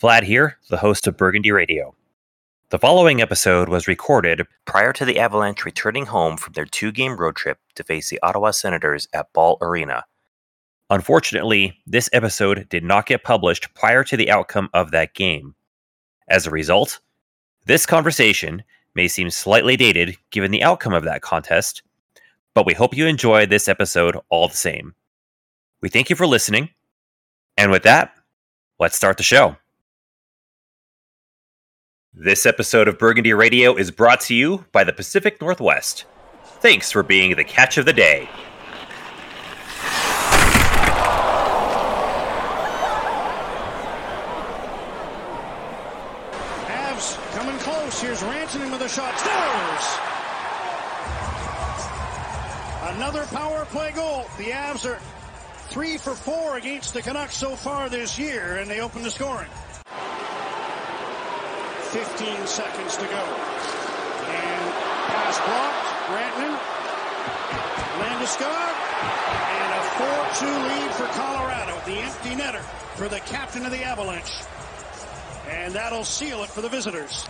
Vlad here, the host of Burgundy Radio. The following episode was recorded prior to the Avalanche returning home from their two game road trip to face the Ottawa Senators at Ball Arena. Unfortunately, this episode did not get published prior to the outcome of that game. As a result, this conversation may seem slightly dated given the outcome of that contest, but we hope you enjoy this episode all the same. We thank you for listening, and with that, let's start the show. This episode of Burgundy Radio is brought to you by the Pacific Northwest. Thanks for being the catch of the day. Avs coming close. Here's Rantanen with a shot. Scores! Another power play goal. The Avs are three for four against the Canucks so far this year, and they open the scoring. 15 seconds to go. And pass blocked. Rantanen. Landeskog. And a 4-2 lead for Colorado. The empty netter for the captain of the Avalanche. And that'll seal it for the visitors.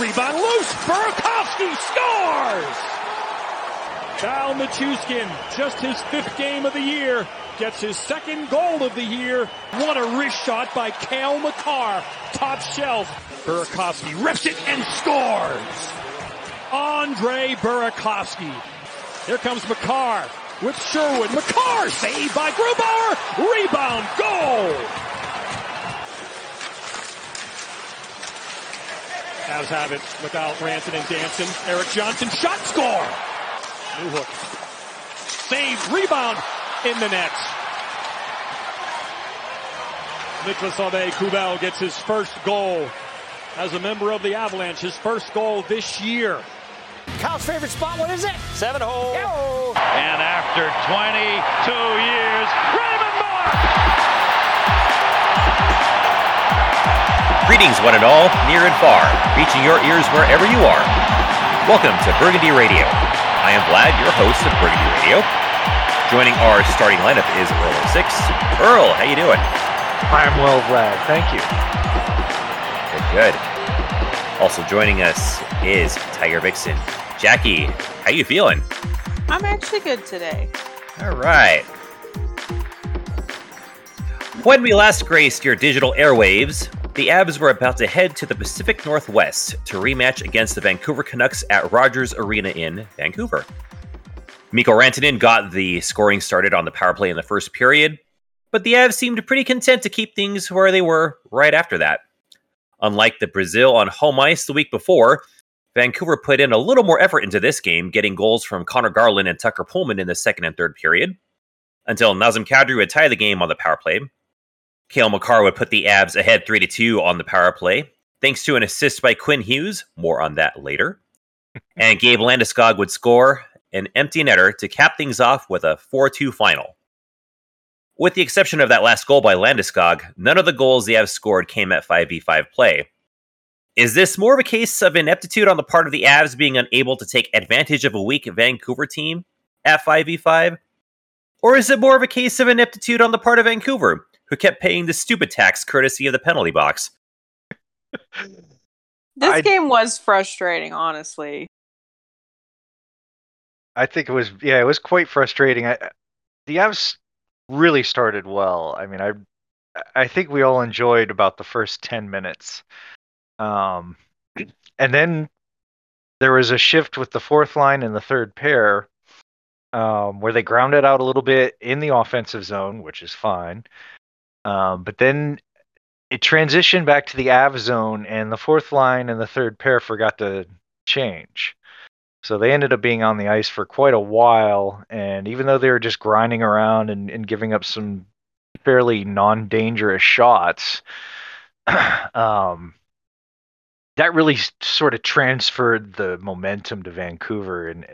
Rebound loose. Burakovsky scores! Val Nichushkin, just his fifth game of the year, gets his second goal of the year. What a wrist shot by Cale Makar. Top shelf. Burakovsky rips it and scores! Andre Burakovsky. Here comes Makar with Sherwood. Makar saved by Grubauer. Rebound goal! Avs have it without Ranson and Danson. Erik Johnson shot score. New hook. Save rebound in the net. Nicolas Aube Kubel gets his first goal as a member of the Avalanche. His first goal this year. Kyle's favorite spot, what is it? Seven hole. Yo! And after 22 years, Raymond Moore! Greetings, one and all, near and far, reaching your ears wherever you are. Welcome to Burgundy Radio. I am Vlad, your host of Burgundy Radio. Joining our starting lineup is Earl 06. Earl, how you doing? I'm well, Vlad. Thank you. Good. Also joining us is Tiger Vixen. Jackie, how you feeling? I'm actually good today. All right. When we last graced your digital airwaves, the Avs were about to head to the Pacific Northwest to rematch against the Vancouver Canucks at Rogers Arena in Vancouver. Mikko Rantanen got the scoring started on the power play in the first period, but the Avs seemed pretty content to keep things where they were right after that. Unlike the Brazil on home ice the week before, Vancouver put in a little more effort into this game, getting goals from Conor Garland and Tucker Poolman in the second and third period, until Nazem Kadri would tie the game on the power play. Cale Makar would put the Avs ahead 3 2 on the power play, thanks to an assist by Quinn Hughes. More on that later. and Gabe Landeskog would score an empty netter to cap things off with a 4 2 final. With the exception of that last goal by Landeskog, none of the goals the Avs scored came at 5v5 play. Is this more of a case of ineptitude on the part of the Avs being unable to take advantage of a weak Vancouver team at 5v5? Or is it more of a case of ineptitude on the part of Vancouver, who kept paying the stupid tax courtesy of the penalty box? This I- game was frustrating, honestly. I think it was yeah, it was quite frustrating. I, the Avs really started well. I mean, I I think we all enjoyed about the first 10 minutes. Um and then there was a shift with the fourth line and the third pair um where they grounded out a little bit in the offensive zone, which is fine. Um but then it transitioned back to the Av zone and the fourth line and the third pair forgot to change. So they ended up being on the ice for quite a while, and even though they were just grinding around and, and giving up some fairly non-dangerous shots, um, that really sort of transferred the momentum to Vancouver, and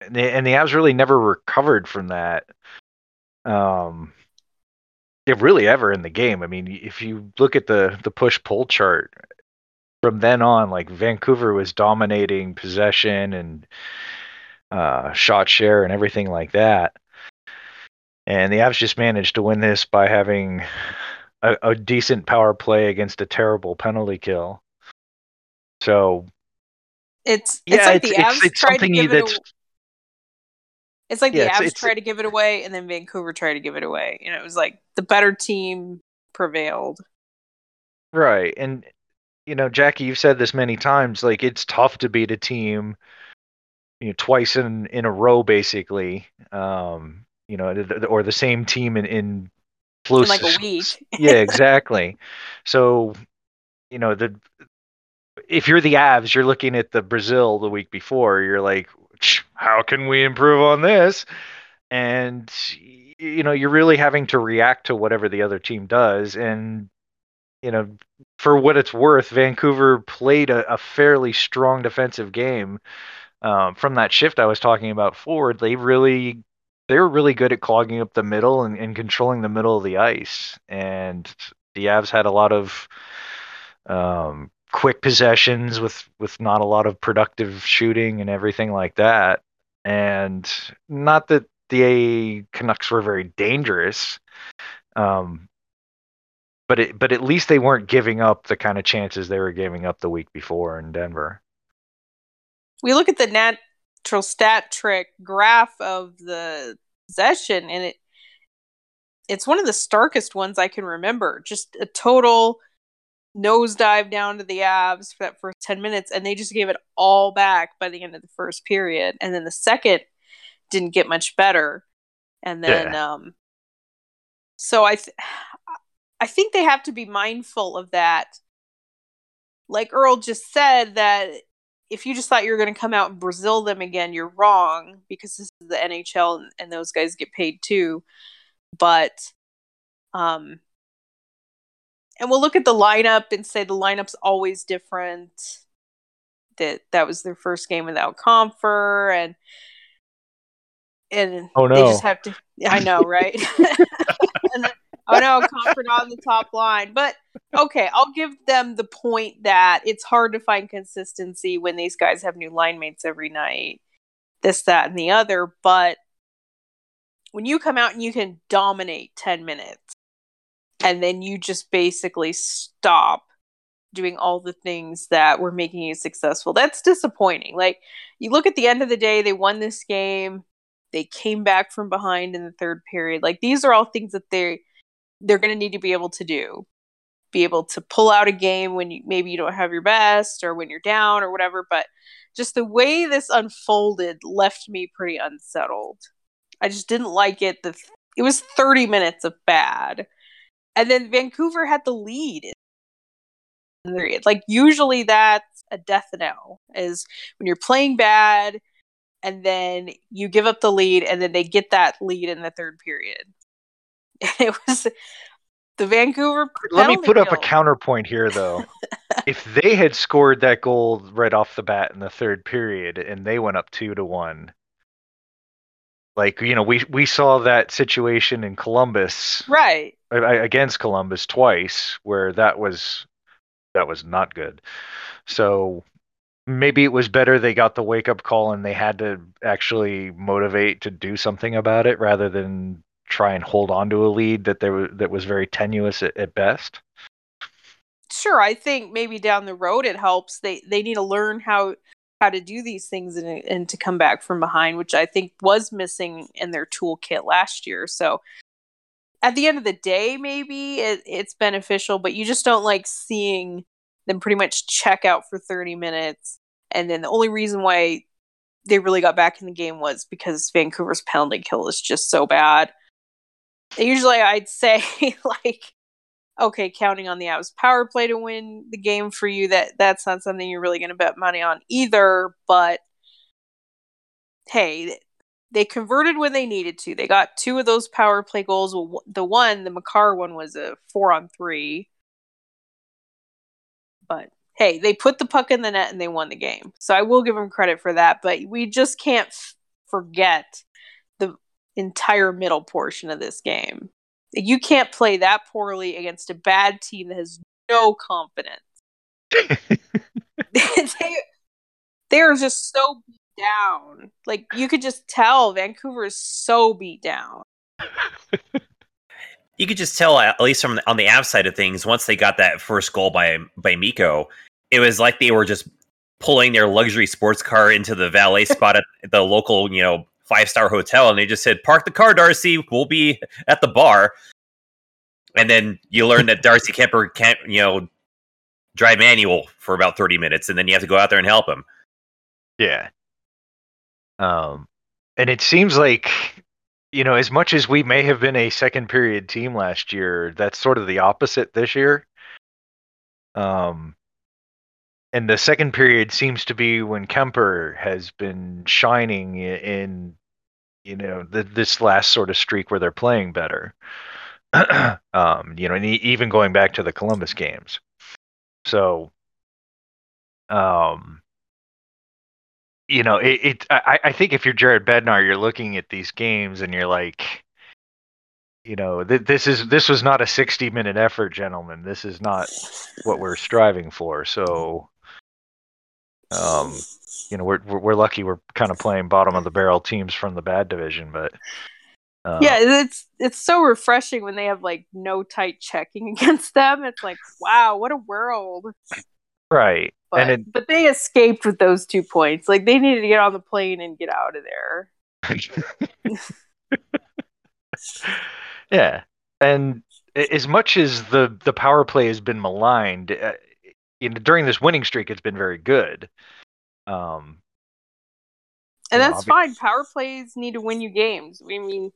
and the, the Avs really never recovered from that. Um, if really ever in the game. I mean, if you look at the the push pull chart, from then on, like Vancouver was dominating possession and uh, shot share and everything like that. And the Avs just managed to win this by having a, a decent power play against a terrible penalty kill. So It's yeah, it's like it's, the Avs it's tried to give it. that's A, it's like yeah, the Avs it's- tried to give it away, and then Vancouver tried to give it away. You know, it was like the better team prevailed. right. And you know, Jackie, you've said this many times. Like it's tough to beat a team, you know, twice in in a row, basically. Um, you know, or the same team in in In like a week. yeah, exactly. So, you know, the if you're the Avs, you're looking at the Brazil the week before. You're like, how can we improve on this? And you know, you're really having to react to whatever the other team does. And you know, for what it's worth, Vancouver played a, a fairly strong defensive game. Um, from that shift I was talking about forward, they really they were really good at clogging up the middle and, and controlling the middle of the ice. And the Avs had a lot of um, quick possessions with with not a lot of productive shooting and everything like that. And not that the Canucks were very dangerous, um, but it, but at least they weren't giving up the kind of chances they were giving up the week before in Denver. we look at the natural stat trick graph of the possession and it it's one of the starkest ones I can remember. Just a total nosedive down to the abs for that first 10 minutes and they just gave it all back by the end of the first period and then the second didn't get much better. And then um so I th- I think they have to be mindful of that. Like Earl just said that if you just thought you were going to come out and Brazil them again, you're wrong because this is the NHL and, and those guys get paid too. But, um, and we'll look at the lineup and say the lineup's always different. That that was their first game without Compher and and Oh, no. they just have to. I know, right? oh no, Compher on the top line, but okay, I'll give them the point that it's hard to find consistency when these guys have new line mates every night, this, that, and the other. But when you come out and you can dominate 10 minutes and then you just basically stop doing all the things that were making you successful, that's disappointing. Like, you look at the end of the day, they won this game. They came back from behind in the third period. Like these are all things that they they're going to need to be able to do. Be able to pull out a game when you maybe you don't have your best or when you're down or whatever but just the way this unfolded left me pretty unsettled. I just didn't like it. The it was 30 minutes of bad. And then vancouver had the lead like usually that's a death knell is when you're playing bad and then you give up the lead and then they get that lead in the third period it was the Vancouver. Let me put up a counterpoint here, though. if they had scored that goal right off the bat in the third period and they went up two to one, like you know, we we saw that situation in Columbus Right. Against Columbus twice, where that was that was not good. So maybe it was better they got the wake up call and they had to actually motivate to do something about it rather than try and hold on to a lead that there was that was very tenuous at, at best. Sure, I think maybe down the road it helps. They they need to learn how how to do these things and and to come back from behind, which I think was missing in their toolkit last year. So at the end of the day, maybe it, it's beneficial, but you just don't like seeing them pretty much check out for 30 minutes. And then the only reason why they really got back in the game was because Vancouver's penalty kill is just so bad. Usually I'd say like okay, counting on the Avs power play to win the game for you, that that's not something you're really going to bet money on either. But hey, they converted when they needed to. They got two of those power play goals. Well, The one, the Makar one, was a four on three. But hey, they put the puck in the net and they won the game. So I will give them credit for that. But we just can't f- forget entire middle portion of this game. You can't play that poorly against a bad team that has no confidence. they, they are just so beat down. Like you could just tell Vancouver is so beat down. you could just tell at least from on the app side of things once they got that first goal by by Mikko, it was like they were just pulling their luxury sports car into the valet spot at the local, you know, five star hotel, and they just said, "Park the car, Darcy. We'll be at the bar." And then you learn that Darcy Kuemper can't, you know, drive manual for about thirty minutes, and then you have to go out there and help him. Yeah. Um, and it seems like you know, as much as we may have been a second period team last year, that's sort of the opposite this year. Um, and the second period seems to be when Kuemper has been shining in, you know, the, this last sort of streak where they're playing better. um, you know, and even going back to the Columbus games. So, um, you know, it, it I, I think if you're Jared Bednar, you're looking at these games and you're like, you know, th- this is this was not a 60 minute effort, gentlemen. This is not what we're striving for. So, um, you know, we're we're, we're lucky we're kind of playing bottom of the barrel teams from the bad division, but. Uh, yeah, it's it's so refreshing when they have like no tight checking against them. It's like, wow, what a world! Right. But, it, but they escaped with those two points. Like they needed to get on the plane and get out of there. yeah. And as much as the the power play has been maligned, uh, you know, during this winning streak, it's been very good. Um, and that's fine. Power plays need to win you games. I mean,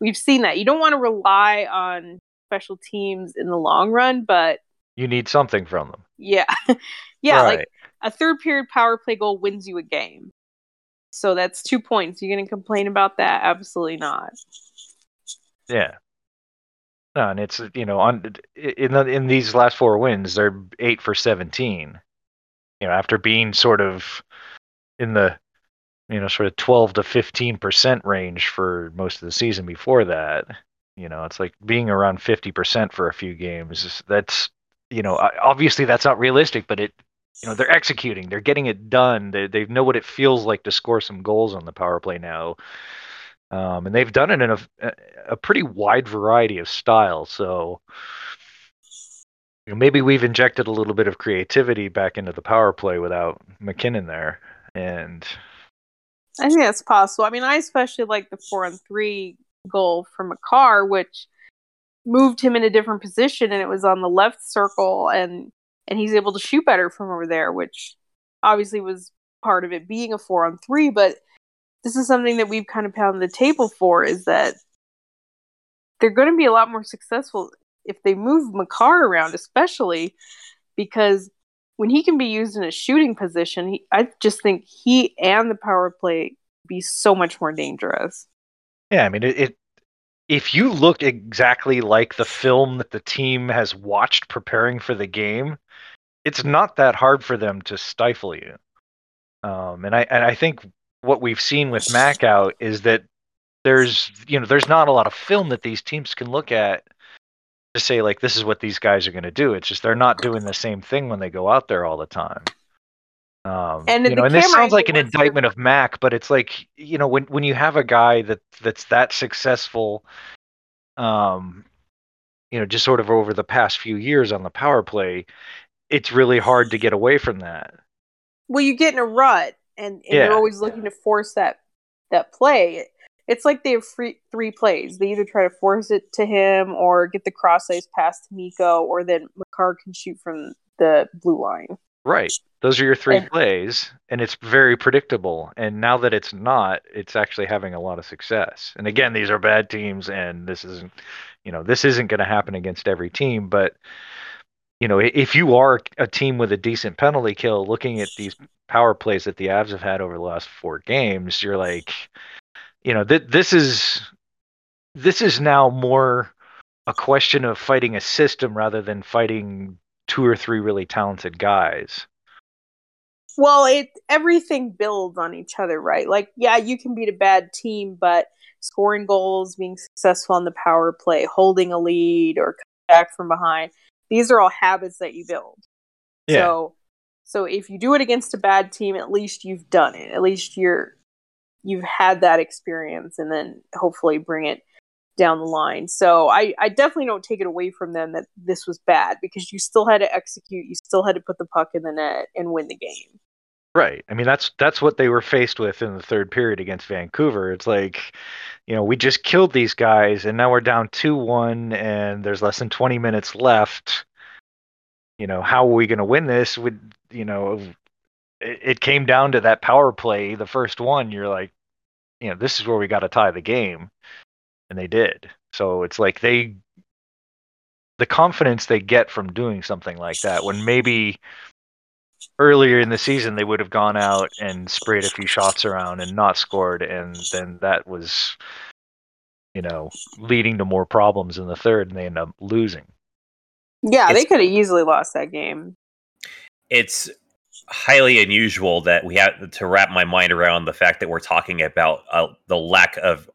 we've seen that. You don't want to rely on special teams in the long run, but you need something from them. Yeah. yeah, right. like a third period power play goal wins you a game. So that's two points. You're going to complain about that? Absolutely not. Yeah. No, and it's you know on in the, in these last four wins, they're eight for seventeen. You know, after being sort of in the you know sort of twelve to fifteen percent range for most of the season before that. You know, it's like being around fifty percent for a few games. That's you know obviously that's not realistic, but it you know they're executing they're getting it done they, they know what it feels like to score some goals on the power play now um, and they've done it in a, a pretty wide variety of styles so you know, maybe we've injected a little bit of creativity back into the power play without MacKinnon there and i think that's possible i mean i especially like the four on three goal from Makar, which moved him in a different position and it was on the left circle and and he's able to shoot better from over there, which obviously was part of it being a four on three. But this is something that we've kind of pounded the table for is that they're going to be a lot more successful if they move Makar around, especially because when he can be used in a shooting position, he, I just think he and the power play be so much more dangerous. Yeah, I mean it, it if you look exactly like the film that the team has watched preparing for the game, it's not that hard for them to stifle you. Um, and I and I think what we've seen with Mac out is that there's you know there's not a lot of film that these teams can look at to say like this is what these guys are going to do. It's just they're not doing the same thing when they go out there all the time. Um, and you know, and this sounds like an indictment of Mac, but it's like you know when when you have a guy that that's that successful, um, you know, just sort of over the past few years on the power play, it's really hard to get away from that. Well, you get in a rut, and, and yeah. you're always looking to force that that play. It's like they have free, three plays. They either try to force it to him, or get the cross ice pass to Mikko, or then Makar can shoot from the blue line. Right. Those are your three and, plays, and it's very predictable. And now that it's not, it's actually having a lot of success. And again, these are bad teams, and this isn't, you know, this isn't going to happen against every team, but you know, if you are a team with a decent penalty kill, looking at these power plays that the Avs have had over the last four games, you're like, you know, th- this is this is now more a question of fighting a system rather than fighting two or three really talented guys. Well, it everything builds on each other, right? Like, yeah, you can beat a bad team, but scoring goals, being successful on the power play, holding a lead, or coming back from behind these are all habits that you build. Yeah. So so if you do it against a bad team, at least you've done it. At least you're you've had that experience and then hopefully bring it down the line. So I, I definitely don't take it away from them that this was bad because you still had to execute, you still had to put the puck in the net and win the game. Right. I mean that's that's what they were faced with in the third period against Vancouver. It's like, you know, we just killed these guys and now we're down 2-1 and there's less than 20 minutes left. You know, how are we going to win this with, you know, it, it came down to that power play, the first one, you're like, you know, this is where we got to tie the game. And they did. So it's like they the confidence they get from doing something like that when maybe earlier in the season they would have gone out and sprayed a few shots around and not scored and then that was you know leading to more problems in the third and they end up losing Yeah, It's- they could have easily lost that game. it's highly unusual that we have to wrap my mind around the fact that we're talking about uh, the lack of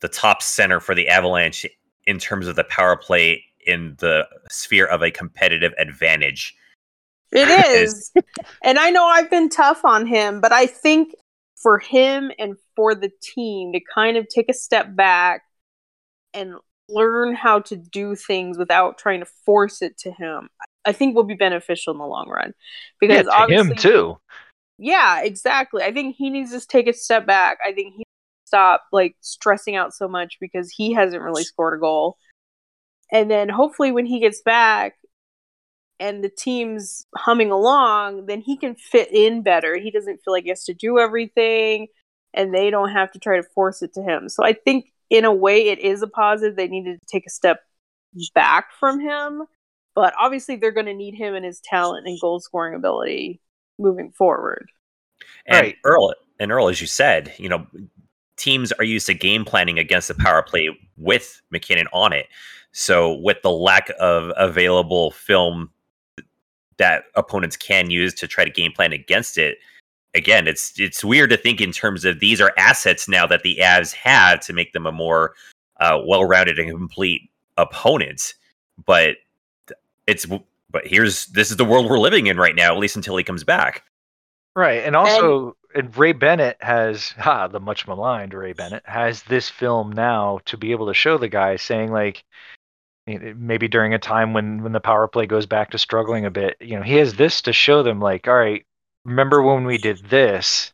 the top center for the Avalanche in terms of the power play in the sphere of a competitive advantage. It Is- and I know I've been tough on him, but I think for him and for the team to kind of take a step back and learn how to do things without trying to force it to him, I think will be beneficial in the long run. yeah, Because to obviously, him too yeah, exactly. I think he needs to take a step back. I think he stop like stressing out so much because he hasn't really scored a goal. And then hopefully when he gets back and the team's humming along, then he can fit in better. He doesn't feel like he has to do everything and they don't have to try to force it to him. So I think in a way it is a positive. They needed to take a step back from him. But obviously they're going to need him and his talent and goal scoring ability moving forward. And Right. Earl, and Earl, as you said, you know, teams are used to game planning against the power play with MacKinnon on it. So with the lack of available film that opponents can use to try to game plan against it, again, it's it's weird to think in terms of these are assets now that the Avs have to make them a more uh, well-rounded and complete opponent. But it's but here's this is the world we're living in right now, at least until he comes back. Right, and also, and Ray Bennett has, ha, the much maligned Ray Bennett has this film now to be able to show the guy saying like, maybe during a time when when the power play goes back to struggling a bit, you know, he has this to show them, like, all right, remember when we did this?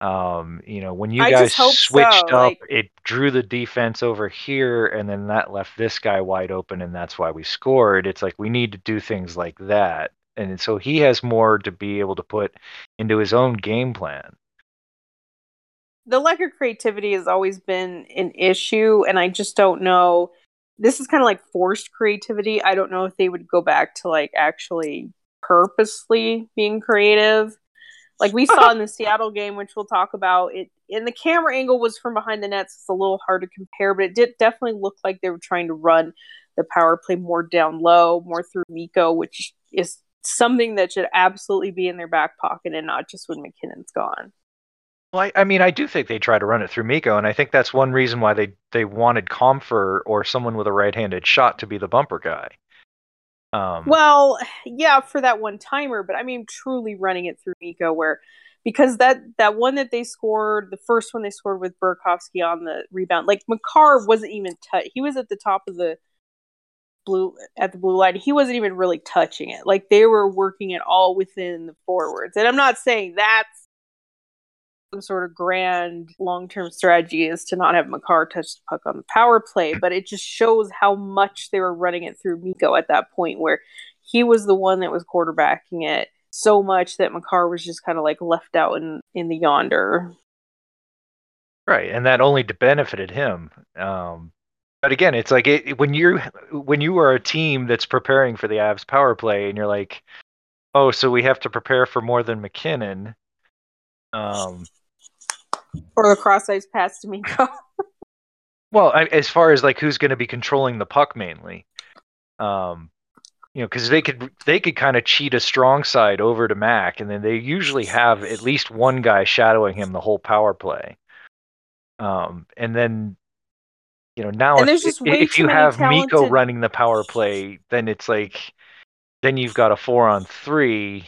Um, you know, when you I guys switched so, up, like- it drew the defense over here, and then that left this guy wide open, and that's why we scored. It's like we need to do things like that, and so he has more to be able to put into his own game plan. the lack of creativity has always been an issue and i just don't know this is kind of like forced creativity. I don't know if they would go back to like actually purposely being creative. Like we saw in the seattle game which we'll talk about it and the camera angle was from behind the nets it's a little hard to compare but it did definitely look like they were trying to run the power play more down low more through Mikko which is something that should absolutely be in their back pocket and not just when MacKinnon's gone Well, I, I mean, I do think they try to run it through Mikko, and I think that's one reason why they they wanted Compher or someone with a right-handed shot to be the bumper guy. Um, Well, yeah, for that one timer, but I mean, truly running it through Mikko, where because that that one that they scored, the first one they scored with Burakovsky on the rebound, like Makar wasn't even touch. He was at the top of the blue at the blue line. He wasn't even really touching it. Like they were working it all within the forwards. And I'm not saying that's some sort of grand long term strategy is to not have Makar touch the puck on the power play, but it just shows how much they were running it through Mikko at that point where he was the one that was quarterbacking it so much that Makar was just kind of like left out in, in the yonder. right, and that only benefited him. Um, but again, it's like it, when you when you are a team that's preparing for the Avs power play, and you're like, oh, so we have to prepare for more than MacKinnon. Um, Or the cross ice pass to Mikko. Well, I, as far as like who's going to be controlling the puck mainly, um, you know, because they could they could kind of cheat a strong side over to Mac, and then they usually have at least one guy shadowing him the whole power play. Um, and then, you know, now if, way if you have Mikko running the power play, then it's like, then you've got a four on three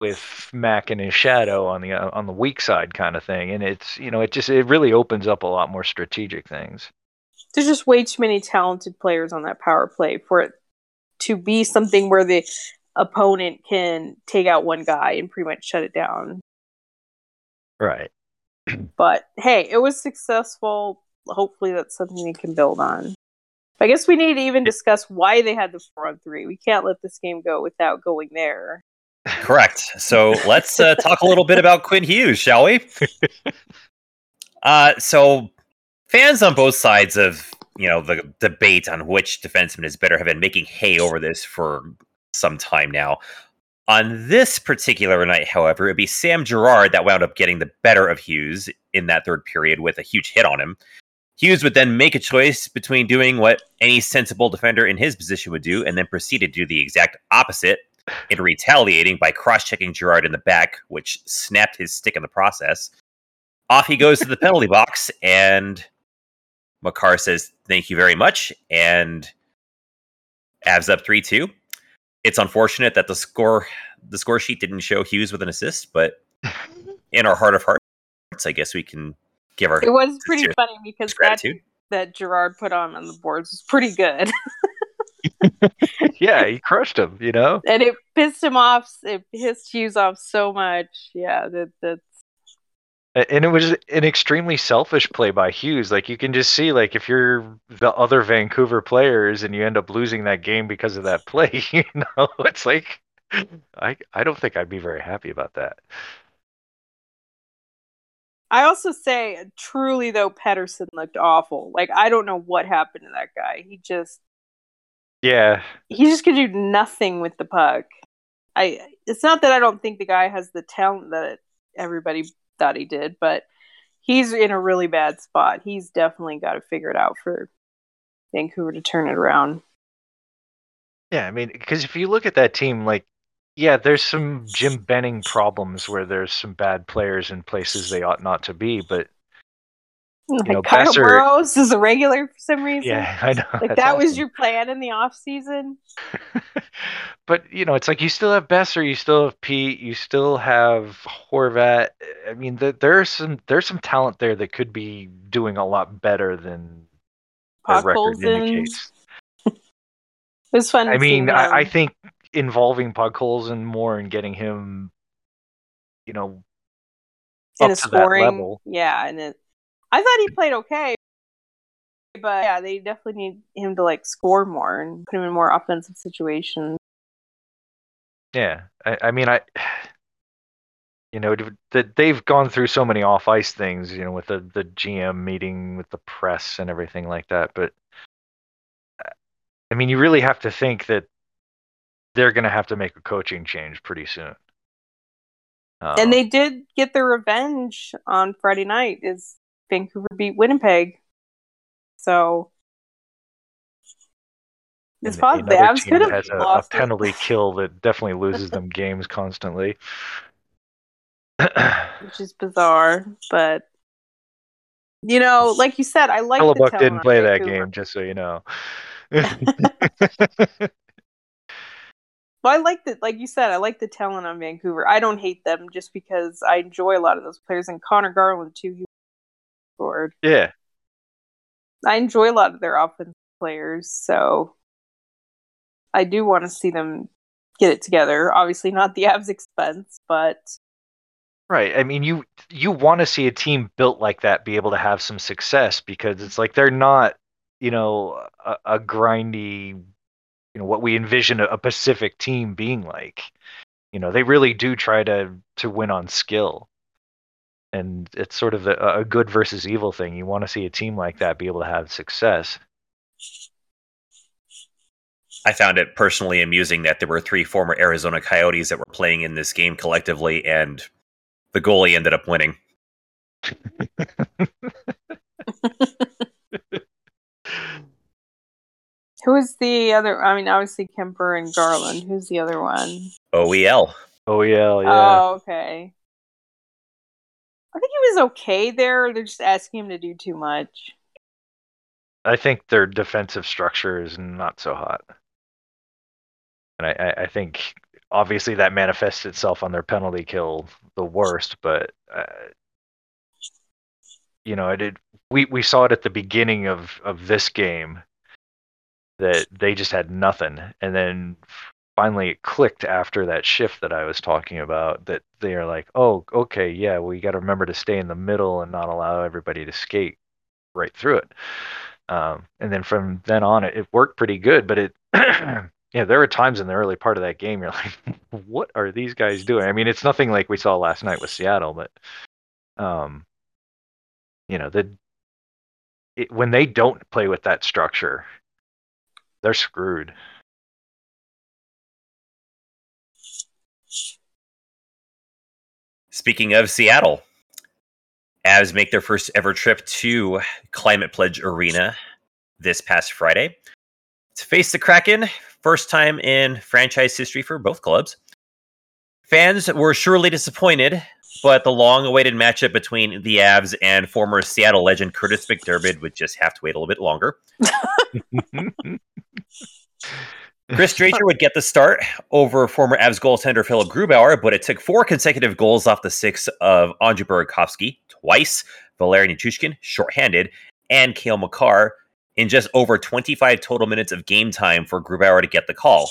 with Mac and his shadow on the uh, on the weak side kind of thing, and it's you know it just it really opens up a lot more strategic things. there's just way too many talented players on that power play for it to be something where the opponent can take out one guy and pretty much shut it down. Right. But hey, it was successful. Hopefully, that's something they can build on. I guess we need to even discuss why they had the four on three. We can't let this game go without going there. Correct. So let's uh, talk a little bit about Quinn Hughes, shall we? Uh, so fans on both sides of you know the debate on which defenseman is better have been making hay over this for some time now. On this particular night, however, it'd be Sam Girard that wound up getting the better of Hughes in that third period with a huge hit on him. Hughes would then make a choice between doing what any sensible defender in his position would do and then proceeded to do the exact opposite in retaliating by cross checking Girard in the back, which snapped his stick in the process. Off he goes to the penalty box, and Makar says, Thank you very much. And Avs up 3 2. It's unfortunate that the score the score sheet didn't show Hughes with an assist, but in our heart of hearts, I guess we can give our It was pretty funny because that, that Girard put on on the boards was pretty good. Yeah, he crushed him. You know. and it pissed him off. It pissed Hughes off so much. Yeah, that that's And it was an extremely selfish play by Hughes. Like you can just see, like if you're the other Vancouver players and you end up losing that game because of that play, you know, it's like I I don't think I'd be very happy about that. I also say, truly though, Pettersson looked awful. Like I don't know what happened to that guy. He just Yeah, he just could do nothing with the puck. I it's not that I don't think the guy has the talent that everybody thought he did, but he's in a really bad spot. He's definitely got to figure it out for Vancouver to turn it around. yeah. I mean, because if you look at that team, like, yeah, there's some Jim Benning problems where there's some bad players in places they ought not to be, but Like know, Kyle Boeser- Burroughs is a regular for some reason. yeah, I know. Like that was your plan in the off season. but you know, it's like you still have Boeser, you still have Pete, you still have Horvat. I mean, th- there's some there's some talent there that could be doing a lot better than their record indicates. It was fun. I mean, I, I think involving Podkolzin more and getting him, you know, in up a to that level. Yeah, and it, I thought he played okay, but yeah, they definitely need him to like score more and put him in more offensive situations. Yeah, I, I mean, I, you know, that they've gone through so many off ice things, you know, with the the GM meeting with the press and everything like that. But I mean, you really have to think that they're going to have to make a coaching change pretty soon. Uh, And they did get their revenge on Friday night. Is Vancouver beat Winnipeg, so it's possible the Avs could have has a, a penalty kill that definitely loses them games constantly. which is bizarre. But you know, like you said, I like the Hellebuyck didn't play that Vancouver. game, just so you know. Well, I like the like you said, I like the talent on Vancouver. I don't hate them just because I enjoy a lot of those players. And Connor Garland too, he scored. yeah, I enjoy a lot of their offensive players, so I do want to see them get it together. Obviously, not the Avs' expense, but right. I mean, you you want to see a team built like that be able to have some success because it's like they're not, you know, a, a grindy, you know, what we envision a, a Pacific team being like. You know, they really do try to to win on skill. And it's sort of the, a good versus evil thing. You want to see a team like that be able to have success. I found it personally amusing that there were three former Arizona Coyotes that were playing in this game collectively, and the goalie ended up winning. who is the other? I mean, obviously Kuemper and Garland. Who's the other one? OEL. Yeah, yeah. Oh, okay. I think he was okay there. They're just asking him to do too much. I think their defensive structure is not so hot, and I, I, think obviously that manifests itself on their penalty kill the worst. But uh, you know, it, it we we saw it at the beginning of of this game that they just had nothing, and then finally it clicked after that shift that I was talking about that they are like, oh, okay, yeah, we got to remember to stay in the middle and not allow everybody to skate right through it. Um, and then from then on, it, it worked pretty good. But it, yeah, there were times in the early part of that game you're like, what are these guys doing? I mean, it's nothing like we saw last night with Seattle, but um, you know, the it, when they don't play with that structure, they're screwed. Speaking of Seattle, Avs make their first ever trip to Climate Pledge Arena this past Friday to face the Kraken. First time in franchise history for both clubs. Fans were surely disappointed, but the long awaited matchup between the Avs and former Seattle legend Curtis McDermott would just have to wait a little bit longer. Chris Driedger would get the start over former Avs goaltender Philipp Grubauer, but it took four consecutive goals off the six of Andrei Burakovsky twice, Valeri Nichushkin shorthanded, and Cale Makar in just over 25 total minutes of game time for Grubauer to get the call.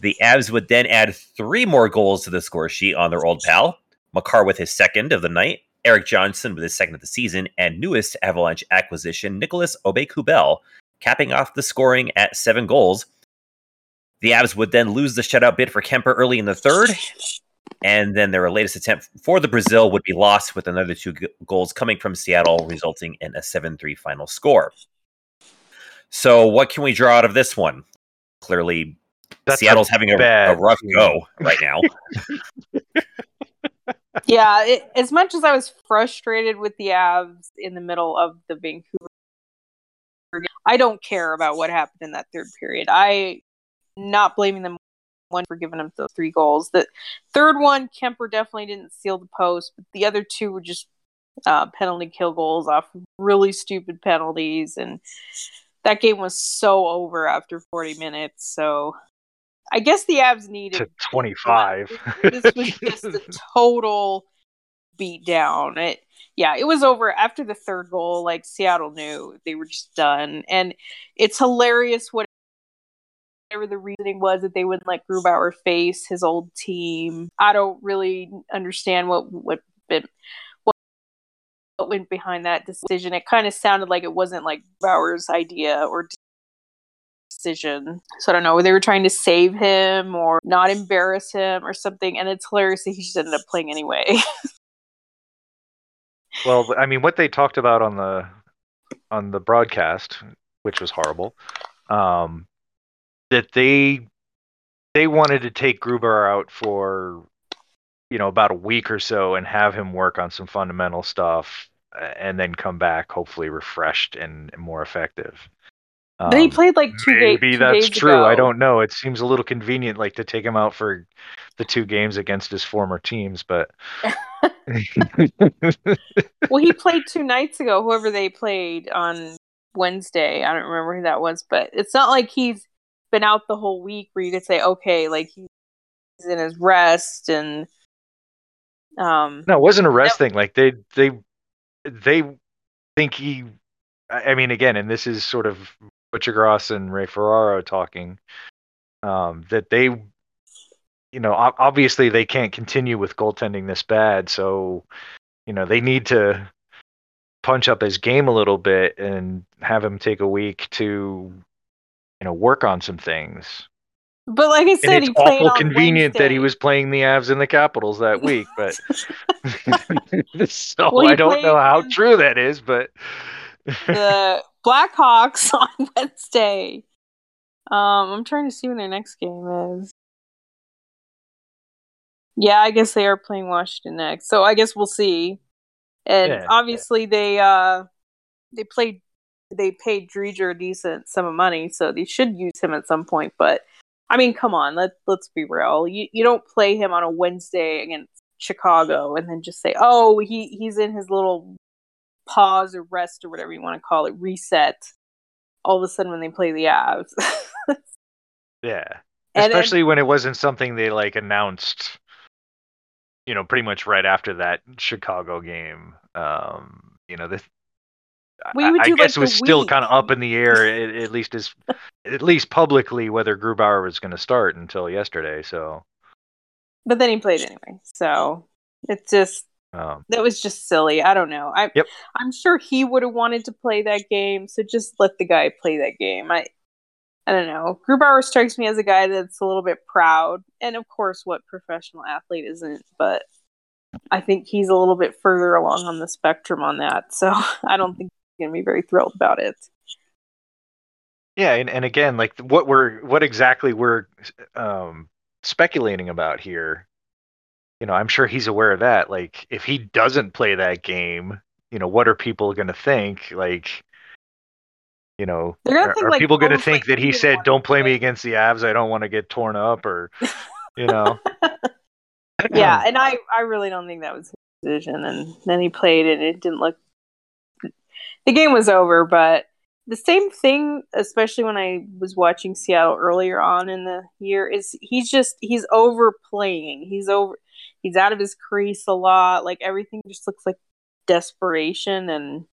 The Avs would then add three more goals to the score sheet on their old pal. Makar with his second of the night, Erik Johnson with his second of the season, and newest Avalanche acquisition, Nicolas Aube-Kubel, capping off the scoring at seven goals. The Abs would then lose the shutout bid for Kuemper early in the third, and then their latest attempt for the Brazil would be lost with another two g- goals coming from Seattle, resulting in a 7 3 final score. So, what can we draw out of this one? Clearly, That's Seattle's having a, a rough go right now. yeah, it, as much as I was frustrated with the Avs in the middle of the Vancouver, I don't care about what happened in that third period. I not blaming them one for giving them the three goals. The third one, Kuemper definitely didn't seal the post, but the other two were just uh, penalty kill goals off really stupid penalties, and that game was so over after 40 minutes. So I guess the Avs needed to 25. this was just a total beat down. It yeah, it was over after the third goal. Like Seattle knew they were just done, and it's hilarious what whatever the reasoning was that they wouldn't let Grubauer face his old team. I don't really understand what what been, what, what went behind that decision. It kind of sounded like it wasn't like Grubauer's idea or decision. So I don't know. They were trying to save him or not embarrass him or something. And it's hilarious that he just ended up playing anyway. Well, I mean, what they talked about on the on the broadcast, which was horrible, um, that they they wanted to take Gruber out for you know about a week or so and have him work on some fundamental stuff, and then come back hopefully refreshed and, and more effective. but he Um, played like two, ga- Maybe that's days true. I don't know. It seems a little convenient, like to take him out for the two games against his former teams, but Well, he played two nights ago. Whoever they played on Wednesday, I don't remember who that was, but it's not like he's been out the whole week where you could say, okay, like he's in his rest and um. no, it wasn't a rest thing. Like they they they think he. I I mean, again, and this is sort of Butcher Gross and Ray Ferraro talking. Um, that they, you know, obviously they can't continue with goaltending this bad, so you know they need to punch up his game a little bit and have him take a week to you know work on some things But like I said, and he it's played awful on convenient that he was playing the Avs and the Capitals that week but so Well, I don't know how true that is but the Blackhawks on Wednesday. Um, I'm trying to see when their next game is. Yeah, I guess they are playing Washington next. So I guess we'll see. And Yeah. obviously they uh they played they paid Driedger a decent sum of money, so they should use him at some point, but I mean, come on, let let's be real. You you don't play him on a Wednesday against Chicago and then just say, "Oh, he he's in his little pause or rest or whatever you want to call it, reset." All of a sudden, when they play the Avs, yeah And- especially when it wasn't something they like announced you know pretty much right after that Chicago game um you know this You would I, I do, like, guess it was still kind of up in the air, at, at least as at least publicly, whether Grubauer was going to start until yesterday. So But then he played anyway. So it's just um, that was just silly. I don't know. I Yep. I'm sure he would have wanted to play that game, so just let the guy play that game. I I don't know. Grubauer strikes me as a guy that's a little bit proud, and of course, what professional athlete isn't? But I think he's a little bit further along on the spectrum on that, so I don't think he's gonna be very thrilled about it. yeah, and, and again, like what we're what exactly we're um, speculating about here. You know, I'm sure he's aware of that. Like, if he doesn't play that game, you know, what are people going to think? Like, you know, They're think, are like, people going to think like that he he said, "Don't play me against the Avs. I don't want to get torn up," or you know, yeah, and I I really don't think that was his decision. And then he played it, and it didn't look. The game was over, but the same thing, especially when I was watching Seattle earlier on in the year, is he's just he's overplaying. He's over. He's out of his crease a lot. Like everything just looks like desperation, and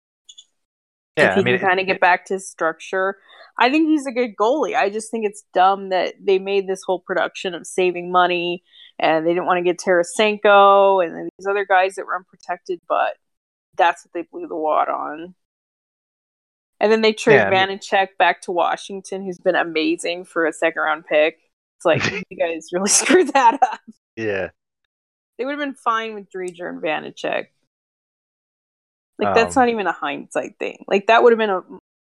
yeah. if he I mean, can kind of get back to his structure. I think he's a good goalie. I just think it's dumb that they made this whole production of saving money and they didn't want to get Tarasenko and these other guys that were unprotected, but that's what they blew the wad on. And then they trade Yeah, Vanecek back to Washington, who's been amazing for a second round pick. It's like you guys really screwed that up. yeah. They would have been fine with Driedger and Vanecek. Like that's Um, not even a hindsight thing. Like that would have been a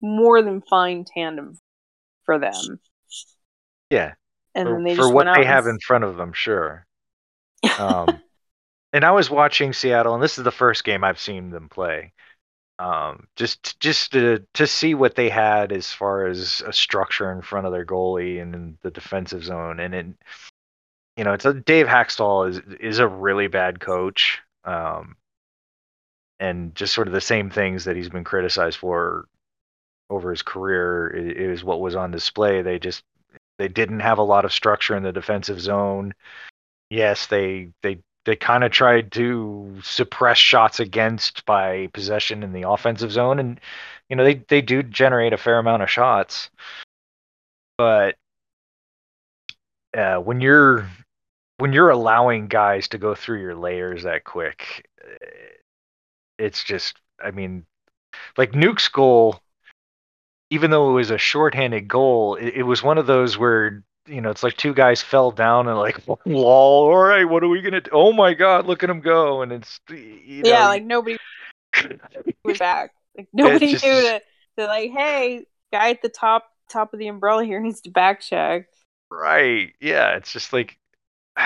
more than fine tandem for them. Yeah. And for, then they for what they have s- in front of them, sure. Um, and I was watching Seattle, and this is the first game I've seen them play. Um, just just to to see what they had as far as a structure in front of their goalie and in the defensive zone, and it, you know, it's a Dave Hakstol is is a really bad coach. Um, and just sort of the same things that he's been criticized for over his career is what was on display. They just they didn't have a lot of structure in the defensive zone. Yes, they they they kind of tried to suppress shots against by possession in the offensive zone, and you know they they do generate a fair amount of shots, but uh, when you're when you're allowing guys to go through your layers that quick, eh, it's just I mean, like Nuke's goal even though it was a shorthanded goal, it, it was one of those where you know it's like two guys fell down and like lol. All right, what are we gonna do? Oh my god, look at him go! And it's you know, yeah, like nobody was back. Like nobody just- knew they're like, hey, guy at the top top of the umbrella here needs to back check. right, yeah. It's just like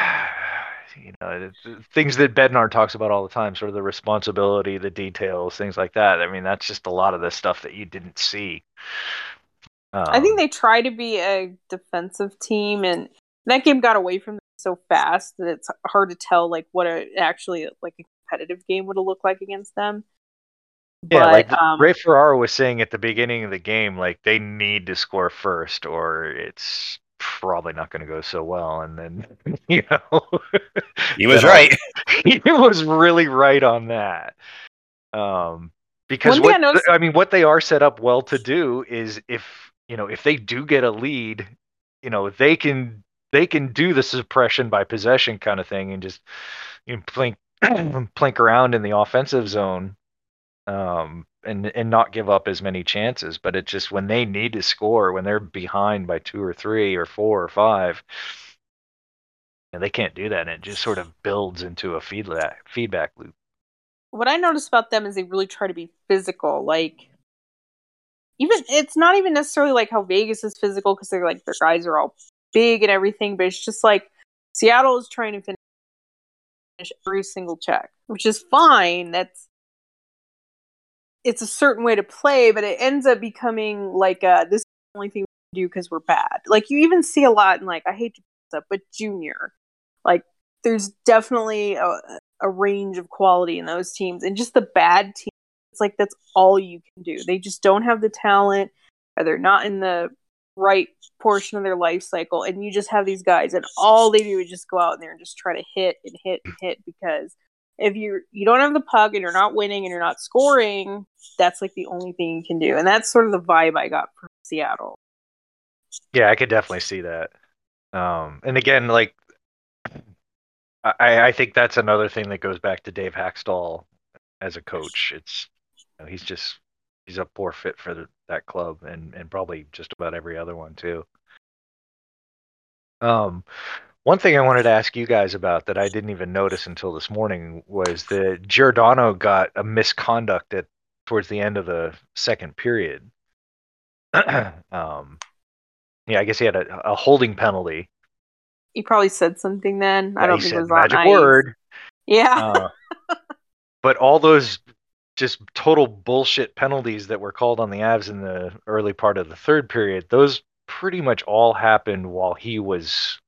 you know things that Bednar talks about all the time, sort of the responsibility, the details, things like that. I mean, that's just a lot of the stuff that you didn't see. I Um, think they try to be a defensive team, and that game got away from them so fast that it's hard to tell like what a actually like a competitive game would have looked like against them. Yeah, but, like um, Ray Ferraro was saying at the beginning of the game, like they need to score first, or it's probably not going to go so well. And then, you know, He was right. he was really right on that. Um, because One thing I noticed- I mean, what they are set up well to do is if you know if they do get a lead, you know they can they can do the suppression by possession kind of thing and just you know, plink plink around in the offensive zone um, and and not give up as many chances. But it's just when they need to score, when they're behind by two or three or four or five, and they can't do that, and it just sort of builds into a feedback feedback loop. what I noticed about them is they really try to be physical. Like, even it's not even necessarily like how Vegas is physical because they're like their guys are all big and everything, but it's just like Seattle is trying to finish every single check, which is fine. That's it's a certain way to play, but it ends up becoming like uh this is the only thing we can do because we're bad. Like you even see a lot in like I hate to put up, but junior, like there's definitely a, a range of quality in those teams, and just the bad teams. It's like that's all you can do. They just don't have the talent, or they're not in the right portion of their life cycle, and you just have these guys, and all they do is just go out there and just try to hit and hit and hit because if you you don't have the puck and you're not winning and you're not scoring, that's like the only thing you can do. And that's sort of the vibe I got from Seattle. Yeah, I could definitely see that. Um, and again, like I, I think that's another thing that goes back to Dave Hakstol as a coach. It's know, he's just he's a poor fit for the, that club and and probably just about every other one too. Um, one thing I wanted to ask you guys about that I didn't even notice until this morning was that Giordano got a misconduct at towards the end of the second period. um, yeah, I guess he had a, a holding penalty. He probably said something then. I Yeah, don't think it was magic ice. word. Yeah. Uh, but all those just total bullshit penalties that were called on the Avs in the early part of the third period, those pretty much all happened while he was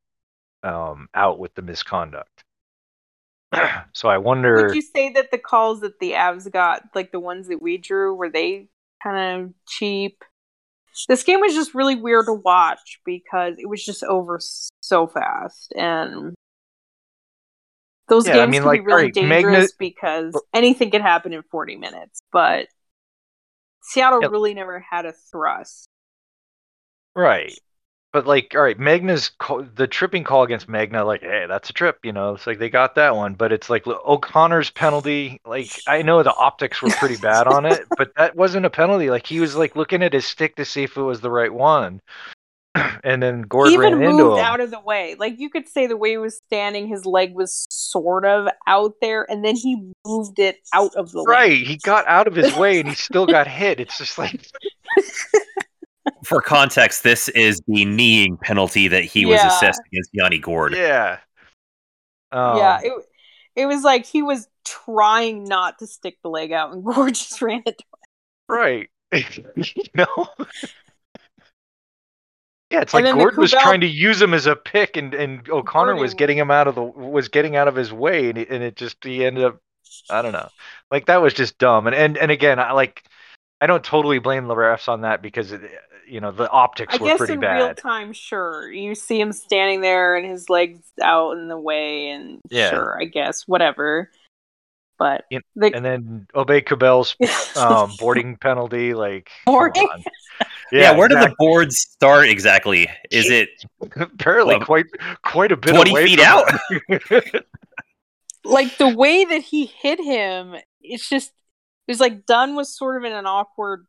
um, out with the misconduct. so I wonder. Would you say that the calls that the Avs got, like the ones that we drew, were they kind of cheap? This game was just really weird to watch because it was just over so fast, and those Yeah, I games mean, can like, be really Magna- dangerous because anything could happen in forty minutes. But Seattle Yep. really never had a thrust. Right. But like, all right, Magna's call, the tripping call against Magna, like, hey, that's a trip, you know. It's like they got that one, but it's like O'Connor's penalty. Like, I know the optics were pretty bad on it, but that wasn't a penalty. Like, he was like looking at his stick to see if it was the right one, and then Gourde he even ran into moved him. out of the way. Like you could say the way he was standing, his leg was sort of out there, and then he moved it out of the way. Right, he got out of his way and he still got hit. It's just like, For context, this is the kneeing penalty that he was assessed against Yanni Gourde. yeah, um, yeah, it it was like he was trying not to stick the leg out, and Gourde just ran it. right. you know. Yeah, it's And like Gordon was trying to use him as a pick, and, and O'Connor was getting him out of the was getting out of his way, and, he, and it just he ended up, I don't know, like that was just dumb. And and and again, I like, I don't totally blame the refs on that because it, you know the optics I were guess pretty in real time, sure, you see him standing there and his legs out in the way, and Yeah. sure, I guess whatever. But You- the, And then Aube-Kubel's um, boarding penalty, like Boarding? on. Yeah, where do the boards start exactly? Is it apparently Well, quite quite a bit 20 away feet from out? like the way that he hit him, it's just it was like Dunn was sort of in an awkward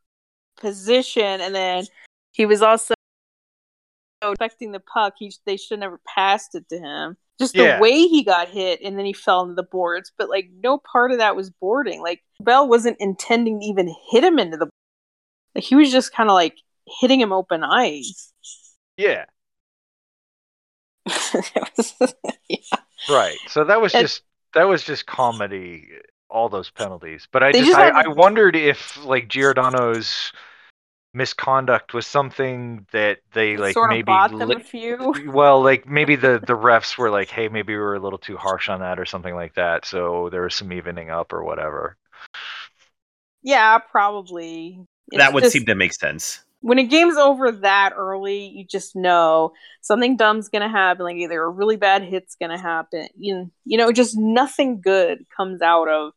position, and then he was also affecting the puck. He they should have never passed it to him. Just Yeah. the way he got hit, and then he fell into the boards. But like no part of that was boarding. Like Bell wasn't intending to even hit him into the. Like he was just kind of like hitting him open eyes. yeah, yeah. right. So that was And- just that was just comedy. All those penalties, but I They just, just I, had- I wondered if like Giordano's misconduct was something that they like sort of maybe bought them li- a few. well like maybe the the refs were like hey maybe we were a little too harsh on that or something like that so there was some evening up or whatever Yeah, probably. It's that would just- seem to make sense. When a game's over that early, you just know something dumb's gonna happen. Like either a really bad hit's gonna happen. You, you know, just nothing good comes out of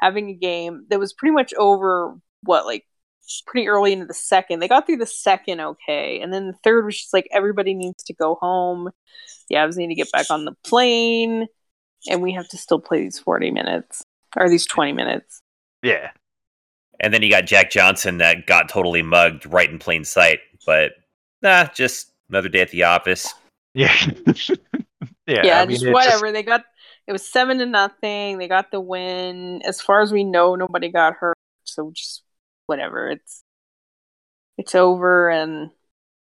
having a game that was pretty much over. What like pretty early into the second. They got through the second okay, and then the third was just like everybody needs to go home. The Avs need to get back on the plane, and we have to still play these forty minutes or these twenty minutes. yeah And then you got Jack Johnson that got totally mugged right in plain sight. But nah, just another day at the office. yeah yeah yeah, I mean, just it's whatever. They got it was seven to nothing. They got the win. As far as we know, nobody got hurt. So just whatever. It's it's over, and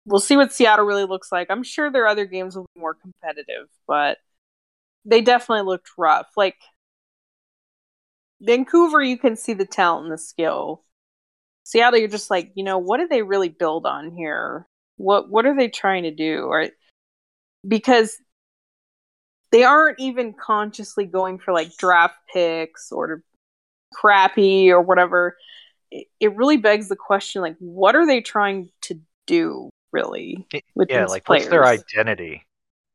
we'll see what Seattle really looks like. I'm sure their other games will be more competitive, but they definitely looked rough. Like Vancouver, you can see the talent and the skill. Seattle, you're just like, you know, what did they really build on here? What what are they trying to do? Or because they aren't even consciously going for like draft picks or crappy or whatever. It, it really begs the question like what are they trying to do really with yeah like players? what's their identity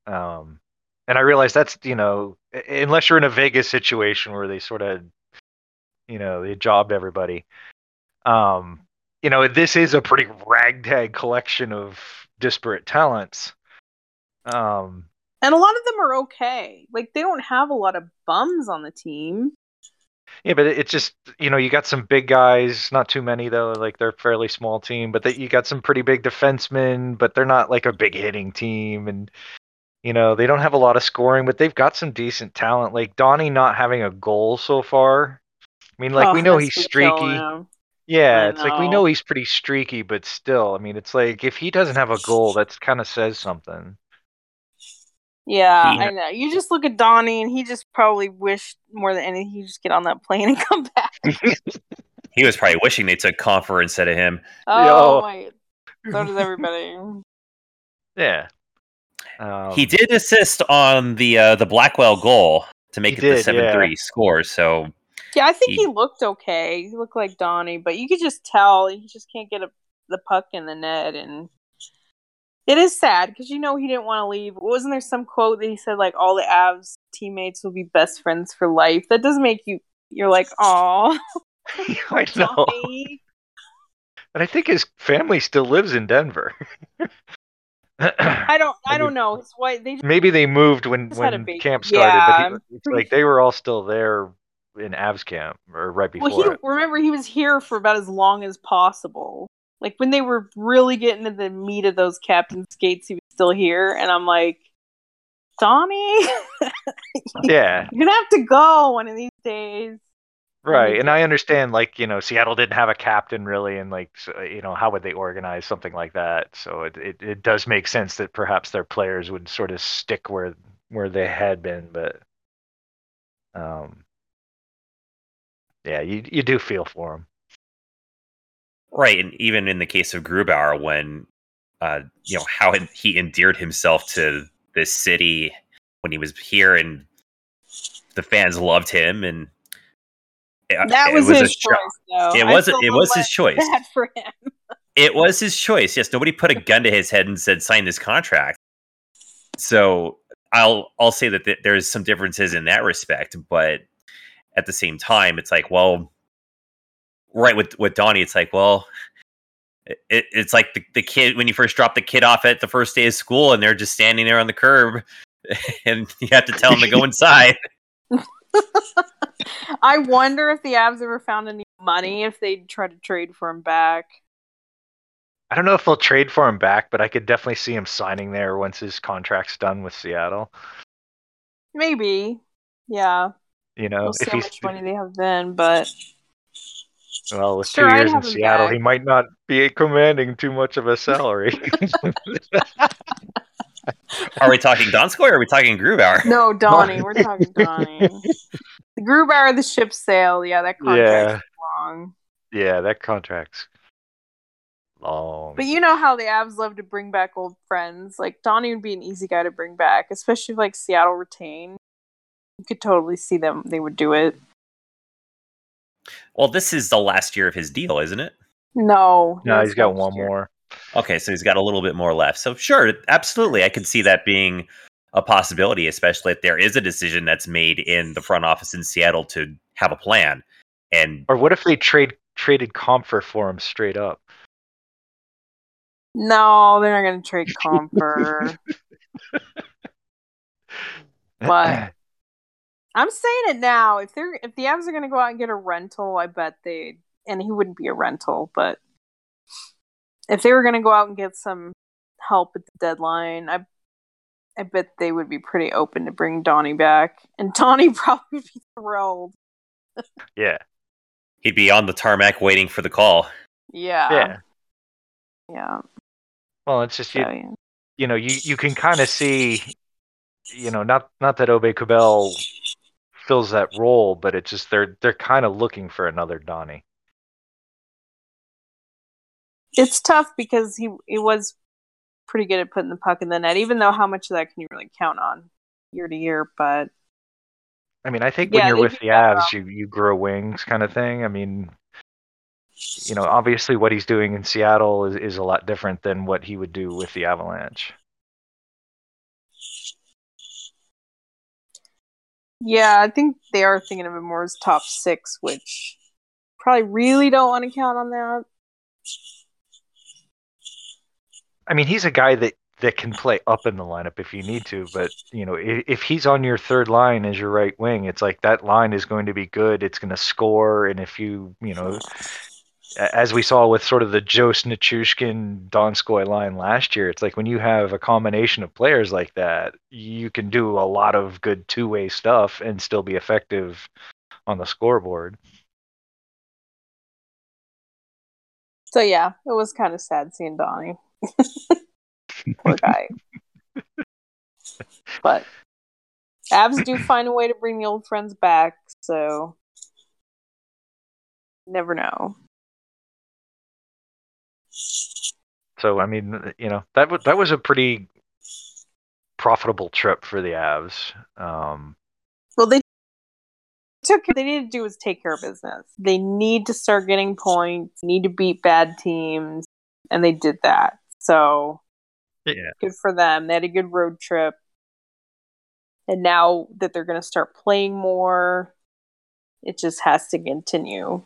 um and I realize that's you know unless you're in a Vegas situation where they sort of you know they jobbed everybody. Um, you know this is a pretty ragtag collection of disparate talents. Um, and a lot of them are okay. Like they don't have a lot of bums on the team. Yeah, but it's just you know you got some big guys, not too many though. Like they're a fairly small team, but that you got some pretty big defensemen, but they're not like a big hitting team, and you know they don't have a lot of scoring, but they've got some decent talent. Like Donnie not having a goal so far. I mean, like Oh, we know that's he's been killing streaky. Yeah, I it's like we know. know he's pretty streaky, but still, I mean, it's like if he doesn't have a goal, that's kind of says something. Yeah, He- I know. You just look at Donnie, and he just probably wished more than anything he just get on that plane and come back. He was probably wishing they took Compher instead of him. Oh Yo. my! So does everybody. Yeah. Um, he did assist on the uh, the Blackwell goal to make He it the did, seven three score. So Yeah, I think He- he looked okay. He looked like Donnie, but you could just tell he just can't get a, the puck in the net, and it is sad because you know he didn't want to leave. Wasn't there some quote that he said like all the Avs teammates will be best friends for life? That doesn't make you you're like, oh, I know. And I think his family still lives in Denver. I don't, I don't know. His wife, they just, Maybe they moved when Just had a when camp started, Yeah, but he, it's like they were all still there in Avs camp or right before well, he remember he was here for about as long as possible. Like when they were really getting to the meat of those captain skates, he was still here, and I'm like, Donnie, Yeah, you're gonna have to go one of these days. right. And I understand, like you know, Seattle didn't have a captain really, and like so, you know, how would they organize something like that? So it, it it does make sense that perhaps their players would sort of stick where where they had been, but um, yeah, you you do feel for him. right, and even in the case of Grubauer, when uh, you know how he endeared himself to this city when he was here, and the fans loved him, and it, That it was, a his cho- choice, though. It was feel it was his choice. Bad for him. It was his choice. Yes, nobody put a gun to his head and said sign this contract. So I'll I'll say that th- there's some differences in that respect, but at the same time, it's like, well, right with with Donnie, it's like, well, it, it's like the, the kid when you first drop the kid off at the first day of school, and they're just standing there on the curb, and you have to tell them to go inside. I wonder if the Avs ever found any money if they try to trade for him back. I don't know if they'll trade for him back, but I could definitely see him signing there once his contract's done with Seattle. Maybe, yeah. You know, We'll see if how he's much money they have then, but well with Sure, two years in Seattle, back. he might not be commanding too much of a salary. Are we talking Donskoy or are we talking Grubauer? no, Donnie. We're talking Donnie. the Grubauer, the ship sailed. Yeah, that contract's long. yeah, that contract's long. But you know how the Avs love to bring back old friends. Like Donnie would be an easy guy to bring back, especially if like Seattle retained. You could totally see them; they would do it. Well, this is the last year of his deal, isn't it? No, no, he's got one year. more. Okay, so he's got a little bit more left. So sure, absolutely, I could see that being a possibility, especially if there is a decision that's made in the front office in Seattle to have a plan. And Or what if they trade traded Compher for him straight up? No, they're not going to trade Compher. But- I'm saying it now. If they're if the Avs are going to go out and get a rental, I bet they and he wouldn't be a rental, but if they were going to go out and get some help at the deadline, I I bet they would be pretty open to bring Donnie back, and Donnie probably would be thrilled. yeah, he'd be on the tarmac waiting for the call. Yeah, yeah. yeah. Well, it's just you, So, yeah. you know you you can kind of see, you know, not not that Aube-Kubel fills that role, but it's just they're they're kind of looking for another Donnie. It's tough because he he was pretty good at putting the puck in the net, even though how much of that can you really count on year to year? But I mean, I think Yeah, when you're with the Avs, you you grow wings, kind of thing. I mean, you know, obviously what he's doing in Seattle is, is a lot different than what he would do with the Avalanche. Yeah, I think they are thinking of him more as top six, which probably really don't want to count on that. I mean, he's a guy that that can play up in the lineup if you need to, but you know, if, if he's on your third line as your right wing, it's like that line is going to be good. It's going to score, and if you, you know, as we saw with sort of the Jost Nichushkin Donskoy line last year, it's like when you have a combination of players like that, you can do a lot of good two way stuff and still be effective on the scoreboard. So yeah, it was kind of sad seeing Donnie. Poor guy. but Avs do find a way to bring the old friends back, so never know. So I mean, you know, that was that was a pretty profitable trip for the Avs. Um, well, they took they needed to do was take care of business. They need to start getting points. Need to beat bad teams, and they did that. So yeah, good for them. They had a good road trip, and now that they're going to start playing more, it just has to continue.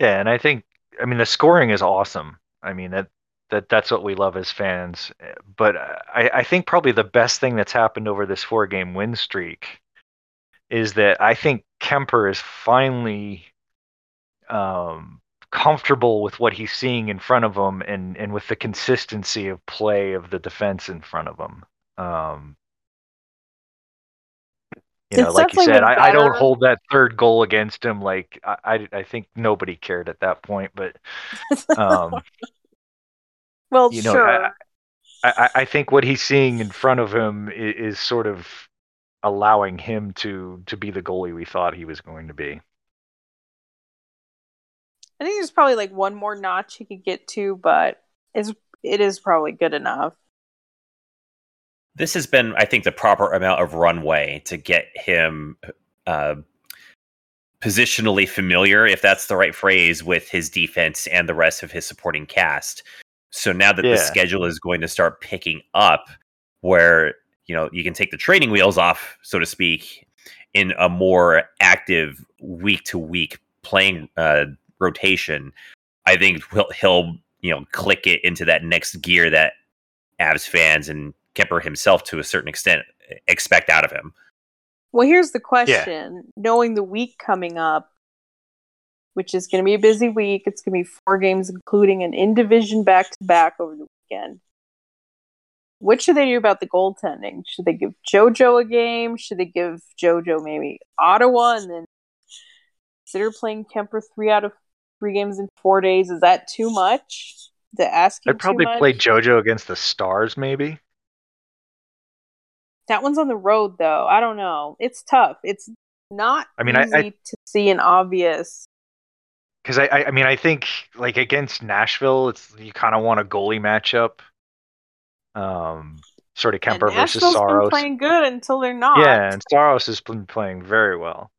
Yeah, and I think I mean the scoring is awesome. I mean that that that's what we love as fans. But I, I think probably the best thing that's happened over this four game win streak is that I think Kuemper is finally um, comfortable with what he's seeing in front of him and, and with the consistency of play of the defense in front of him. Um, you know, like you said, I, I, don't hold that third goal against him. Like I, I, think nobody cared at that point, but um, well, you know, sure. I, I, I, think what he's seeing in front of him is, is, sort of allowing him to to be the goalie we thought he was going to be. I think there's probably like one more notch he could get to, but it's it is probably good enough this has been, I think, the proper amount of runway to get him uh, positionally familiar, if that's the right phrase, with his defense and the rest of his supporting cast. So now that yeah. the schedule is going to start picking up, where you know you can take the training wheels off, so to speak, in a more active week to week playing uh, rotation, I think he'll, he'll you know click it into that next gear that Avs fans and Kuemper himself to a certain extent expect out of him. Well, here's the question: yeah. knowing the week coming up, which is going to be a busy week, it's going to be four games, including an in division back to back over the weekend. What should they do about the goaltending? Should they give JoJo a game? Should they give JoJo maybe Ottawa and then consider playing Kuemper three out of three games in four days? Is that too much? To ask I'd probably play JoJo against the Stars, maybe. That one's on the road though. I don't know. It's tough. It's not I mean, easy I, I, to see an obvious because I, I mean I think like against Nashville, it's you kind of want a goalie matchup. Um, sort of Kuemper and versus Saros. Been playing good until they're not. Yeah, and Saros has been playing very well.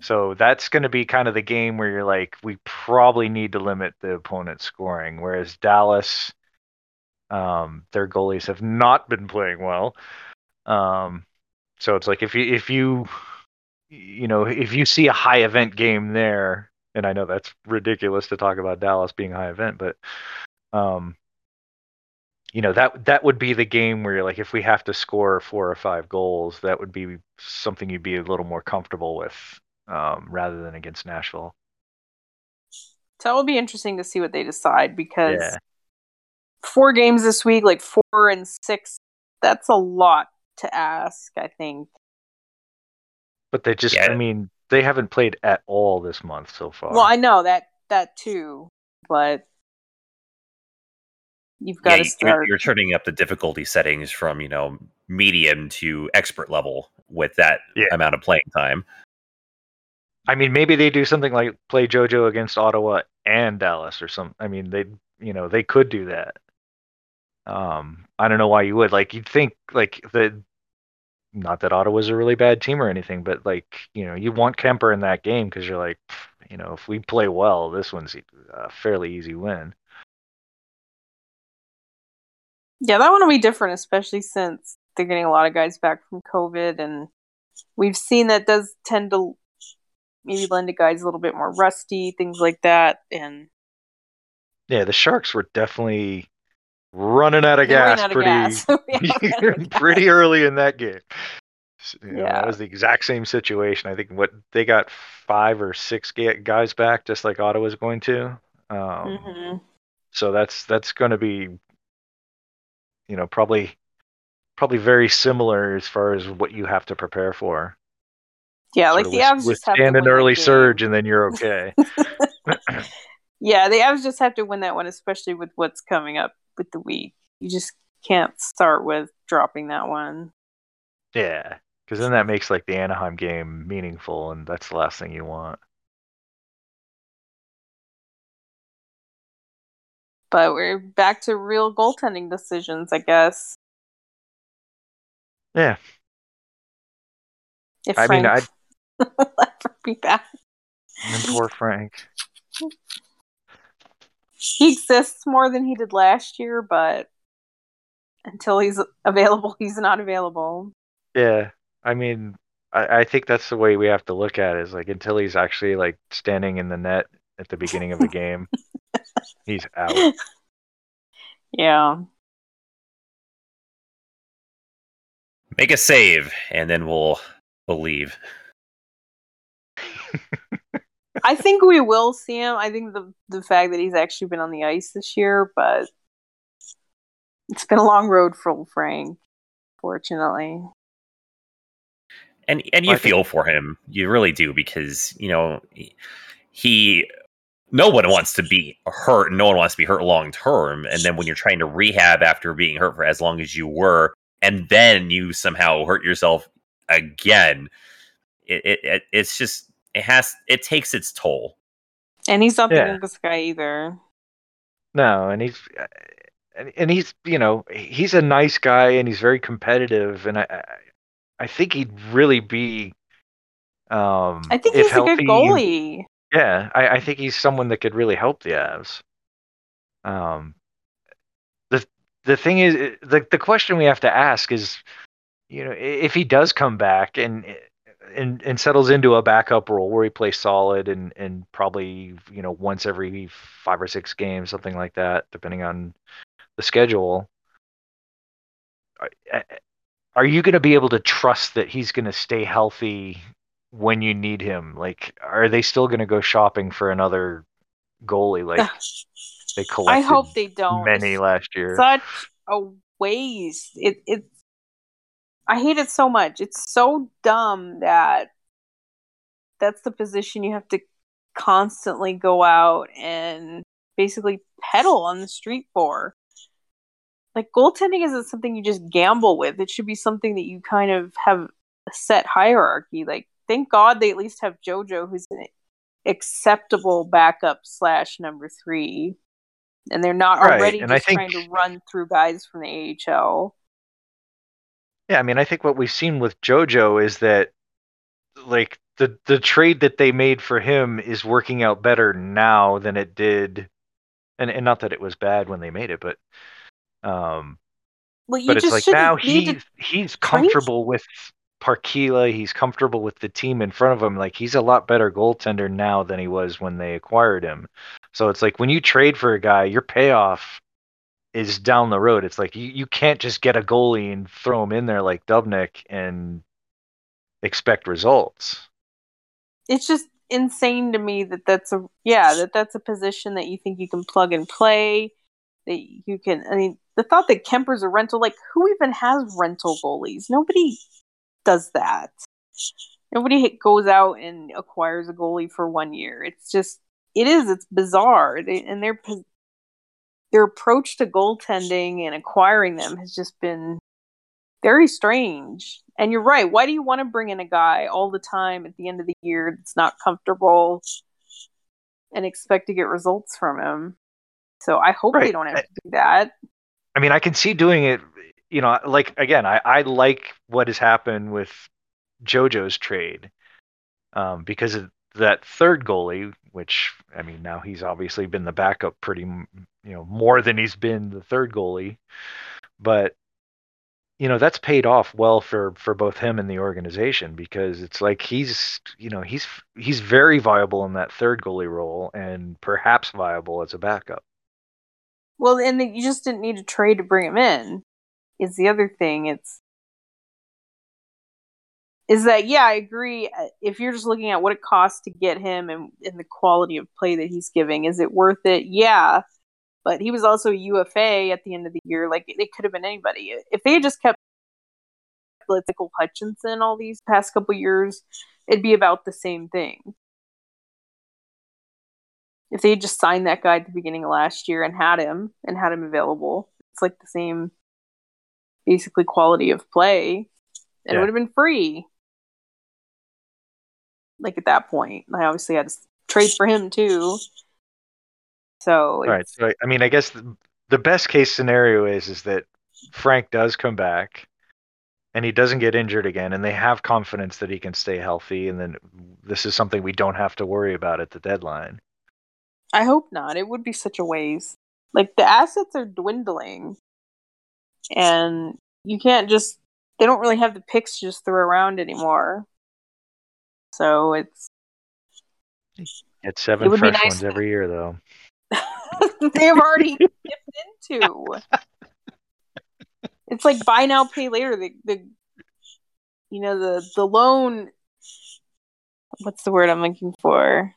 So that's going to be kind of the game where you're like, we probably need to limit the opponent's scoring. Whereas Dallas, um, their goalies have not been playing well. Um, so it's like if you if you you know if you see a high event game there, and I know that's ridiculous to talk about Dallas being high event, but um, you know that that would be the game where you're like if we have to score four or five goals, that would be something you'd be a little more comfortable with um, rather than against Nashville. So that will be interesting to see what they decide because yeah. four games this week, like four and six, that's a lot to ask, I think. But they just, yeah. I mean, they haven't played at all this month so far. Well, I know that that too, but you've got yeah, to start. You're, you're turning up the difficulty settings from you know medium to expert level with that yeah. amount of playing time. I mean, maybe they do something like play JoJo against Ottawa and Dallas or some. I mean, they you know they could do that. Um, I don't know why you would. Like you'd think like the not that Ottawa's a really bad team or anything, but like you know you want Kuemper in that game because you're like you know if we play well, this one's a fairly easy win. Yeah, that one will be different, especially since they're getting a lot of guys back from COVID, and we've seen that does tend to maybe lend a guys a little bit more rusty, things like that. And Yeah, the Sharks were definitely running out of gas out of pretty gas. Yeah, ran out of pretty early in that game. You know, Yeah. that was the exact same situation. I think what they got five or six guys back, just like Ottawa's going to. Um, Mhm. So that's that's going to be, you know, probably probably very similar as far as what you have to prepare for. Yeah, Sort like the Avs just have to withstand an early surge, and then you're okay. Yeah, the Avs just have to win that one, especially with what's coming up with the week. You just can't start with dropping that one. yeah, because then that makes like the Anaheim game meaningful, and that's the last thing you want. But we're back to real goaltending decisions, I guess. Yeah, If I mean, Frank will ever be back. and poor Frank. He exists more than he did last year, but until he's available, he's not available. Yeah, I mean, I, I think that's the way we have to look at it. Is like until he's actually like standing in the net at the beginning of a game, he's out. Yeah. Make a save, and then we'll believe. I think we will see him. I think the the fact that he's actually been on the ice this year, but it's been a long road for old Frank, fortunately. and and you Well, I think- feel for him you really do because you know he no one wants to be hurt no one wants to be hurt long term and then when you're trying to rehab after being hurt for as long as you were and then you somehow hurt yourself again it, it, it it's just it has it takes its toll And he's not the Yeah. youngest guy either. No, and he's uh, and, and he's you know he's a nice guy and he's very competitive and I I, I think he'd really be um I think if he's a good goalie. Yeah, I, I think he's someone that could really help the Avs. Um, the the thing is, the the question we have to ask is, you know, if he does come back and and and settles into a backup role where he plays solid and and probably you know once every five or six games, something like that, depending on the schedule. Are, are you going to be able to trust that he's going to stay healthy when you need him? Like, are they still going to go shopping for another goalie like they collected I hope they don't. many last year? Such a waste. It it. I hate it so much. It's so dumb that that's the position you have to constantly go out and basically pedal on the street for. Like goaltending isn't something you just gamble with. It should be something that you kind of have a set hierarchy. Like thank God they at least have JoJo, who's an acceptable backup slash number three, and they're not Right, already and just think- trying to run through guys from the AHL. Yeah, I mean, I think what we've seen with JoJo is that like the the trade that they made for him is working out better now than it did, and and not that it was bad when they made it, but um, Well, you but it's just like now he's he's comfortable with Parkkila. He's comfortable with the team in front of him. Like he's a lot better goaltender now than he was when they acquired him. So it's like when you trade for a guy, your payoff is down the road. It's like you, you can't just get a goalie and throw him in there like Dubnyk and expect results. It's just insane to me that that's a yeah that that's a position that you think you can plug and play. That you can. I mean, the thought that Kuemper's a rental. Like, who even has rental goalies? Nobody does that. Nobody goes out and acquires a goalie for one year. It's just it is. It's bizarre. And their pos- their approach to goaltending and acquiring them has just been very strange. And you're right. Why do you want to bring in a guy all the time at the end of the year that's not comfortable and expect to get results from him? So I hope they don't have to do that. I mean, I can see doing it. You know, like again, I, I like what has happened with JoJo's trade um, because of that third goalie, which I mean, now he's obviously been the backup pretty, you know, more than he's been the third goalie. But you know that's paid off well for for both him and the organization because it's like he's you know he's he's very viable in that third goalie role and perhaps viable as a backup. Well, and you just didn't need a trade to bring him in. Is the other thing. It's is that yeah, I agree. uh, If you're just looking at what it costs to get him and, and the quality of play that he's giving, is it worth it? Yeah, but he was also a UFA at the end of the year. Like it could have been anybody. If they had just kept like Michael Hutchinson all these past couple years, it'd be about the same thing. If they had just signed that guy at the beginning of last year and had him and had him available, it's like the same basically quality of play. And it Yeah. would have been free. Like at that point. I obviously had to trade for him too. So right. So I, I mean, I guess the, the best case scenario is is that Frank does come back and he doesn't get injured again and they have confidence that he can stay healthy and then this is something we don't have to worry about at the deadline. I hope not. It would be such a waste. Like the assets are dwindling, and you can't just. They don't really have the picks to just throw around anymore. So it's. it's seven It fresh nice ones to- every year though. they've already dipped into. It's like buy now, pay later. The the. You know the the loan. What's the word I'm looking for?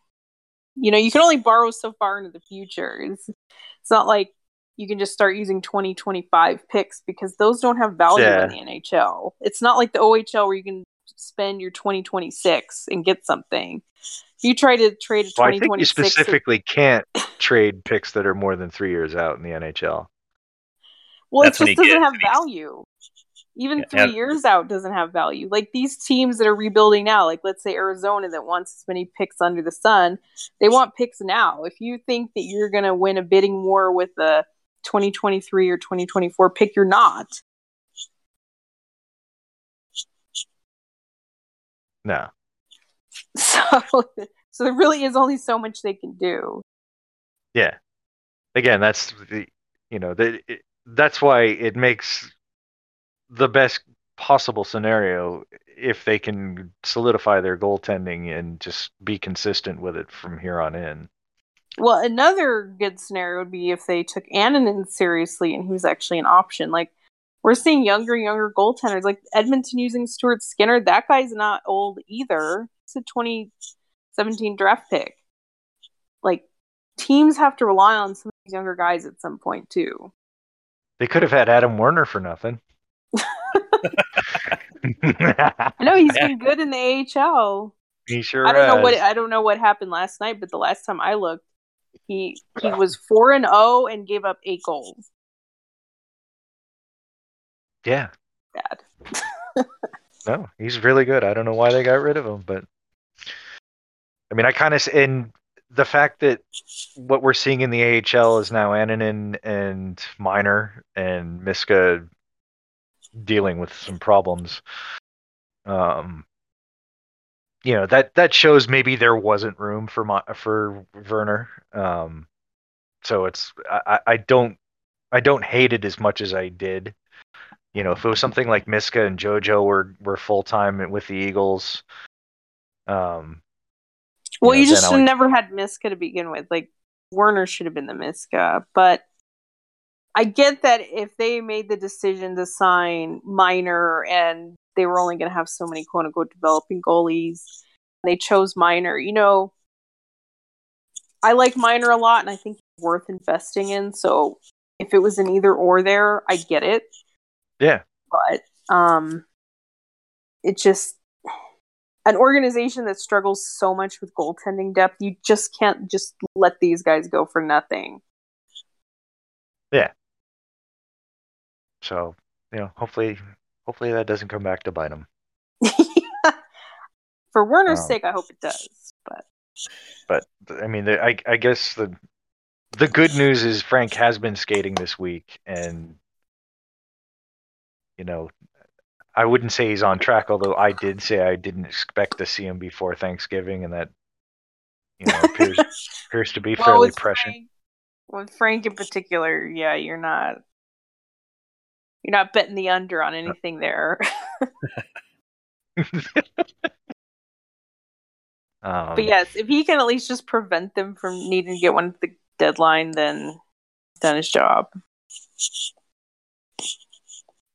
You know, you can only borrow so far into the future. It's, it's not like you can just start using 2025 picks because those don't have value Yeah. in the NHL. It's not like the OHL where you can spend your 2026 and get something. If you try to trade a Well, I think you 2026 specifically can't trade picks that are more than three years out in the NHL. well, it That's when just doesn't get have value. Even Yeah, three and- years out doesn't have value. Like these teams that are rebuilding now, like let's say Arizona that wants as many picks under the sun, they want picks now. If you think that you're going to win a bidding war with a 2023 or 2024 pick, you're not. No. So, so there really is only so much they can do. Yeah. Again, that's the you know that it, that's why it makes the best possible scenario if they can solidify their goaltending and just be consistent with it from here on in. Well, another good scenario would be if they took Annunen seriously and he was actually an option. Like we're seeing younger and younger goaltenders, like Edmonton using Stuart Skinner. That guy's not old either. He's a 2017 draft pick. Like teams have to rely on some of these younger guys at some point too. They could have had Adam Werner for nothing. I know he's been good in the AHL. he sure I don't know what. I don't know what happened last night, but the last time I looked, he he was four and zero and gave up eight goals. Yeah. Bad. No, he's really good. I don't know why they got rid of him, but I mean, I kind of and the fact that what we're seeing in the AHL is now Annunen and Miner and Miska dealing with some problems. Um, you know that that shows maybe there wasn't room for Mi- for Werner. Um, so it's I I don't I don't hate it as much as I did. You know, if it was something like Miska and JoJo were were full time with the Eagles, um, Well, know, you just would- never had Miska to begin with. Like Werner should have been the Miska, but I get that if they made the decision to sign Miner and they were only going to have so many quote unquote developing goalies, they chose Miner. You know, I like Miner a lot, and I think he's worth investing in. So if it was an either or there, I get it. Yeah, but um it just an organization that struggles so much with goaltending depth you just can't just let these guys go for nothing Yeah. so you know, hopefully, hopefully that doesn't come back to bite them. for werner's Um, sake i hope it does but But I mean, I I guess the the good news is Frank has been skating this week, and you know, I wouldn't say he's on track. Although I did say I didn't expect to see him before Thanksgiving, and that you know appears appears to be well, fairly prescient. frank, with frank in particular yeah you're not You're not betting the under on anything there. Um, but yes, if he can at least just prevent them from needing to get one at the deadline, then done his job.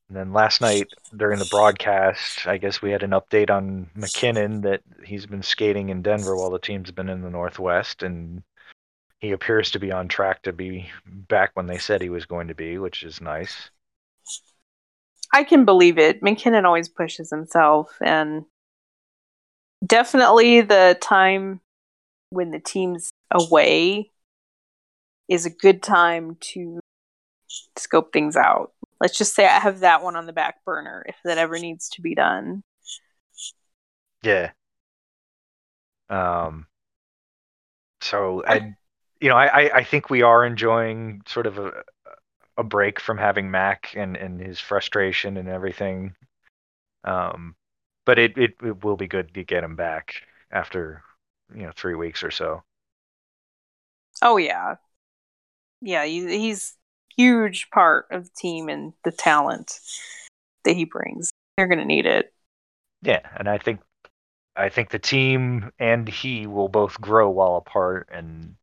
And then last night during the broadcast, I guess we had an update on MacKinnon that he's been skating in Denver while the team's been in the Northwest, and he appears to be on track to be back when they said he was going to be, which is nice. I can believe it. MacKinnon always pushes himself, and definitely the time when the team's away is a good time to scope things out. Let's just say I have that one on the back burner if that ever needs to be done. Yeah. Um. So I, you know, I I think we are enjoying sort of a a break from having Mac and and his frustration and everything. Um, but it it, it will be good to get him back after you know three weeks or so. Oh yeah, yeah. He's huge part of the team and the talent that he brings. They're going to need it. Yeah, and I think I think the team and he will both grow while apart, and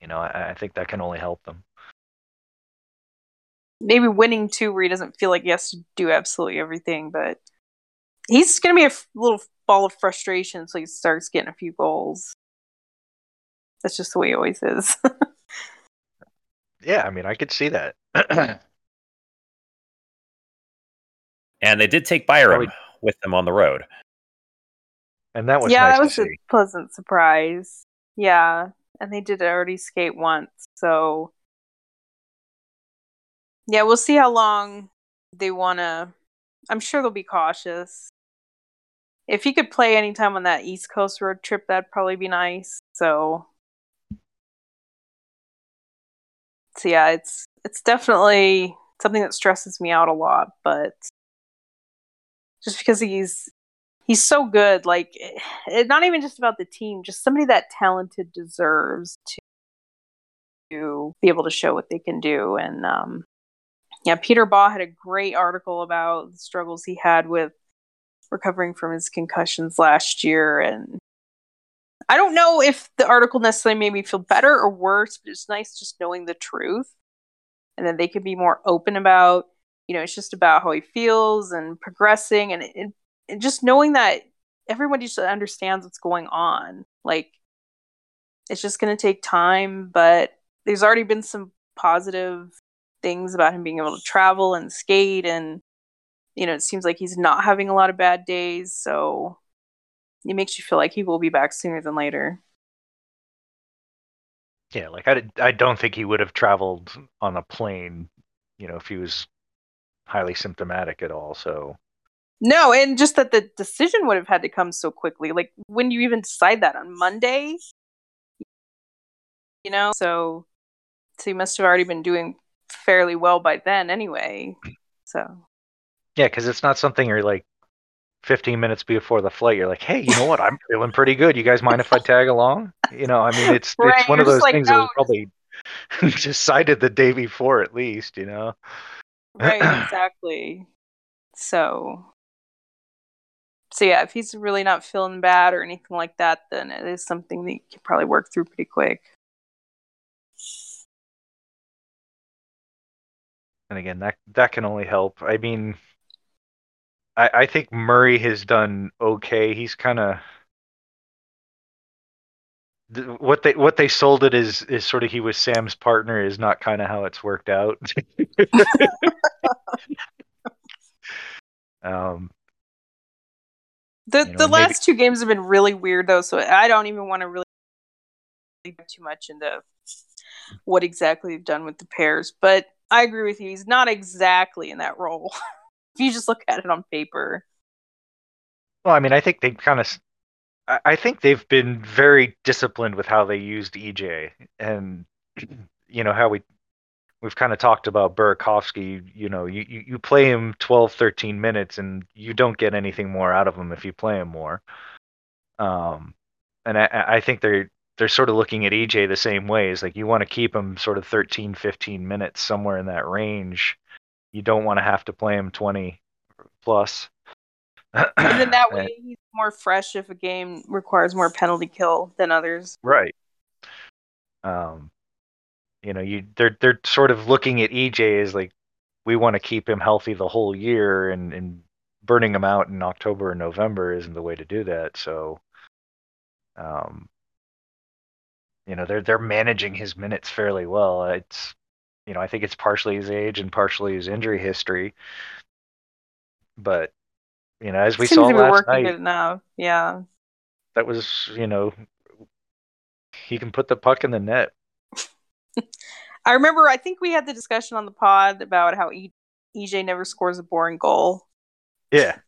you know I, I think that can only help them. Maybe winning too, where he doesn't feel like he has to do absolutely everything, but he's going to be a f- little ball of frustration, so he starts getting a few goals. That's just the way he always is. Yeah, I mean I could see that. And they did take Byram Probably- with them on the road. and that was yeah, nice that was to a see. pleasant surprise. Yeah, and they did already skate once, so yeah, we'll see how long they want to. I'm sure they'll be cautious. If he could play anytime on that East Coast road trip, that'd probably be nice. So, so yeah, it's it's definitely something that stresses me out a lot, but just because he's he's so good like it, not even just about the team just somebody that talented deserves to, to be able to show what they can do. And um yeah peter baugh had a great article about the struggles he had with recovering from his concussions last year and i don't know if the article necessarily made me feel better or worse but it's nice just knowing the truth. And then they could be more open about you know it's just about how he feels and progressing and and just knowing that everybody just understands what's going on. Like it's just going to take time but there's already been some positive things about him being able to travel and skate and you know it seems like he's not having a lot of bad days so it makes you feel like he will be back sooner than later. Yeah, like I, I don't think he would have traveled on a plane, you know, if he was highly symptomatic at all. So. No and just that the decision would have had to come so quickly. Like when you even decide that on monday you know so so he must have already been doing fairly well by then anyway so. Yeah, because it's not something you're like 15 minutes before the flight. You're like, hey, you know what? I'm feeling pretty good. You guys mind if I tag along? You know, I mean, it's Right, it's one you're of those like, things that was "No, probably decided the day before at least. You know. right exactly so so yeah if he's really not feeling bad or anything like that then it is something that you can probably work through pretty quick and again that that can only help i mean i i think murray has done okay. He's kind of what they what they sold it is is sort of he was sam's partner is not kind of how it's worked out. Um the You know, the maybe- last two games have been really weird though so i don't even want to really too much into what exactly they've done with the pairs but i agree with you he's not exactly in that role if you just look at it on paper well i mean i think they've kind of I, think they've been very disciplined with how they used ej and you know how we we've kind of talked about Burakovsky, you know, you, you, play him 12, 13 minutes and you don't get anything more out of him if you play him more. Um, and I, I think they're, they're sort of looking at EJ the same way. Is like you want to keep him sort of 13, 15 minutes somewhere in that range. You don't want to have to play him 20 plus. And then that way he's more fresh if a game requires more penalty kill than others. Right. Um, you know, you they're they're sort of looking at EJ as like we want to keep him healthy the whole year, and and burning him out in October and November isn't the way to do that. So, um, you know, they're they're managing his minutes fairly well. It's you know, I think it's partially his age and partially his injury history. But you know, as we Seems saw last working night, now. Yeah. that was you know, he can put the puck in the net. I remember I think we had the discussion on the pod about how e- EJ never scores a boring goal. Yeah,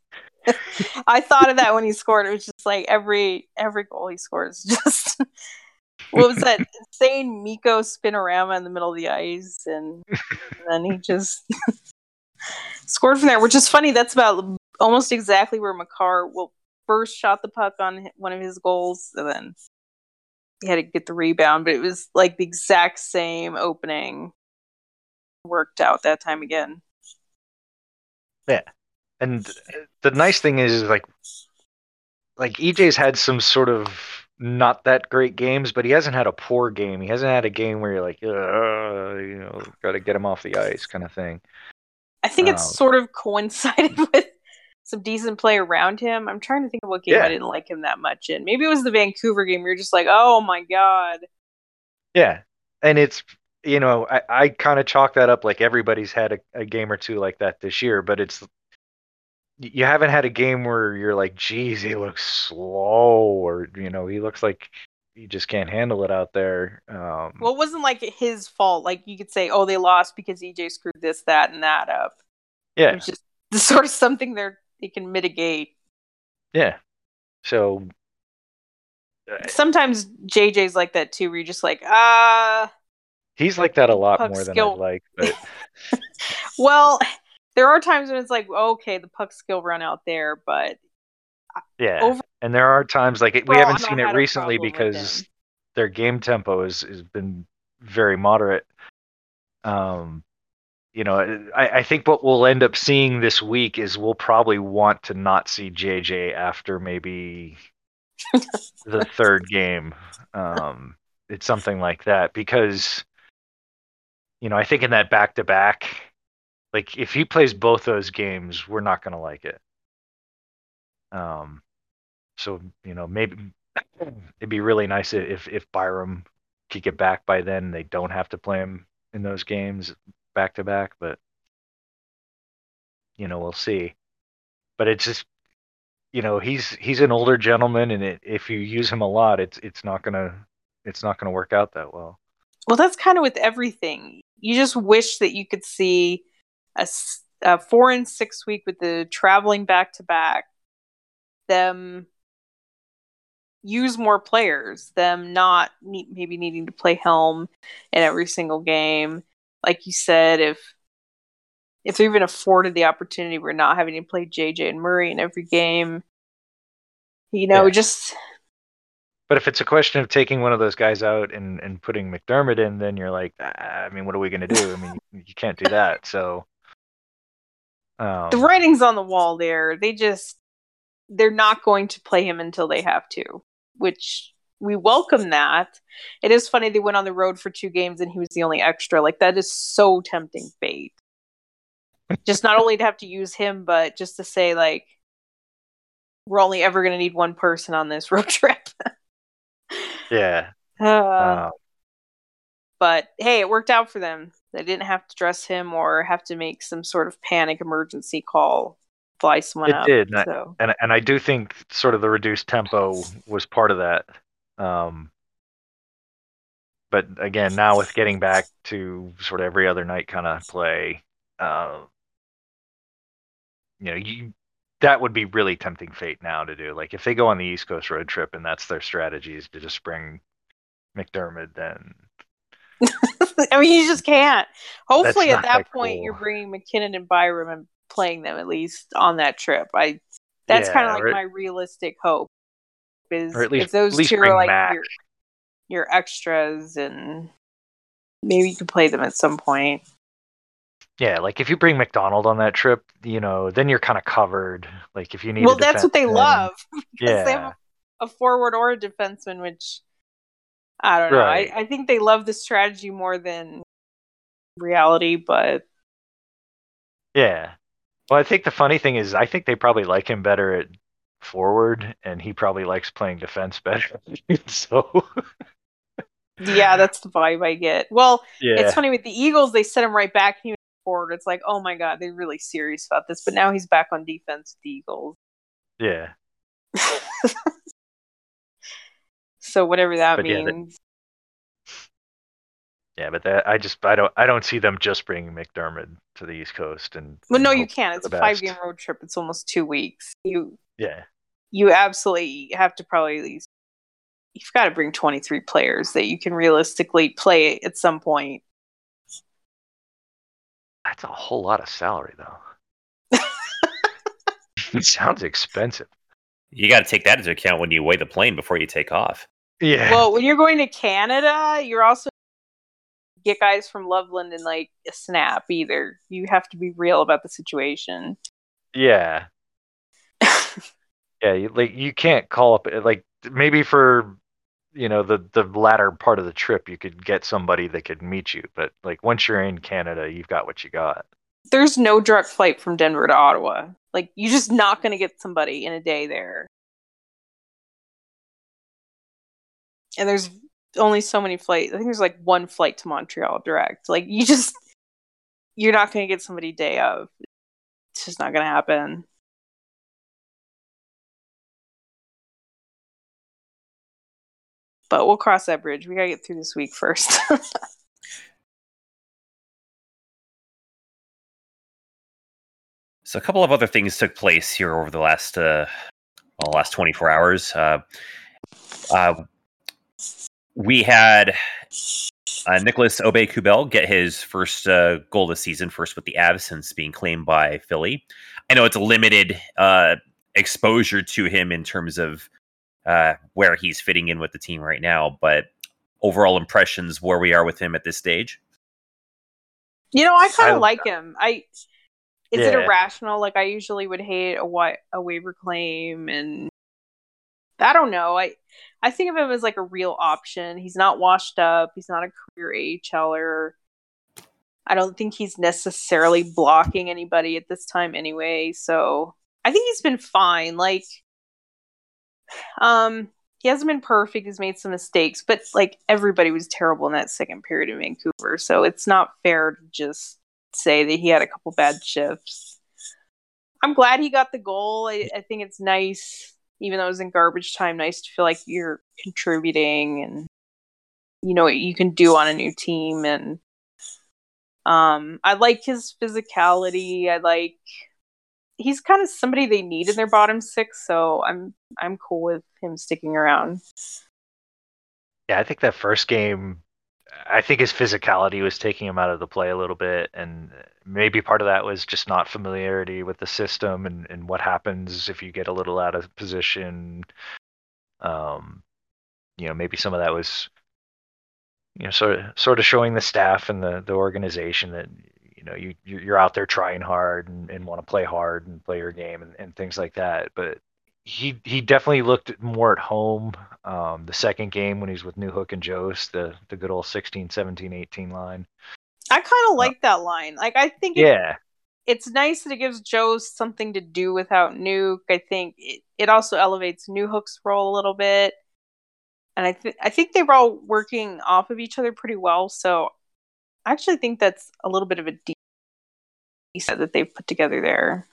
I thought of that when he scored. It was just like every every goal he scores just what was that insane Mikko spinorama in the middle of the ice and, then he just scored from there, which is funny. That's about almost exactly where Makar will first shot the puck on one of his goals and then he had to get the rebound, but it was like the exact same opening worked out that time again. Yeah, and the nice thing is like like EJ's had some sort of not that great games, but he hasn't had a poor game. He hasn't had a game where you're like, you know, got to get him off the ice, kind of thing. I think it's Um, sort of coincided with some decent play around him. I'm trying to think of what game Yeah. I didn't like him that much in. Maybe it was the Vancouver game. You're just like, oh my god. Yeah, and it's you know I, I kind of chalk that up like everybody's had a, a game or two like that this year, but it's you haven't had a game where you're like, geez, he looks slow, or you know, he looks like he just can't handle it out there. Um, Well, it wasn't like his fault. Like you could say, oh, they lost because EJ screwed this, that, and that up. yeah, It's just the sort of something they're they can mitigate. yeah. So uh, Sometimes JJ's like that too, where you're just like, ah, he's like that a lot more than. I'd like, but well, there are times when it's like, okay, the puck skill run out there, but yeah. Over- and there are times like it, we haven't seen it recently because their game tempo has has been very moderate. Um, you know, I, I think what we'll end up seeing this week is we'll probably want to not see JJ after maybe the third game. Um, it's something like that because, you know, I think in that back to back, like if he plays both those games, we're not going to like it. Um, so you know, maybe it'd be really nice if if Byram could get back by then. They don't have to play him in those games back to back, but you know, we'll see. But it's just you know, he's he's an older gentleman, and it, if you use him a lot, it's it's not gonna it's not gonna work out that well. Well, that's kind of with everything. You just wish that you could see a, a four and six week with the traveling back to back, them use more players, them not need, maybe needing to play Helm in every single game. Like you said, if if they're even afforded the opportunity, we're not having to play JJ and Murray in every game. You know, Yeah. just But if it's a question of taking one of those guys out and, and putting MacDermid in, then you're like, ah, I mean, what are we going to do? I mean, you can't do that. So, um, the writing's on the wall there. They just they're not going to play him until they have to, which we welcome that. It is funny they went on the road for two games and he was the only extra. Like that is so tempting fate. just not only to have to use him, but just to say like we're only ever going to need one person on this road trip. yeah. Uh, Uh, but hey, it worked out for them. They didn't have to dress him or have to make some sort of panic emergency call, fly someone It up. did, and I- So and and I do think sort of the reduced tempo was part of that. Um, but again, now with getting back to sort of every other night kind of play, uh, you know, you that would be really tempting fate now to do. Like if they go on the East Coast road trip and that's their strategy is to just bring MacDermid, then I mean, you just can't. Hopefully, at that that point, cool. you're bringing MacKinnon and Byram and playing them at least on that trip. I that's Yeah, kind of like my realistic hope. Is or at least if those least two are like your your extras, and maybe you can play them at some point. Yeah, like if you bring MacDonald on that trip, you know, then you're kind of covered. Like if you need, well, that's what they love Yeah, they have a, a forward or a defenseman, which I don't know. Right. I, I think they love the strategy more than reality, but yeah. Well, I think the funny thing is, I think they probably like him better at forward, and he probably likes playing defense better. so yeah, that's the vibe I get. Well, yeah, it's funny with the Eagles, they set him right back and he went forward. It's like, oh my god, they're really serious about this. But now he's back on defense with the Eagles. yeah. so whatever that But yeah, that- means. Yeah, but that I just I don't I don't see them just bringing MacDermid to the East Coast and. well, no, you can't. It's a the five game road trip. It's almost two weeks. You Yeah, you absolutely have to probably at least you've got to bring 23 players that you can realistically play at some point. that's a whole lot of salary though. it sounds expensive. You got to take that into account when you weigh the plane before you take off. Yeah. Well, when you're going to Canada, you're also get guys from Loveland and like a snap either. You have to be real about the situation. yeah. Yeah, you, like you can't call up eh, like maybe for you know the the latter part of the trip you could get somebody that could meet you, but like once you're in Canada, you've got what you got. There's no direct flight from Denver to Ottawa. Like you're just not going to get somebody in a day there. And there's only so many flights. I think there's like one flight to Montreal direct. Like you just you're not going to get somebody day of. It's just not going to happen. But we'll cross that bridge. We got to get through this week first. So a couple of other things took place here over the last uh, well, last 24 hours. Uh, uh, we had uh, Nicolas Aube-Kubel get his first uh, goal this season, first with the Avs since being claimed by Philly. I know it's a limited uh, exposure to him in terms of uh, where he's fitting in with the team right now, but overall impressions where we are with him at this stage. You know, I kind of like him. I is it irrational? Like I usually would hate a wa- a waiver claim, and I don't know. I I think of him as like a real option. He's not washed up. He's not a career AHLer. I don't think he's necessarily blocking anybody at this time anyway. So I think he's been fine. Like, um, he hasn't been perfect. He's made some mistakes, but like everybody was terrible in that second period in Vancouver. So it's not fair to just say that he had a couple bad shifts. I'm glad he got the goal. I, I think it's nice, even though it was in garbage time, nice to feel like you're contributing and you know what you can do on a new team. And um, I like his physicality. I like he's kind of somebody they need in their bottom six. So I'm I'm cool with him sticking around. Yeah, I think that first game, I think his physicality was taking him out of the play a little bit, and maybe part of that was just not familiarity with the system and, and what happens if you get a little out of position. Um, you know, maybe some of that was, you know, sort of sort of showing the staff and the the organization that you know you you- you're out there trying hard and, and want to play hard and play your game and, and things like that. But he he definitely looked more at home. Um, the second game when he's with Newhook and Jost, the the good old 16, 17, 18 line. I kind of like that line. Like I think it, Yeah, it's nice that it gives Joe something to do without Nuke. I think it, it also elevates Newhook's role a little bit, and I think I think they were all working off of each other pretty well. So I actually think that's a little bit of a deep set that they've put together there.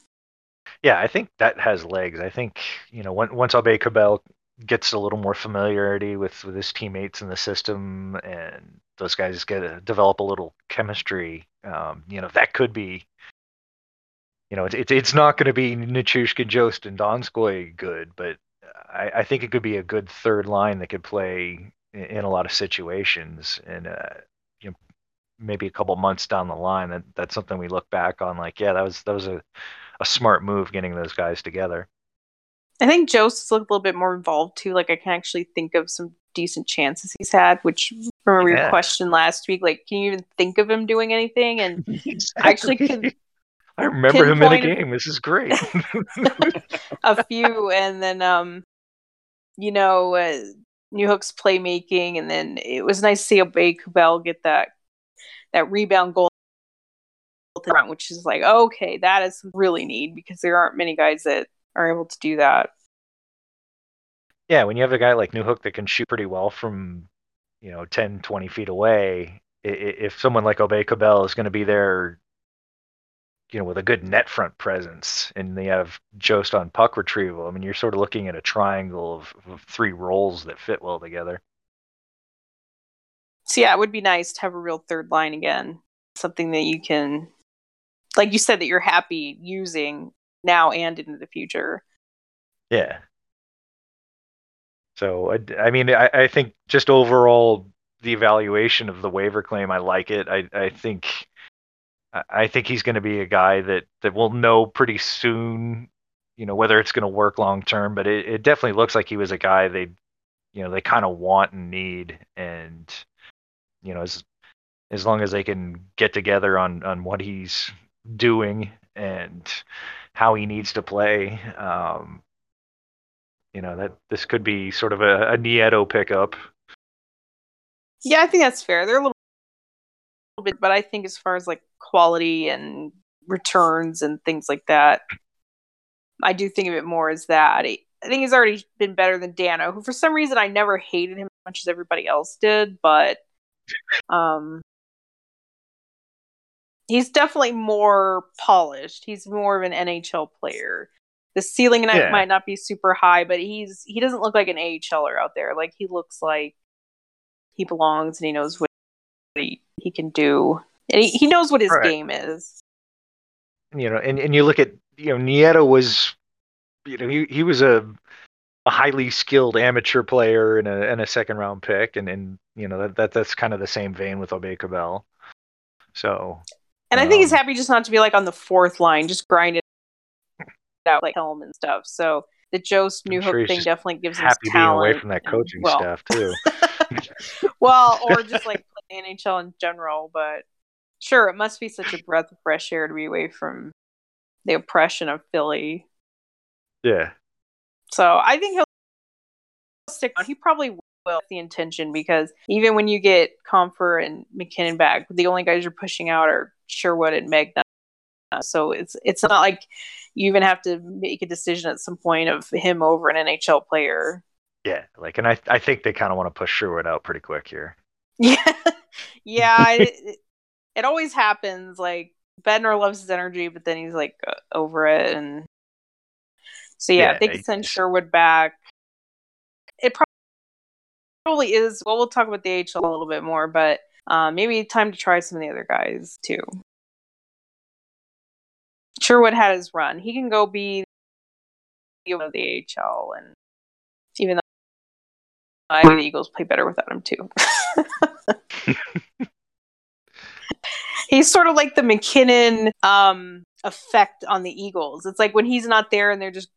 Yeah, I think that has legs. I think you know when, once Aube-Kubel gets a little more familiarity with with his teammates in the system, and those guys get to develop a little chemistry. Um, you know that could be. You know, it's it's, it's not going to be Nichushkin, Jost, and Donskoy good, but I, I think it could be a good third line that could play in, in a lot of situations, and uh, you know, maybe a couple months down the line, that that's something we look back on like, yeah, that was that was a a smart move getting those guys together. I think Joe's looked a little bit more involved too. Like I can actually think of some decent chances he's had. Which remember Yeah. your question last week, like, can you even think of him doing anything? And I actually could I remember him in a game. This is great. a few, and then um, you know, uh, Newhook's playmaking, and then it was nice to see Aube-Kubel get that that rebound goal, at the front, which is like okay, that is really neat because there aren't many guys that are able to do that. yeah, when you have a guy like Newhook that can shoot pretty well from, you know, 10, 20 feet away, if someone like Aube-Kubel is going to be there, you know, with a good net front presence, and they have Jost on puck retrieval, I mean, you're sort of looking at a triangle of, of three roles that fit well together. So yeah, it would be nice to have a real third line again, something that you can, like you said, that you're happy using now and into the future. Yeah. So I, I mean, I, I think just overall the evaluation of the waiver claim, I like it. I, I think, I- think he's going to be a guy that that we'll know pretty soon. You know whether it's going to work long term, but it, it definitely looks like he was a guy they, you know, they kind of want and need, and you know, as as long as they can get together on on what he's doing and how he needs to play, um, you know that this could be sort of a, a Nieto pickup. Yeah, I think that's fair. They're a little, bit, but I think as far as like quality and returns and things like that, I do think of it more as that. I I think he's already been better than Dano, who for some reason I never hated him as much as everybody else did, but um he's definitely more polished. He's more of an NHL player. The ceiling Yeah. might not be super high, but he's he doesn't look like an AHLer out there. Like he looks like he belongs and he knows what he, he can do. And he, he knows what his Right. game is. You know, and, and you look at you know Nieto was, you know, he he was a a highly skilled amateur player and a and a second round pick, and and you know that, that that's kind of the same vein with Aube-Kubel. So And I think he's Um, happy just not to be like on the fourth line, just grind it out like Helm and stuff. So the Jost New sure he's thing definitely gives him happy being talent. away from that coaching well, staff too. well, or just like NHL in general. But sure, it must be such a breath of fresh air to be away from the oppression of Philly. yeah, So I think he'll stick on. He probably with the intention because even when you get Compher and MacKinnon back, the only guys you're pushing out are Sherwood and Megna. So it's it's not like you even have to make a decision at some point of him over an NHL player. yeah. Like, and I I think they kind of want to push Sherwood out pretty quick here. Yeah, yeah. it, it, always happens. Like Bednar loves his energy, but then he's like uh, over it, and so yeah, Yeah, they send Sherwood back. Probably is. Well, we'll talk about the HL a little bit more, but uh, maybe time to try some of the other guys too. Sherwood had his run. He can go be the of the AHL, and even though I think the Eagles play better without him too. he's sort of like the MacKinnon um, effect on the Eagles. It's like when he's not there and they're just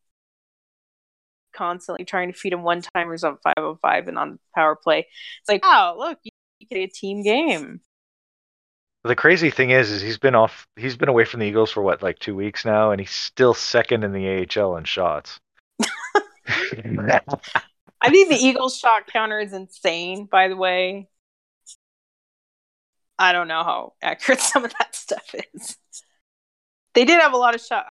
constantly trying to feed him one timers on 505 and on the power play. It's like, oh, look, you, you get a team game. The crazy thing is, is he's been off. He's been away from the Eagles for what, like two weeks now, and he's still second in the AHL in shots. I think the Eagles shot counter is insane, by the way. I don't know how accurate some of that stuff is. They did have a lot of shots.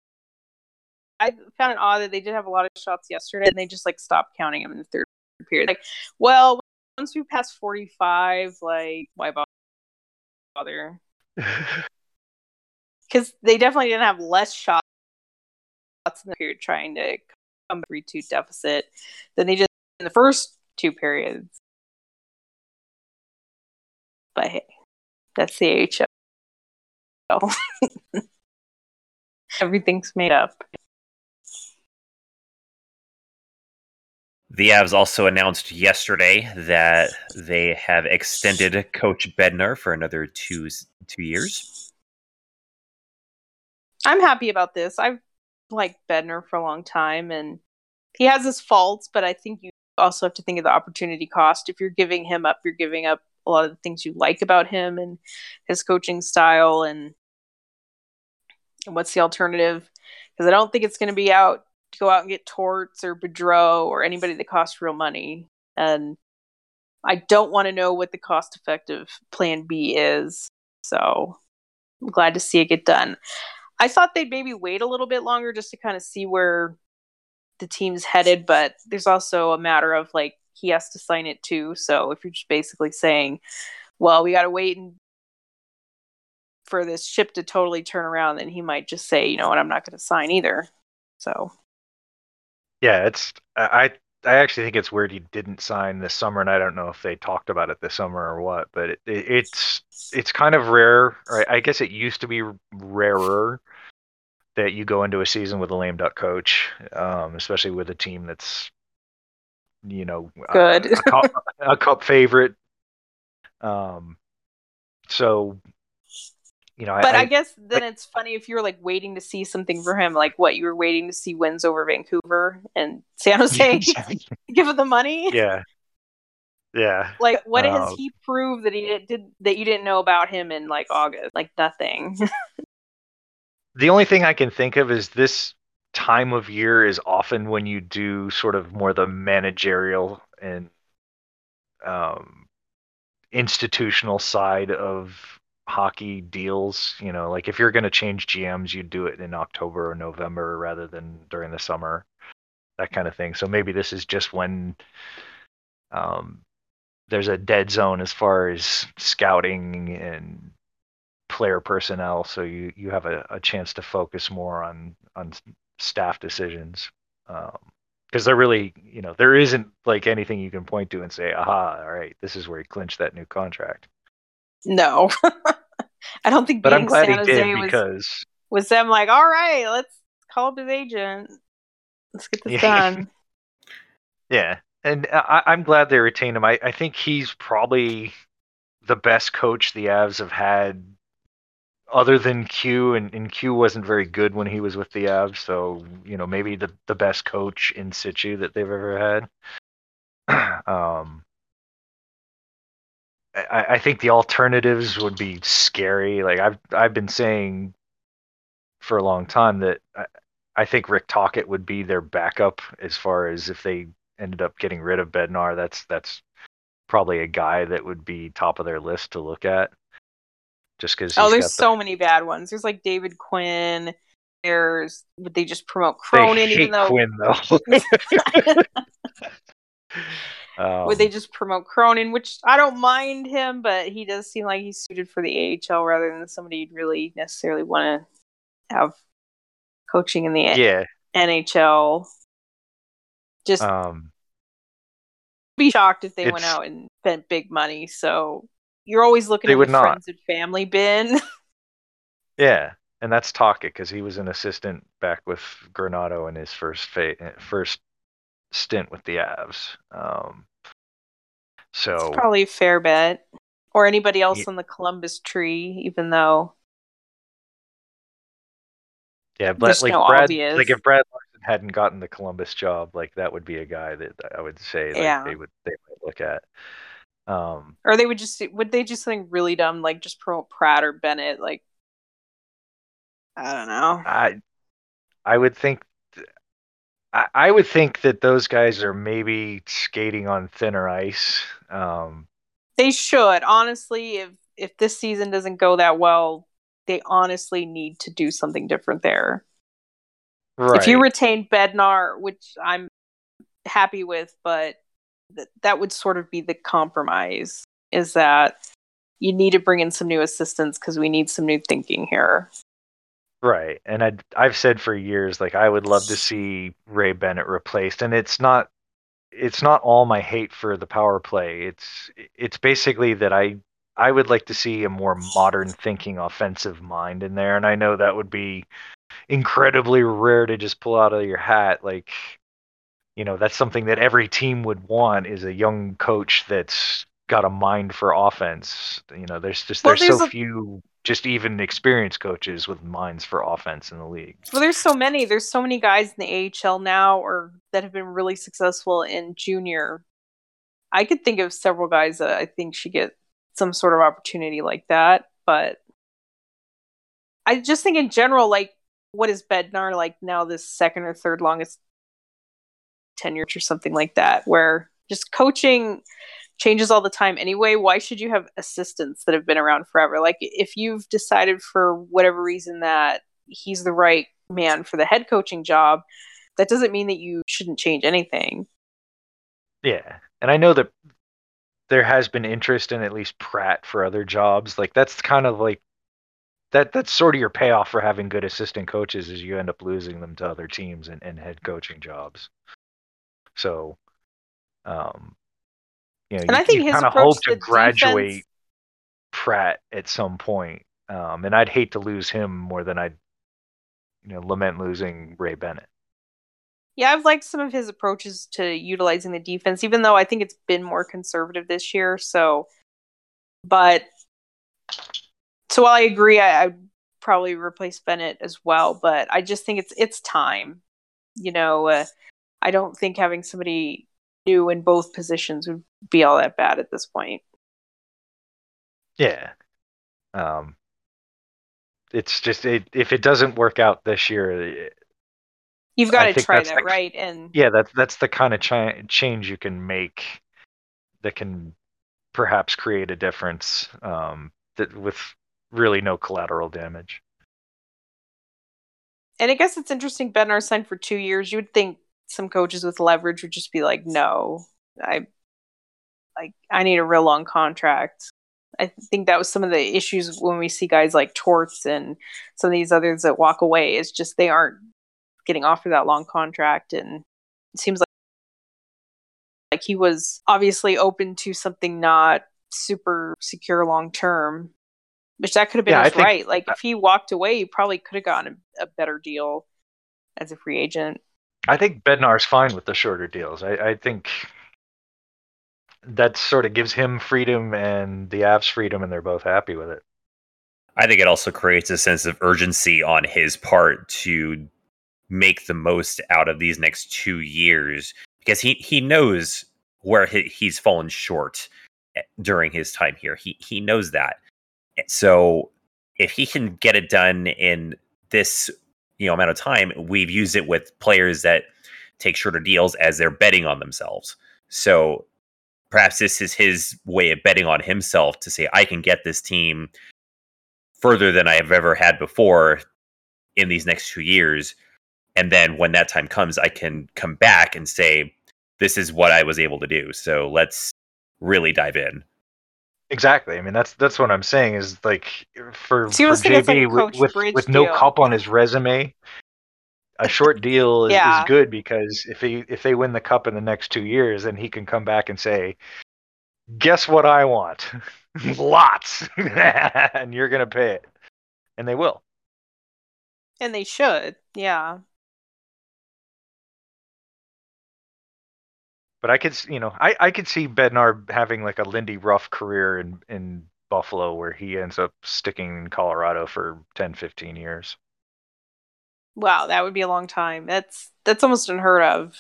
I found it odd that they did have a lot of shots yesterday and they just like stopped counting them in the third period. Like, well, once we pass 45, like, why bother? Because they definitely didn't have less shots in the period trying to come 3 2 deficit than they did in the first two periods. But hey, that's the AHL. Everything's made up. The Avs also announced yesterday that they have extended Coach Bednar for another two two years. I'm happy about this. I've liked Bednar for a long time, and he has his faults, but I think you also have to think of the opportunity cost. If you're giving him up, you're giving up a lot of the things you like about him and his coaching style and, and what's the alternative? Because I don't think it's going to be out go out and get Torts or Boudreau or anybody that costs real money. And I don't want to know what the cost effective plan B is. So I'm glad to see it get done. I thought they'd maybe wait a little bit longer just to kind of see where the team's headed, but there's also a matter of like he has to sign it too. So if you're just basically saying, well, we got to wait and for this ship to totally turn around, then he might just say, you know what, I'm not going to sign either. So yeah, it's I I actually think it's weird he didn't sign this summer, and I don't know if they talked about it this summer or what, but it, it, it's it's kind of rare. Or I guess it used to be rarer that you go into a season with a lame duck coach, um, especially with a team that's you know good a, a, cup, a cup favorite. Um, so you know, but I, I guess then it's funny if you're like waiting to see something for him, like what you were waiting to see wins over Vancouver and San Jose, give him the money. Yeah, yeah. Like, what um, has he proved that he did, did that you didn't know about him in like August? Like nothing. the only thing I can think of is this time of year is often when you do sort of more the managerial and um, institutional side of hockey deals. You know, like if you're going to change GMs, you'd do it in October or November rather than during the summer, that kind of thing. So maybe this is just when um, there's a dead zone as far as scouting and player personnel, so you you have a, a chance to focus more on on staff decisions. Um, because there really, you know, there isn't like anything you can point to and say, "Aha! All right, this is where he clinched that new contract." No, I don't think. But I'm glad San he did Jose because was, was them like, all right, let's call up his agent. Let's get this Yeah. done. yeah, and I, I'm glad they retained him. I, I think he's probably the best coach the Avs have had, other than Q, and, and Q wasn't very good when he was with the Avs. So you know maybe the the best coach in situ that they've ever had. um, I, I think the alternatives would be scary. Like I've I've been saying for a long time that I, I think Rick Tocchet would be their backup as far as if they ended up getting rid of Bednar. That's that's probably a guy that would be top of their list to look at. Just because Oh, there's so many bad ones. There's like David Quinn. There's would they just promote Cronin even though Quinn though. um, would they just promote Cronin, which I don't mind him, but he does seem like he's suited for the AHL rather than somebody you'd really necessarily want to have coaching in the yeah. NHL. Just Um, be shocked if they went out and spent big money. So you're always looking at would not. friends and family bin. Yeah, and that's Tocchet because he was an assistant back with Granato in his first fa- first stint with the Avs. Um, so It's probably a fair bet. Or anybody else Ye- on the Columbus tree, even though yeah, but like no Brad, obvious- like if Brad Larsen hadn't gotten the Columbus job, like that would be a guy that I would say like Yeah. they would they might look at. Um, or they would just would they just something really dumb like just promote Pratt or Bennett like I don't know. I I would think th- I, I would think that those guys are maybe skating on thinner ice. Um, They should honestly if if this season doesn't go that well, they honestly need to do something different there. right. If you retain Bednar, which I'm happy with, but th- that would sort of be the compromise is that you need to bring in some new assistants because we need some new thinking here. Right. And I I've said for years like I would love to see Ray Bennett replaced and it's not it's not all my hate for the power play. It's it's basically that I I would like to see a more modern thinking offensive mind in there and I know that would be incredibly rare to just pull out of your hat like you know that's something that every team would want is a young coach that's got a mind for offense. You know, there's just Well, there's, there's so a- few just even experienced coaches with minds for offense in the league. Well, there's so many. There's so many guys in the AHL now, or that have been really successful in junior. I could think of several guys that I think should get some sort of opportunity like that, but I just think in general, like, what is Bednar like now? This second or third longest tenure or something like that, where just coaching changes all the time anyway. Why should you have assistants that have been around forever? Like, if you've decided for whatever reason that he's the right man for the head coaching job, that doesn't mean that you shouldn't change anything. Yeah. And I know that there has been interest in at least Pratt for other jobs. Like that's kind of like that that's sort of your payoff for having good assistant coaches is you end up losing them to other teams and, and head coaching jobs. So um you know, And you, I think you his kind of approach hope to to graduate defense- Pratt at some point. Um and I'd hate to lose him more than I'd you know lament losing Ray Bennett. Yeah, I've liked some of his approaches to utilizing the defense, even though I think it's been more conservative this year. So, but so while I agree, I, I'd probably replace Bennett as well. But I just think it's it's time. You know, uh, I don't think having somebody new in both positions would be all that bad at this point. Yeah. Um, it's just it, if it doesn't work out this year, You've got I to try that, like- right? And yeah, that's that's the kind of chi- change you can make that can perhaps create a difference um, that with really no collateral damage. and I guess it's interesting. Bednar signed for two years. You would think some coaches with leverage would just be like, "No, I like I need a real long contract." I think that was some of the issues when we see guys like Torts and some of these others that walk away. Is just they aren't getting offered that long contract, and it seems like like he was obviously open to something not super secure long term. Which that could have been Yeah, his right. Like if he walked away, he probably could have gotten a, a better deal as a free agent. I think Bednar's fine with the shorter deals. I, I think that sort of gives him freedom and the Avs freedom, and they're both happy with it. I think it also creates a sense of urgency on his part to make the most out of these next two years because he, he knows where he, he's fallen short eh, during his time here. He he knows that. So if he can get it done in this you know amount of time, we've used it with players that take shorter deals as they're betting on themselves. So perhaps this is his way of betting on himself to say I can get this team further than I have ever had before in these next two years. And then when that time comes, I can come back and say, this is what I was able to do. So let's really dive in. Exactly. I mean, that's that's what I'm saying is like for, So for it's like JB with with, with no cup on his resume, a short deal is, Yeah. is good because if he if they win the cup in the next two years, then he can come back and say, "Guess what I want? Lots, and you're gonna pay it," and they will. And they should. Yeah. But I could, you know, I, I could see Bednar having like a Lindy Ruff career in, in Buffalo where he ends up sticking in Colorado for 10, 15 years. Wow, that would be a long time. That's that's almost unheard of.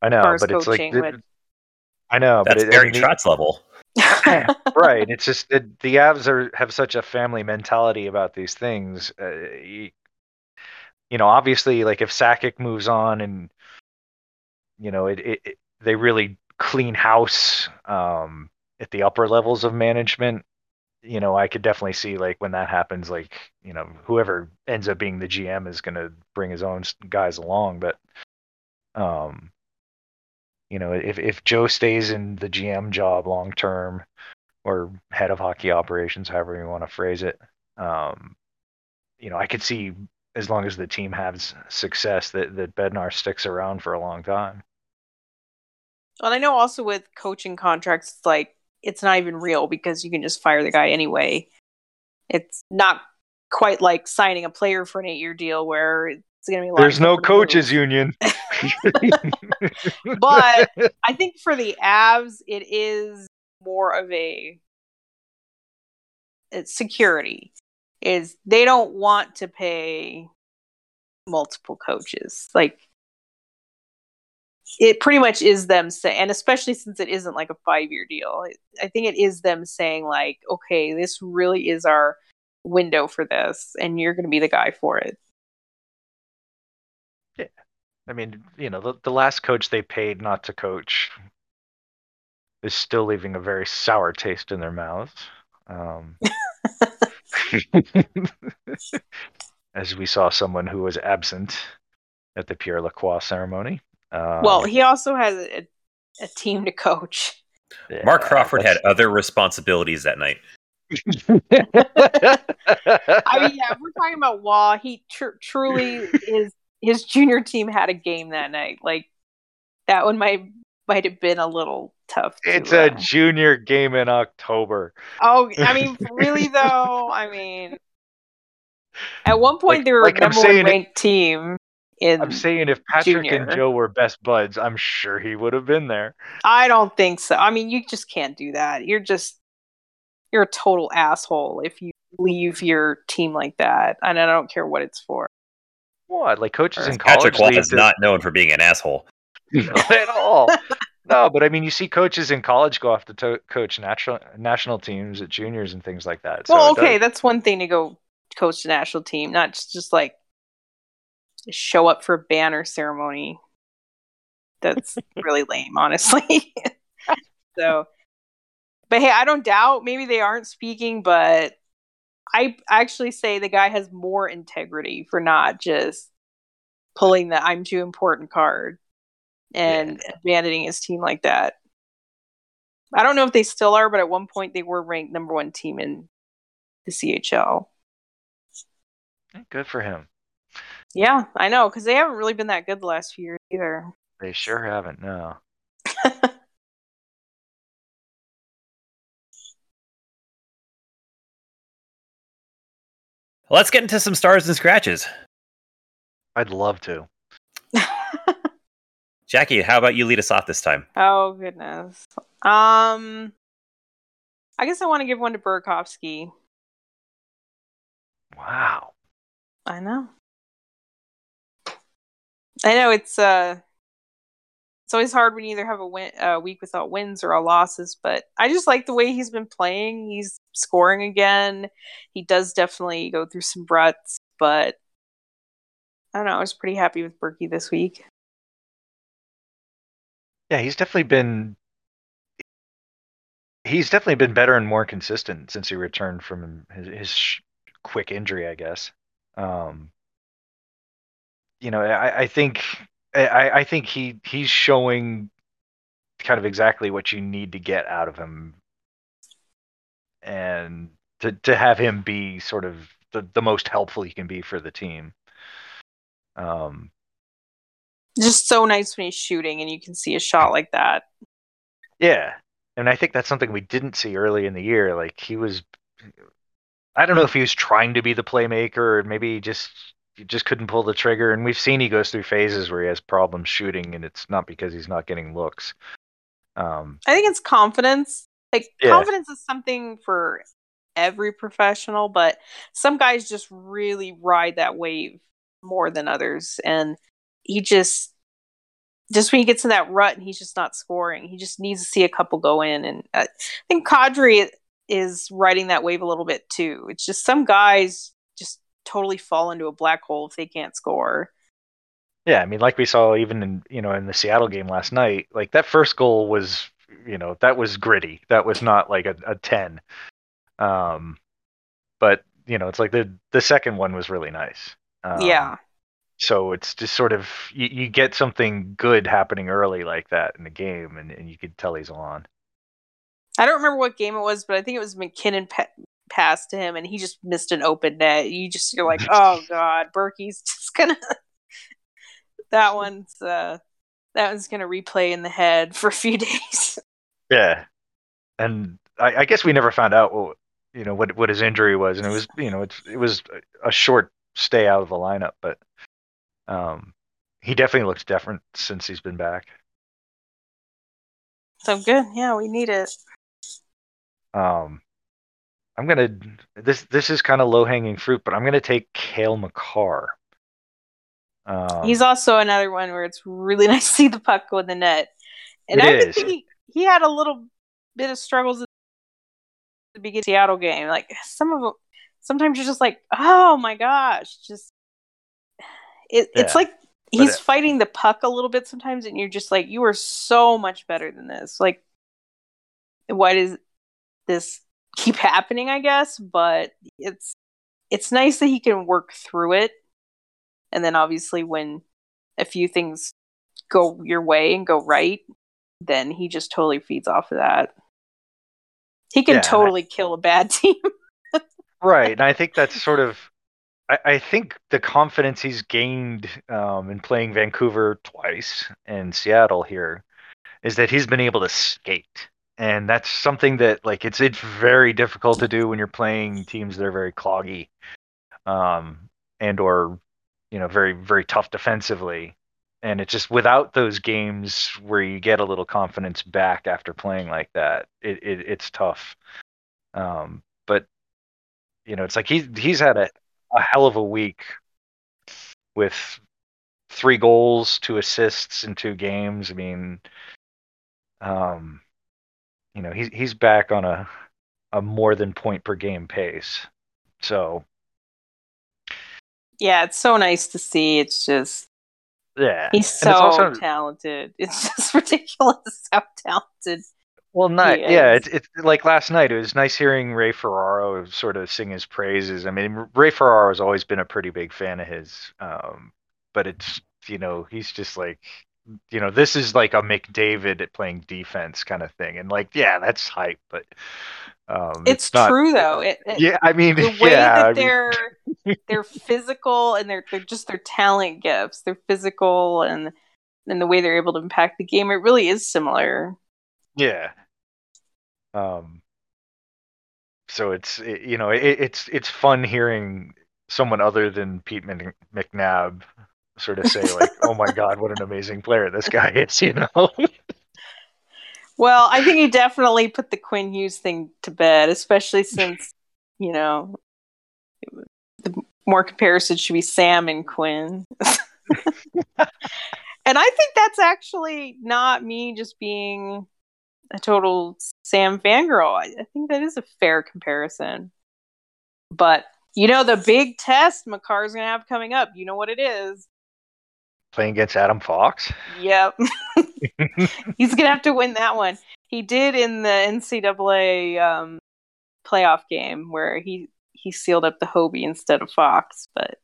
I know, but it's like, coaching th- I know, That's but it, I Barry mean, Trotz level. right. It's just it, the Avs are have such a family mentality about these things. Uh, you, you know, obviously, like if Sakic moves on and you know it, it, it they really clean house um, at the upper levels of management. You know, I could definitely see like when that happens, like you know, whoever ends up being the GM is going to bring his own guys along, but um you know if if joe stays in the gm job long term or head of hockey operations however you want to phrase it um you know i could see as long as the team has success that that bednar sticks around for a long time Well, I know also with coaching contracts, it's like it's not even real because you can just fire the guy anyway. It's not quite like signing a player for an eight-year deal where it's going to be. there's no to move. coaches union But I think for the Avs, it is more of a it's security is they don't want to pay multiple coaches. Like it pretty much is them saying, and especially since it isn't like a five year deal, I think it is them saying, like, okay, this really is our window for this, and you're going to be the guy for it. Yeah. I mean, you know, the, the last coach they paid not to coach is still leaving a very sour taste in their mouths. Um, as we saw someone who was absent at the Pierre Lacroix ceremony. Um, well, he also has a, a team to coach. yeah, Marc Crawford had other responsibilities that night. I mean, yeah, we're talking about Waugh. He tr- truly his his junior team had a game that night. Like that one might might have been a little tough. To, it's a uh, junior game in October. oh, I mean, really though. I mean, at one point Like- they were like a I'm number one saying it- ranked team. In I'm saying if Patrick Junior. and Joe were best buds, I'm sure he would have been there. I don't think so. I mean, you just can't do that. You're just you're a total asshole if you leave your team like that, and I don't care what it's for. What? Like coaches in college Patrick Roy leave is to- not known for being an asshole. At all. no, but I mean, you see coaches in college go off to, to coach national national teams at juniors and things like that. So well, okay, that's one thing to go coach the national team, not just, just like show up for a banner ceremony. That's really lame, honestly. so, but hey, I don't doubt maybe they aren't speaking, but I actually say the guy has more integrity for not just pulling the "I'm too important" card and abandoning his team like that. I don't know if they still are, but at one point they were ranked number one team in the CHL. good for him. Yeah, I know because they haven't really been that good the last few years either. They sure haven't. No. Let's get into some stars and scratches. I'd love to. Jackie, how about you lead us off this time? oh goodness. Um, I guess I want to give one to Burakovsky. Wow. I know. I know it's uh it's always hard when you either have a win a week without wins or losses, but I just like the way he's been playing. He's scoring again. He does definitely go through some ruts, but I don't know, I was pretty happy with Berkey this week. Yeah, he's definitely been. He's definitely been better and more consistent since he returned from his, his quick injury, I guess. Um, you know, I, I think I, I think he he's showing kind of exactly what you need to get out of him, and to to have him be sort of the, the most helpful he can be for the team. Um, Just so nice when he's shooting and you can see a shot like that. Yeah. And I think that's something we didn't see early in the year. Like he was I don't know if he was trying to be the playmaker or maybe just just couldn't pull the trigger. And we've seen he goes through phases where he has problems shooting and it's not because he's not getting looks. Um I think it's confidence. Like Yeah. confidence is something for every professional, but some guys just really ride that wave more than others and he just just when he gets in that rut and he's just not scoring, he just needs to see a couple go in and uh, I think Kadri is riding that wave a little bit too. It's just some guys totally fall into a black hole if they can't score. yeah, I mean like we saw even in you know in the Seattle game last night, like that first goal was you know, that was gritty. That was not like a, a ten. Um but you know, it's like the the second one was really nice. Um, yeah. so it's just sort of you, you get something good happening early like that in the game and, and you could tell he's on I don't remember what game it was, but I think it was MacKinnon pa- passed to him, and he just missed an open net. You just you're like, oh god, Berkey's just gonna. that one's uh, that one's gonna replay in the head for a few days. yeah and I, I guess we never found out what you know what what his injury was and it was you know it's it was a short stay out of the lineup but um he definitely looks different since he's been back so good, yeah, we need it. um I'm gonna this this is kind of low hanging fruit, but I'm gonna take Cale Makar. Um, He's also another one where it's really nice to see the puck go in the net. And I is. think he, he had a little bit of struggles at the beginning of the Seattle game. Like some of them, sometimes you're just like, oh my gosh, just it, it's like he's it- fighting the puck a little bit sometimes, and you're just like, you are so much better than this. Like, why does this keep happening? I guess, but it's it's nice that he can work through it, and then obviously when a few things go your way and go right, then he just totally feeds off of that. He can Yeah, I- totally kill a bad team. right, and I think that's sort of. I, I think the confidence he's gained um, in playing Vancouver twice and Seattle here is that he's been able to skate, and that's something that like it's it's very difficult to do when you're playing teams that are very cloggy, um, and or you know very very tough defensively. And it's just without those games where you get a little confidence back after playing like that, it, it it's tough. Um, but you know, it's like he's he's had a, a hell of a week with three goals, two assists in two games. I mean, um, you know, he's he's back on a a more than point per game pace. So yeah, it's so nice to see. It's just yeah, he's so also- talented. It's just ridiculous how talented. Well, not yeah. It's it's like last night. It was nice hearing Ray Ferraro sort of sing his praises. I mean, Ray Ferraro has always been a pretty big fan of his, um, but it's you know he's just like you know this is like a McDavid at playing defense kind of thing, and like yeah, that's hype, but um, It's, not- true though. It, it- Yeah, I mean, the way yeah, that I mean, they're they're physical and they're they're just their talent gifts. They're physical and and the way they're able to impact the game. It really is similar. Yeah. Um. So it's it, you know it, it's it's fun hearing someone other than Pete McNab sort of say like, "Oh my God, what an amazing player this guy is," you know. Well, I think he definitely put the Quinn Hughes thing to bed, especially since you know the more comparison should be Sam and Quinn. and I think that's actually not me just being a total Sam fangirl. I, I think that is a fair comparison. But you know the big test Makar's gonna have coming up. You know what it is. Playing against Adam Fox. Yep. He's gonna have to win that one. He did in the NCAA um, playoff game where he he sealed up the Hobey instead of Fox, but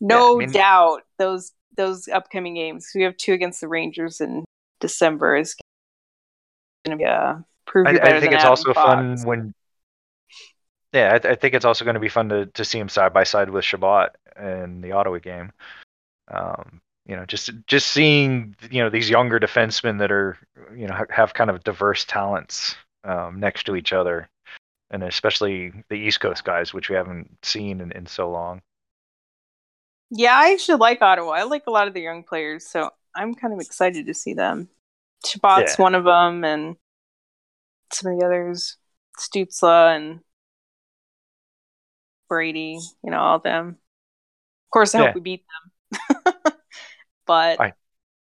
no Yeah, I mean- doubt those those upcoming games. We have two against the Rangers in December is gonna be uh, prove I, I think it's Adam also fun when. Yeah, I, I think it's also going to be fun to, to see him side by side with Chabot in the Ottawa game. Um, you know, just just seeing you know these younger defensemen that are you know ha- have kind of diverse talents um, next to each other, and especially the East Coast guys, which we haven't seen in, in so long. Yeah, I actually like Ottawa. I like a lot of the young players, so I'm kind of excited to see them. Chabot's Yeah. one of them, and some of the others, Stützle and Brady. You know, all them. Of course, I Yeah. hope we beat them. but I-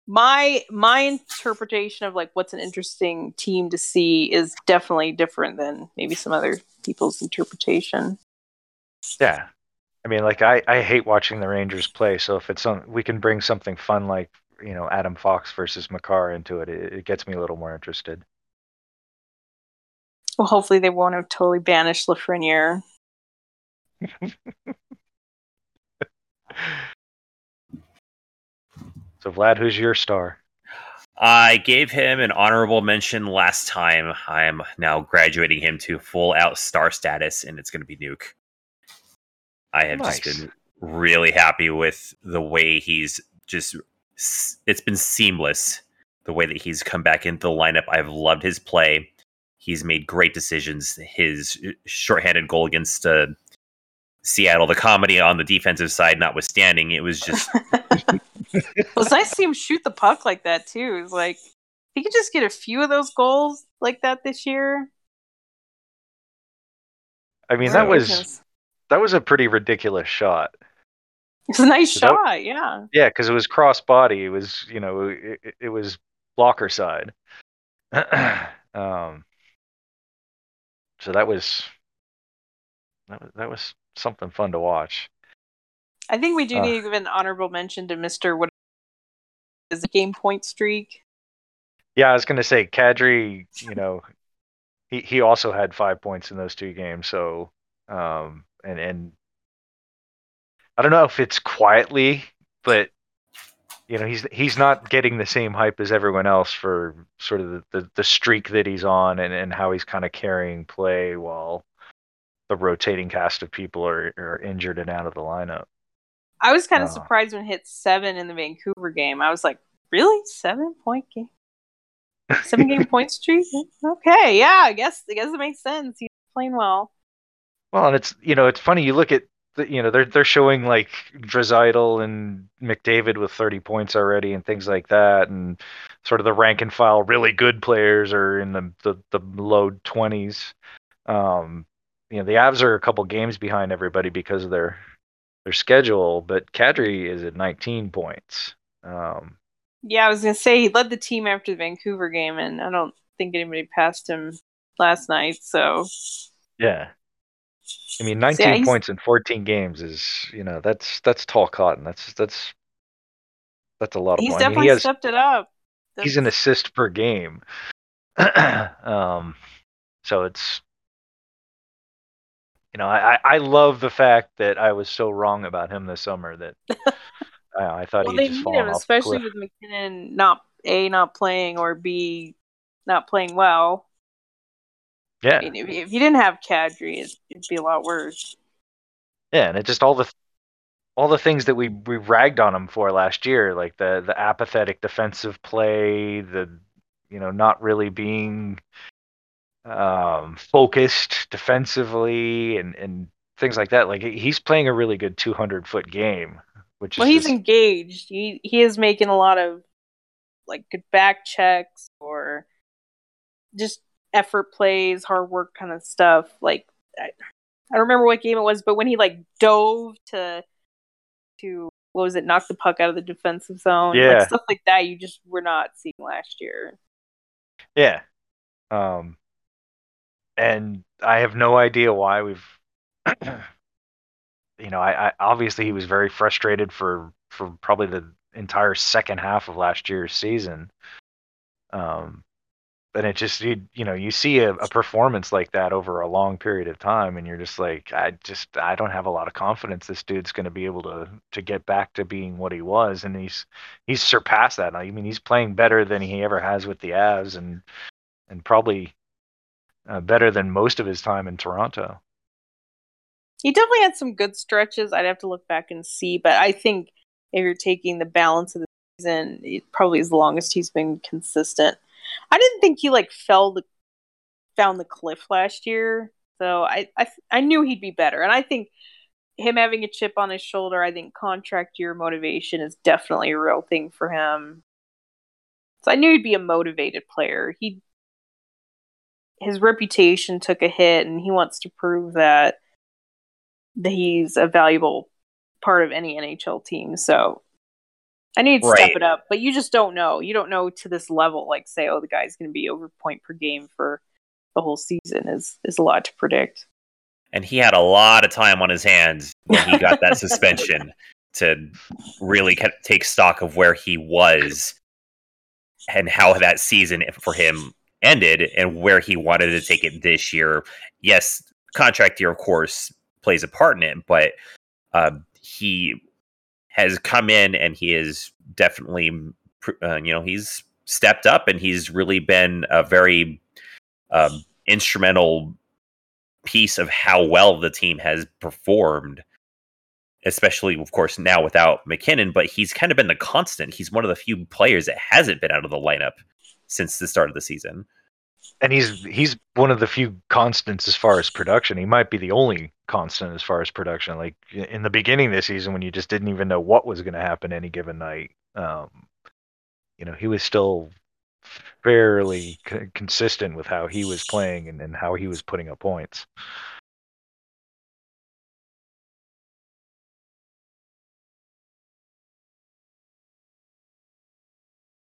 my my interpretation of like what's an interesting team to see is definitely different than maybe some other people's interpretation. Yeah, I mean, like I, I hate watching the Rangers play. So if it's some, we can bring something fun like you know Adam Fox versus Makar into it, it, it gets me a little more interested. Well, hopefully they won't have totally banished Lafreniere. So Vlad, who's your star? I gave him an honorable mention last time. I'm now graduating him to full out star status, and it's going to be Nuke. I have Nice. just been really happy with the way he's just. It's been seamless the way that he's come back into the lineup. I've loved his play. He's made great decisions. His shorthanded goal against uh, Seattle, the comedy on the defensive side notwithstanding, it was just It was nice to see him shoot the puck like that too. It was like he could just get a few of those goals like that this year. I mean, that was that was a pretty ridiculous shot. It's a nice Is that- shot, yeah. Yeah, because it was cross body. It was you know it, it- it was blocker side. um, so that was that was that was something fun to watch. I think we do Uh. need to give an honorable mention to Mr. What is the game point streak? Yeah, I was gonna say Kadri. You know, he he also had five points in those two games. So um, and and I don't know if it's quietly, but you know he's he's not getting the same hype as everyone else for sort of the, the, the streak that he's on and, and how he's kind of carrying play while the rotating cast of people are, are injured and out of the lineup. I was kind of Oh. surprised when it hit seven in the Vancouver game. I was like, really? Seven point game? Seven game point streak? Okay, yeah, I guess I guess it makes sense. He's playing well. Well, and it's you know it's funny you look at the, you know they're they're showing like Draisaitl and McDavid with 30 points already and things like that, and sort of the rank and file really good players are in the the, the low 20s. Um, you know the Avs are a couple games behind everybody because of their their schedule, but Kadri is at 19 points. Um, Yeah, I was gonna say he led the team after the Vancouver game, and I don't think anybody passed him last night. So yeah. I mean, 19 he's- points in 14 games is, you know, that's that's tall cotton. That's that's that's a lot of he's points. I mean, definitely he has stepped it up. he's an assist per game. um, so it's you know I, I love the fact that I was so wrong about him this summer that I, I thought well, he'd just fallen him, off especially with MacKinnon not a not playing or b not playing well. yeah I mean, if, if you didn't have Kadri, it'd, it'd be a lot worse. yeah and it just all the all the things that we we ragged on him for last year like the the apathetic defensive play the you know not really being um focused defensively and and things like that like he's playing a really good 200 foot game which Well, is he's just- engaged. He he is making a lot of like good back checks or just effort plays, hard work kind of stuff. Like I, I don't remember what game it was, but when he like dove to to what was it, knock the puck out of the defensive zone, Yeah. like stuff like that, you just were not seeing last year. Yeah. Um, and I have no idea why we've, you know, I, I obviously he was very frustrated for for probably the entire second half of last year's season. Um, and it just you you know you see a, a performance like that over a long period of time, and you're just like I just I don't have a lot of confidence this dude's going to be able to to get back to being what he was, and he's he's surpassed that. I mean, he's playing better than he ever has with the Avs, and and probably uh, better than most of his time in Toronto. He definitely had some good stretches. I'd have to look back and see, but I think if you're taking the balance of the season, it probably is the longest he's been consistent. I didn't think he like fell the found the cliff last year, so I I I knew he'd be better, and I think him having a chip on his shoulder, I think contract year motivation is definitely a real thing for him. So I knew he'd be a motivated player. He his reputation took a hit, and he wants to prove that that he's a valuable part of any NHL team. So I need to step it up, but you just don't know. You don't know to this level. Like say, oh, the guy's going to be over point per game for the whole season is is a lot to predict. and he had a lot of time on his hands when he got that suspension to really take stock of where he was and how that season for him ended and where he wanted to take it this year. Yes, contract year, of course, plays a part in it, but uh, he has come in and he is definitely, uh, you know, he's stepped up and he's really been a very um, instrumental piece of how well the team has performed, especially, of course, now without MacKinnon. But he's kind of been the constant. He's one of the few players that hasn't been out of the lineup since the start of the season. And he's he's one of the few constants as far as production. He might be the only constant as far as production. Like in the beginning of the season, when you just didn't even know what was going to happen any given night, um, you know, he was still fairly c- consistent with how he was playing and, and how he was putting up points.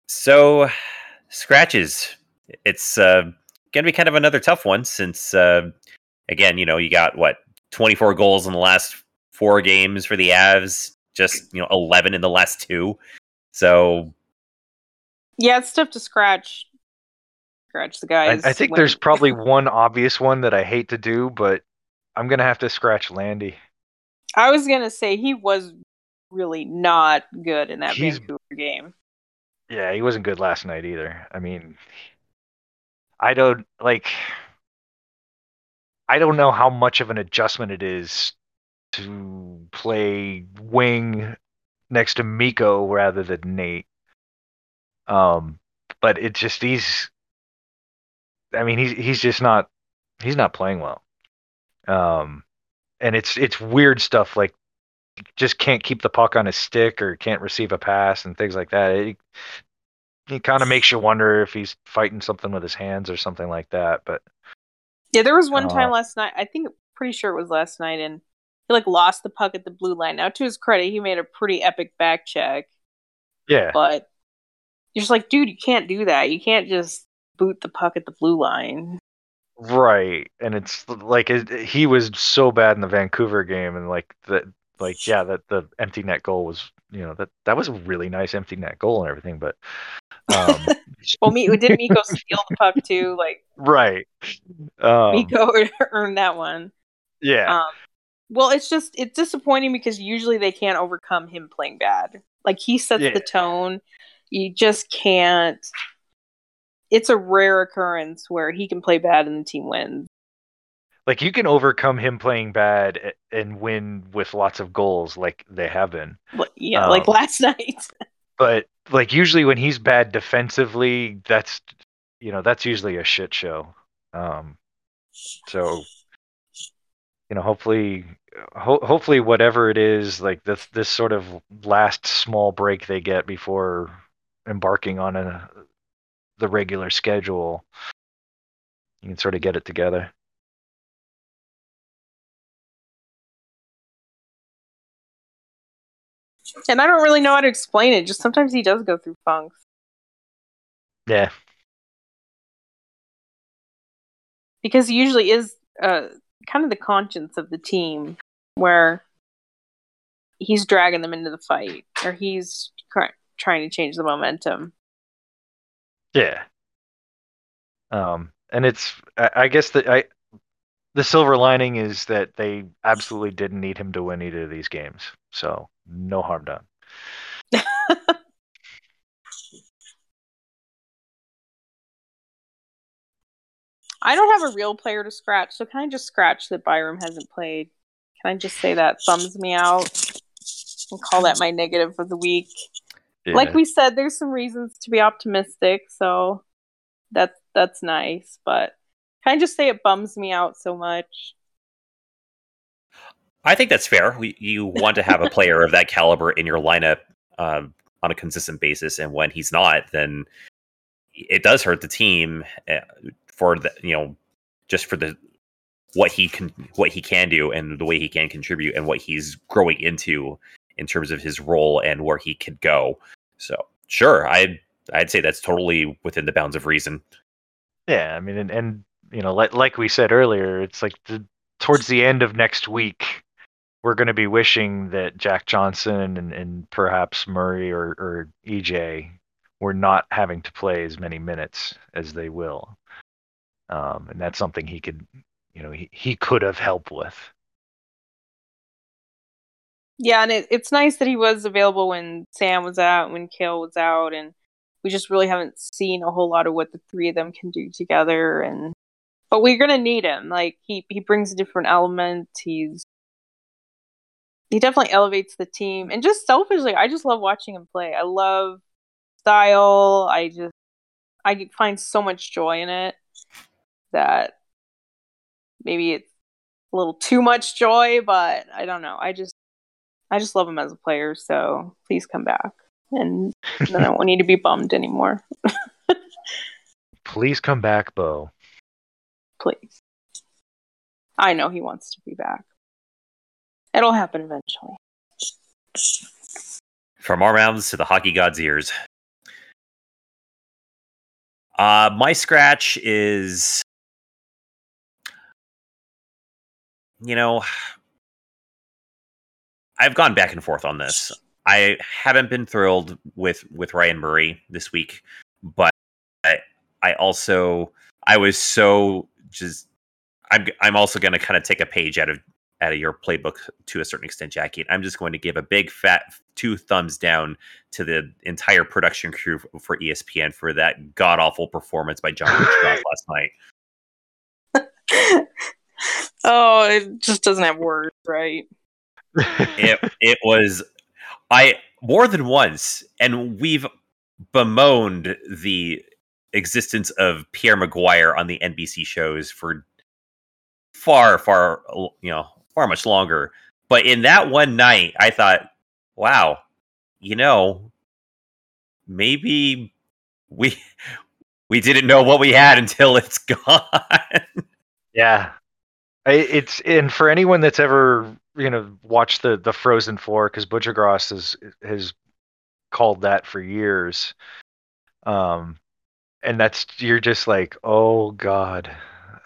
So scratches. It's uh, going to be kind of another tough one since, uh, again, you know, you got what 24 goals in the last four games for the Avs, just you know 11 in the last two. So, Yeah, it's tough to scratch scratch the I, guys. I think when- there's probably one obvious one that I hate to do, but I'm gonna have to scratch Landy. I was gonna say he was really not good in that He's- Vancouver game. Yeah, he wasn't good last night either. I mean, I don't like. I don't know how much of an adjustment it is to play wing next to Mikko rather than Nate. Um, but it's just he's. I mean, he's he's just not he's not playing well. Um, and it's it's weird stuff like just can't keep the puck on his stick or can't receive a pass and things like that. It, it kind of makes you wonder if he's fighting something with his hands or something like that. But Yeah, there was one time Uh, last night. I think pretty sure it was last night, and he like lost the puck at the blue line. Now, to his credit, he made a pretty epic back check, yeah, but you're just like, dude, you can't do that. You can't just boot the puck at the blue line. right. And it's like it, he was so bad in the Vancouver game, and like that, like yeah, that the empty net goal was, you know, that that was a really nice empty net goal and everything. But um, Well, me did Mikko steal the puck too? Like right, um, Mikko earned that one. yeah, Um, well, it's just it's disappointing because usually they can't overcome him playing bad. Like he sets Yeah. the tone. You just can't. It's a rare occurrence where he can play bad and the team wins. Like you can overcome him playing bad and win with lots of goals, like they have been. Like, Yeah, like Um, last night. but like usually when he's bad defensively, that's you know that's usually a shit show. Um, so you know, hopefully, ho- hopefully whatever it is, like this this sort of last small break they get before embarking on a the regular schedule, you can sort of get it together. And I don't really know how to explain it. Just sometimes he does go through funks. Yeah, because he usually is uh, kind of the conscience of the team where he's dragging them into the fight or he's cr- trying to change the momentum yeah. Um, and it's I, I guess that I the silver lining is that they absolutely didn't need him to win either of these games, so no harm done. i don't have a real player to scratch so can i just scratch that byram hasn't played? Can i just say that thumbs me out and call that my negative of the week? Like we said there's some reasons to be optimistic so that's that's nice but can i just say it bums me out so much I think that's fair. We, you want to have a player of that caliber in your lineup um, on a consistent basis, and when he's not, then it does hurt the team uh, for the you know just for the what he can what he can do and the way he can contribute and what he's growing into in terms of his role and where he could go. So sure, I I'd say that's totally within the bounds of reason. Yeah, I mean, and, and you know, like like we said earlier, it's like the, towards the end of next week, we're going to be wishing that Jack Johnson and, and perhaps Murray or, or EJ were not having to play as many minutes as they will, um, and that's something he could, you know, he, he could have helped with. Yeah, and it, it's nice that he was available when Sam was out, when Cale was out, and we just really haven't seen a whole lot of what the three of them can do together. And but we're gonna need him. Like he he brings a different element. He's he definitely elevates the team. And just selfishly, I just love watching him play. I love style. I just I find so much joy in it that maybe it's a little too much joy, but I don't know. I just I just love him as a player, so please come back. And then I won't need to be bummed anymore. Please come back, Bo. Please. I know he wants to be back. It'll happen eventually. From our mouths to the hockey god's ears. Uh, my scratch is, you know, I've gone back and forth on this. I haven't been thrilled with with Ryan Murray this week, but I, I also I was so just I'm I'm also going to kind of take a page out of out of your playbook to a certain extent, Jackie. And I'm just going to give a big fat two thumbs down to the entire production crew for ESPN for that god awful performance by John Hitchcock last night. oh, it just doesn't have words, right? it it was I more than once, and we've bemoaned the existence of Pierre McGuire on the NBC shows for far, far, you know, far much longer. But in that one night, I thought, wow, you know, maybe we we didn't know what we had until it's gone. yeah, it's and for anyone that's ever you know watched the the Frozen Four because Buccigross has has called that for years. Um, and that's you're just like, oh god,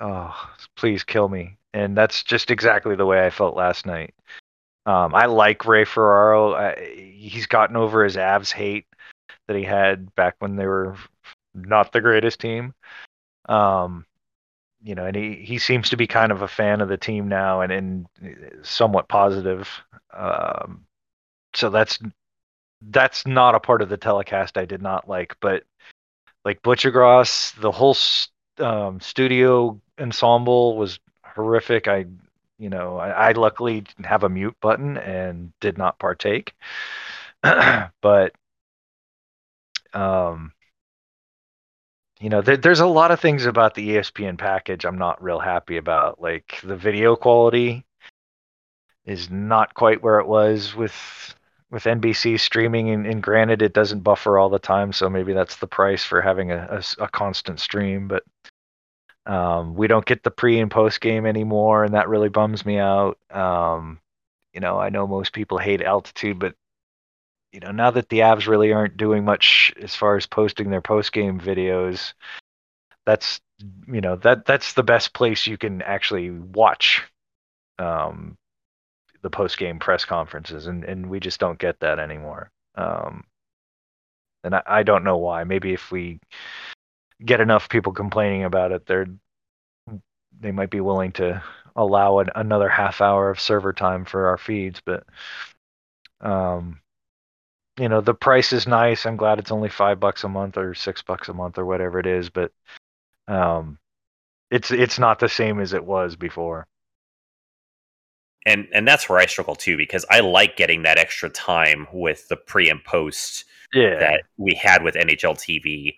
oh please kill me and that's just exactly the way I felt last night. Um, I like Ray Ferraro. I, he's gotten over his Avs hate that he had back when they were not the greatest team. Um, you know, and he, he seems to be kind of a fan of the team now and, and somewhat positive. Um, so that's that's not a part of the telecast I did not like, but like Buccigross, the whole um, studio ensemble was horrific. I, you know, I, I luckily have a mute button and did not partake. but, um, you know, there, there's a lot of things about the ESPN package I'm not real happy about. Like the video quality is not quite where it was with with NBC streaming, and, and, granted, it doesn't buffer all the time, so maybe that's the price for having a, a, a constant stream. But um, we don't get the pre and post game anymore, and that really bums me out. Um, you know, I know most people hate altitude, but you know, now that the Avs really aren't doing much as far as posting their post game videos, that's you know that that's the best place you can actually watch um, the post game press conferences, and and we just don't get that anymore. Um, and I, I don't know why. Maybe if we get enough people complaining about it, they're they might be willing to allow an, another half hour of server time for our feeds. But um, you know, the price is nice. I'm glad it's only five bucks a month or six bucks a month or whatever it is. But um, it's it's not the same as it was before. And and that's where I struggle too because I like getting that extra time with the pre and post yeah. that we had with NHL TV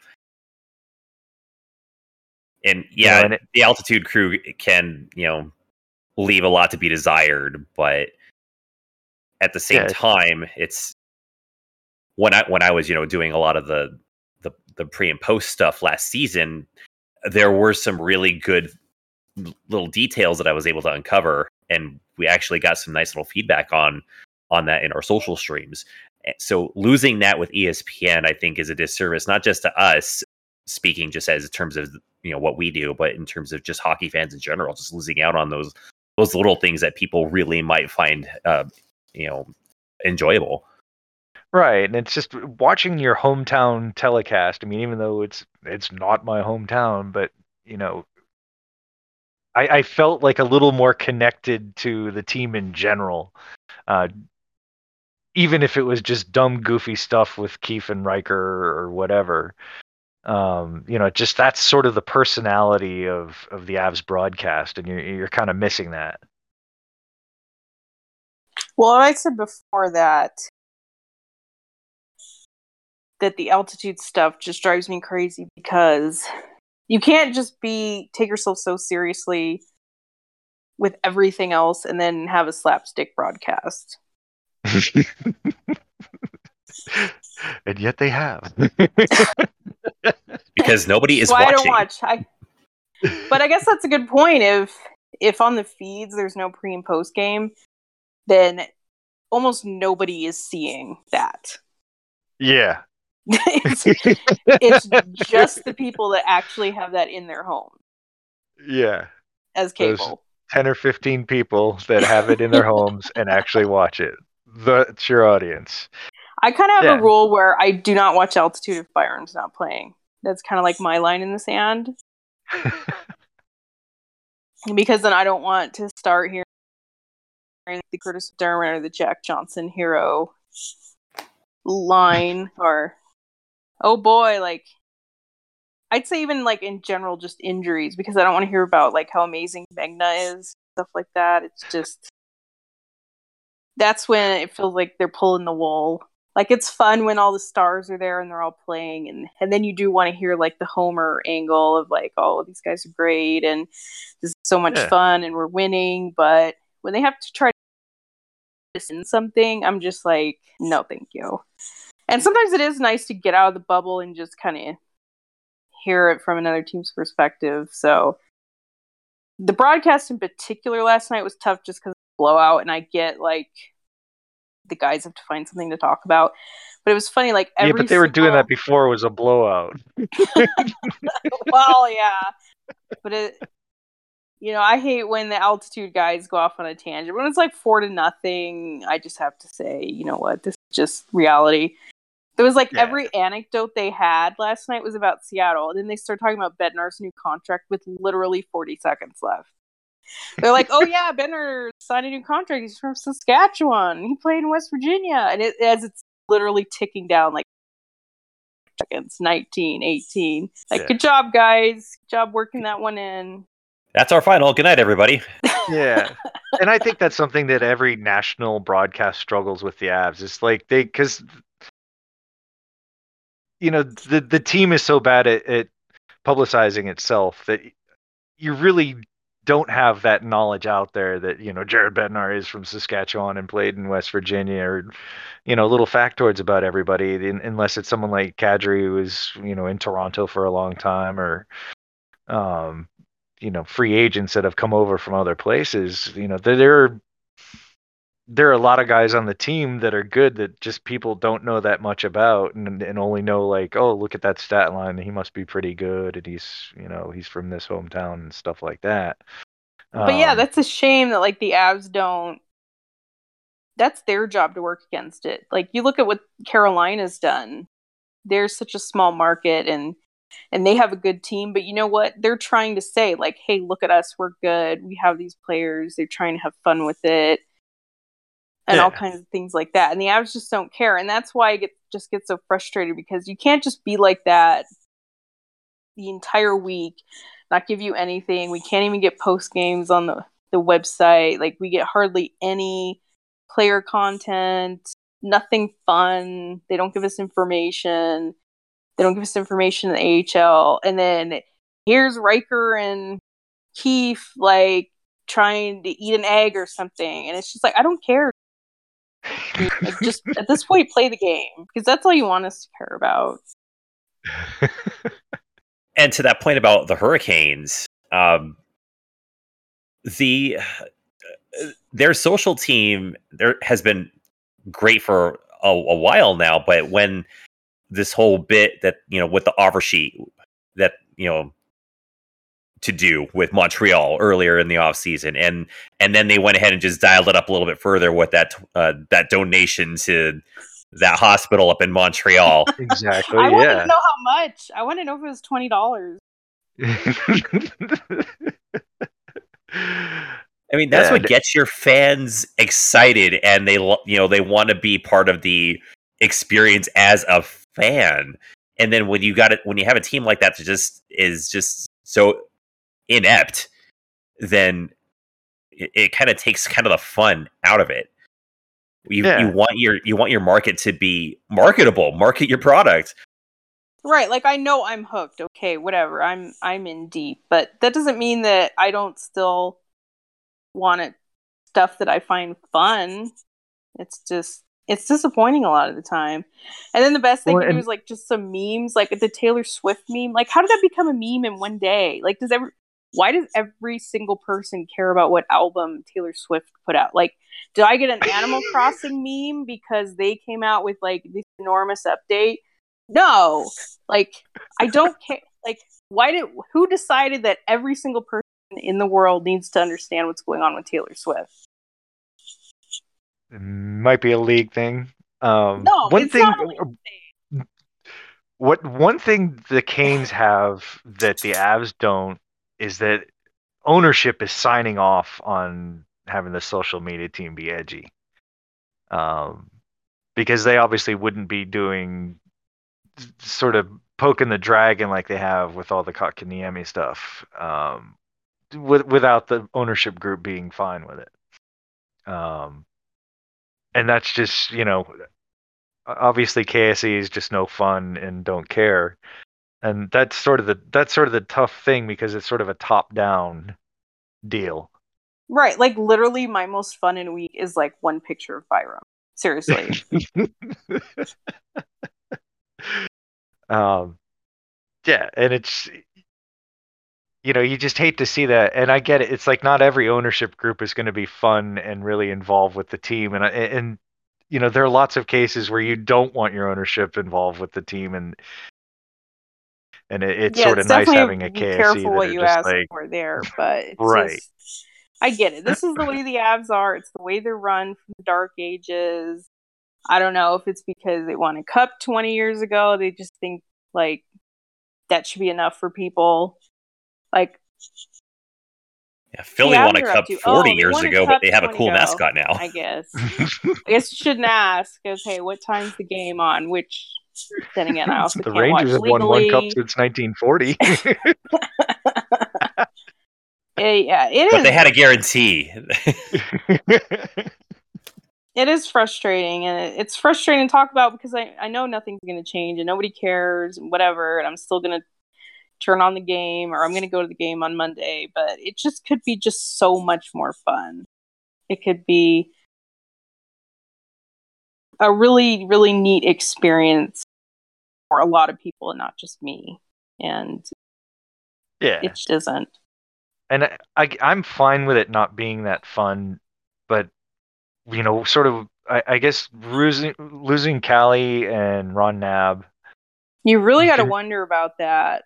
and yeah, and it, the altitude crew can you know leave a lot to be desired, but at the same yeah. time, it's when I when I was you know doing a lot of the the the pre and post stuff last season, there were some really good little details that I was able to uncover, and we actually got some nice little feedback on on that in our social streams. Eh, so losing that with ESPN, I think, is a disservice not just to us, speaking just as in terms of you know what we do, but in terms of just hockey fans in general, just losing out on those those little things that people really might find uh, you know enjoyable. Right, and it's just watching your hometown telecast. I mean, even though it's it's not my hometown, but you know, I, I felt like a little more connected to the team in general. Uh, even if it was just dumb, goofy stuff with Keefe and Riker or whatever um, you know, just that's sort of the personality of of the Avs broadcast, and you're you're kind of missing that. Well, I said before that that the altitude stuff just drives me crazy because you can't just be take yourself so seriously with everything else and then have a slapstick broadcast. and yet they have. because nobody is well, watching. I don't watch. I, but I guess that's a good point. If if on the feeds there's no pre and post game, then almost nobody is seeing that. Yeah. it's, it's just the people that actually have that in their home Yeah. as Those- cable. 10 or 15 people that have it in their homes and actually watch it. That's your audience. I kind of have Yeah. a rule where I do not watch Altitude if Byram's not playing. That's kind of like my line in the sand because then I don't want to start hearing the Kurtis MacDermid or the Jack Johnson hero line or oh boy, like I'd say even like in general just injuries because I don't want to hear about like how amazing Megna is, stuff like that. It's just that's when it feels like they're pulling the wool. Like it's fun when all the stars are there and they're all playing and and then you do want to hear like the Homer angle of like, oh, these guys are great and this is so much Yeah. fun and we're winning, but when they have to try to in something, I'm just like, no, thank you. And sometimes it is nice to get out of the bubble and just kind of hear it from another team's perspective. So the broadcast in particular last night was tough just because blowout, and I get like the guys have to find something to talk about. But it was funny, like every yeah, but they were doing that before it was a blowout. well, yeah, but it, you know, I hate when the altitude guys go off on a tangent. When it's like four to nothing, I just have to say, you know what, this is just reality. There was like Yeah. every anecdote they had last night was about Seattle, and then they started talking about Bednar's new contract with literally 40 seconds left. They're like, "Oh yeah, Bednar signed a new contract. He's from Saskatchewan. He played in West Virginia." And it, as it's literally ticking down, like seconds, 19, 18. Like, Yeah. good job, guys. Good job working that one in. That's our final. Good night, everybody. Yeah. and I think that's something that every national broadcast struggles with the Avs. It's like they because you know the the team is so bad at, at publicizing itself that you really don't have that knowledge out there that you know Jared Bednar is from Saskatchewan and played in West Virginia or you know little factoids about everybody un- unless it's someone like Kadri who was you know in Toronto for a long time or um you know free agents that have come over from other places you know there there are there are a lot of guys on the team that are good that just people don't know that much about and, and only know like oh look at that stat line he must be pretty good and he's you know he's from this hometown and stuff like that But yeah, Um, that's a shame that like the Avs don't. That's their job to work against it. Like you look at what Carolina's done. They're such a small market and and they have a good team, but you know what? They're trying to say like, "Hey, look at us. We're good. We have these players. They're trying to have fun with it." And all kinds of things like that. And the Avs just don't care. And that's why I get just get so frustrated because you can't just be like that the entire week not give you anything. We can't even get post games on the, the website. Like we get hardly any player content, nothing fun. They don't give us information. They don't give us information in the AHL. And then here's Riker and Keefe like trying to eat an egg or something. And it's just like I don't care. Just at this point play the game because that's all you want us to care about. And to that point about the Hurricanes, um, the their social team there has been great for a, a while now, but when this whole bit that you know with the offer sheet that you know to do with Montreal earlier in the offseason and and then they went ahead and just dialed it up a little bit further with that uh, that donation to that hospital up in Montreal. exactly I want to know how much. I want to know if it was twenty dollars. I mean, that's Yeah, what gets your fans excited, and they you know they want to be part of the experience as a fan. And then when you got it, when you have a team like that that just is just so inept, then it, it kind of takes kind of the fun out of it. You Yeah. you want your you want your market to be marketable, market your product. Right, like I know I'm hooked. Okay, whatever. I'm I'm in deep, but that doesn't mean that I don't still want it stuff that I find fun. It's just it's disappointing a lot of the time. And then the best thing Well, to do and- is like just some memes, like the Taylor Swift meme. Like how did that become a meme in one day? Like does every why does every single person care about what album Taylor Swift put out? Like did I get an Animal Crossing meme because they came out with like this enormous update? No, like I don't care. Like, why did who decided that every single person in the world needs to understand what's going on with Taylor Swift? It Might be a league thing. Um, No, one thing. not a league thing. What one thing the Canes have that the Avs don't is that ownership is signing off on having the social media team be edgy. Um, because they obviously wouldn't be doing sort of poking the dragon like they have with all the Kotkaniemi stuff. Um, with, without the ownership group being fine with it. Um, and that's just you know obviously KSE is just no fun and don't care. And that's sort of the that's sort of the tough thing because it's sort of a top down deal. Right, like literally, my most fun in a week is like one picture of Byram. Seriously, um yeah, and it's you know, you just hate to see that and I get it. It's like not every ownership group is going to be fun and really involved with the team and and you know, there are lots of cases where you don't want your ownership involved with the team and and it, it's yeah, sort of nice having a be KSE careful that what are you just ask like for there, but it's Right. just- I get it. This is the way the Avs are. It's the way they're run from the dark ages. I don't know if it's because they won a cup 20 years ago. They just think like that should be enough for people. Like Yeah, Philly The won a Avs are up cup to- 40 oh, years ago, but they have a cool ago. mascot now. I guess. I guess you shouldn't ask because hey, what time's the game on? Which then again, I also the can't Rangers watch have won one cup since 1940. Eh, yeah, it but is. they had a guarantee. it is frustrating and it- it's frustrating to talk about because I, I know nothing's going to change and nobody cares and whatever and i'm still going to turn on the game or i'm going to go to the game on monday but it just could be just so much more fun it could be a really really neat experience for a lot of people and not just me and yeah. it just isn't and I, I I'm fine with it not being that fun, but you know, sort of I, I guess losing losing Callie and Ron Nab, you really got to wonder about that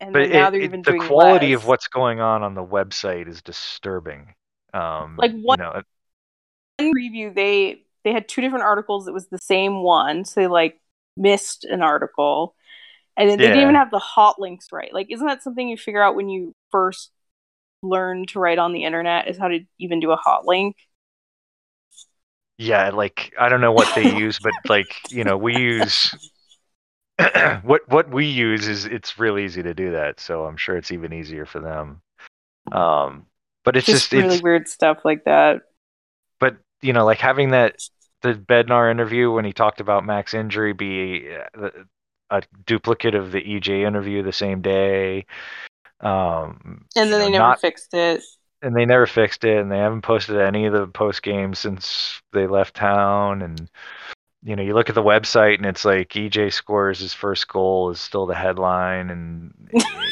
and but now it- they're it- even the quality less. of what's going on on the website is disturbing. Um, Like, you know, one preview they they had two different articles it was the same one so they like missed an article and they didn't even have the hot links right like isn't that something you figure out when you first learn to write on the internet is how to even do a hot link yeah, like I don't know what they use, but like you know, we use what what we use is it's real easy to do that. So I'm sure it's even easier for them. Um, but it's just, just, really it's weird stuff like that but you know, like having that the Bednar interview when he talked about Mac's injury be uh, a duplicate of the EJ interview the same day. Um, and then know, they never not- fixed it and they never fixed it, and they haven't posted any of the post games since they left town. And you know, you look at the website, and it's like EJ scores his first goal is still the headline, and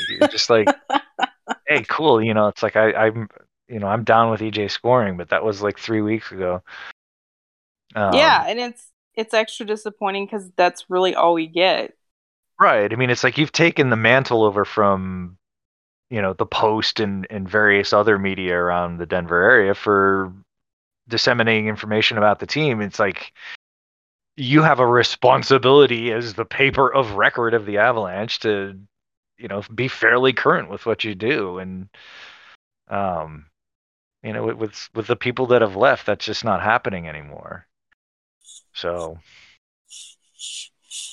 you're just like, hey, cool. You know, it's like I, I'm, you know, I'm down with EJ scoring, but that was like three weeks ago. Um, yeah and it's it's extra disappointing because that's really all we get Right. I mean, it's like you've taken the mantle over from, you know, the Post and, and various other media around the Denver area for disseminating information about the team. It's like you have a responsibility as the paper of record of the Avalanche to, you know, be fairly current with what you do. And, um, you know, with with, with the people that have left, that's just not happening anymore. So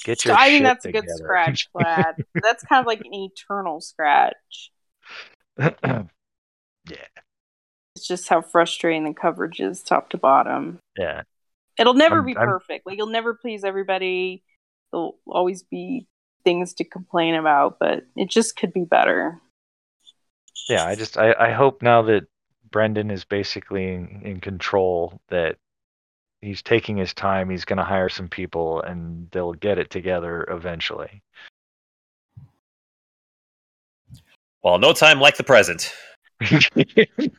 get so your i think that's a good scratch glad that's kind of like an eternal scratch yeah. it's just how frustrating the coverage is top to bottom Yeah. It'll never I'm- be I'm- perfect. Like you'll never please everybody. There'll always be things to complain about, but it just could be better. yeah i just i, I hope now that brendan is basically in, in control that he's taking his time. He's going to hire some people, and they'll get it together eventually. Well, no time like the present. the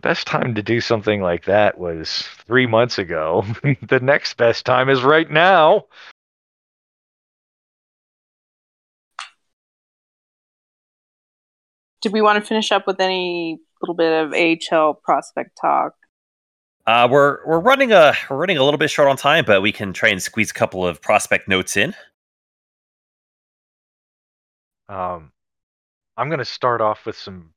best time to do something like that was three months ago. the next best time is right now. Did we want to finish up with any little bit of AHL prospect talk? Uh, we're we're running a we're running a little bit short on time, but we can try and squeeze a couple of prospect notes in. Um, I'm going to start off with some,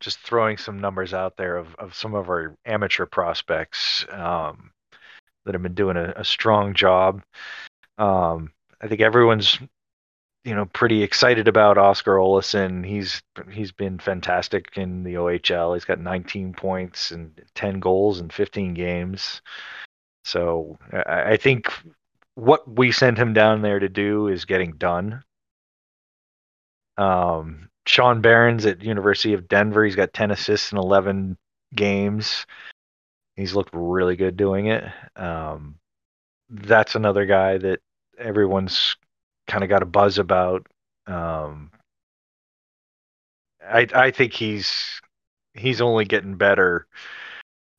just throwing some numbers out there of, of some of our amateur prospects um, that have been doing a, a strong job. Um, I think everyone's, you know, pretty excited about Oskar Olausson. He's he's been fantastic in the OHL. He's got 19 points and 10 goals in 15 games. So I, I think what we sent him down there to do is getting done. Um, Sean Behrens at University of Denver, he's got 10 assists in 11 games. He's looked really good doing it. Um, that's another guy that everyone's kind of got a buzz about. Um, I I think he's he's only getting better.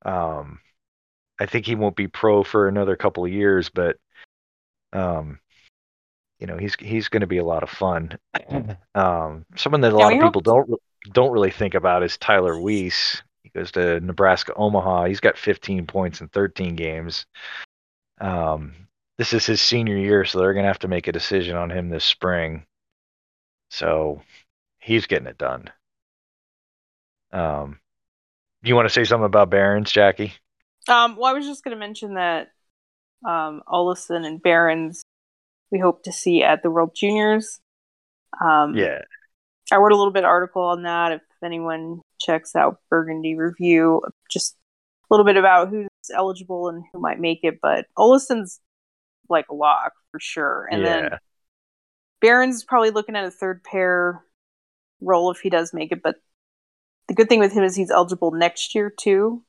Um, I think he won't be pro for another couple of years, but um, you know he's he's going to be a lot of fun. Um, someone that a Yeah, lot of people don't don't really think about is Tyler Weiss. He goes to Nebraska Omaha. He's got 15 points in 13 games. Um, this is his senior year, so they're going to have to make a decision on him this spring. So he's getting it done. Um, you want to say something about Behrens, Jackie? Um, well, I was just going to mention that um, Olausson and Behrens we hope to see at the World Juniors. Um, Yeah. I wrote a little bit article on that. If anyone checks out Burgundy Review, just a little bit about who's eligible and who might make it. But Olausson's like a lock for sure, and yeah. then Behrens is probably looking at a third pair role if he does make it. But the good thing with him is he's eligible next year too.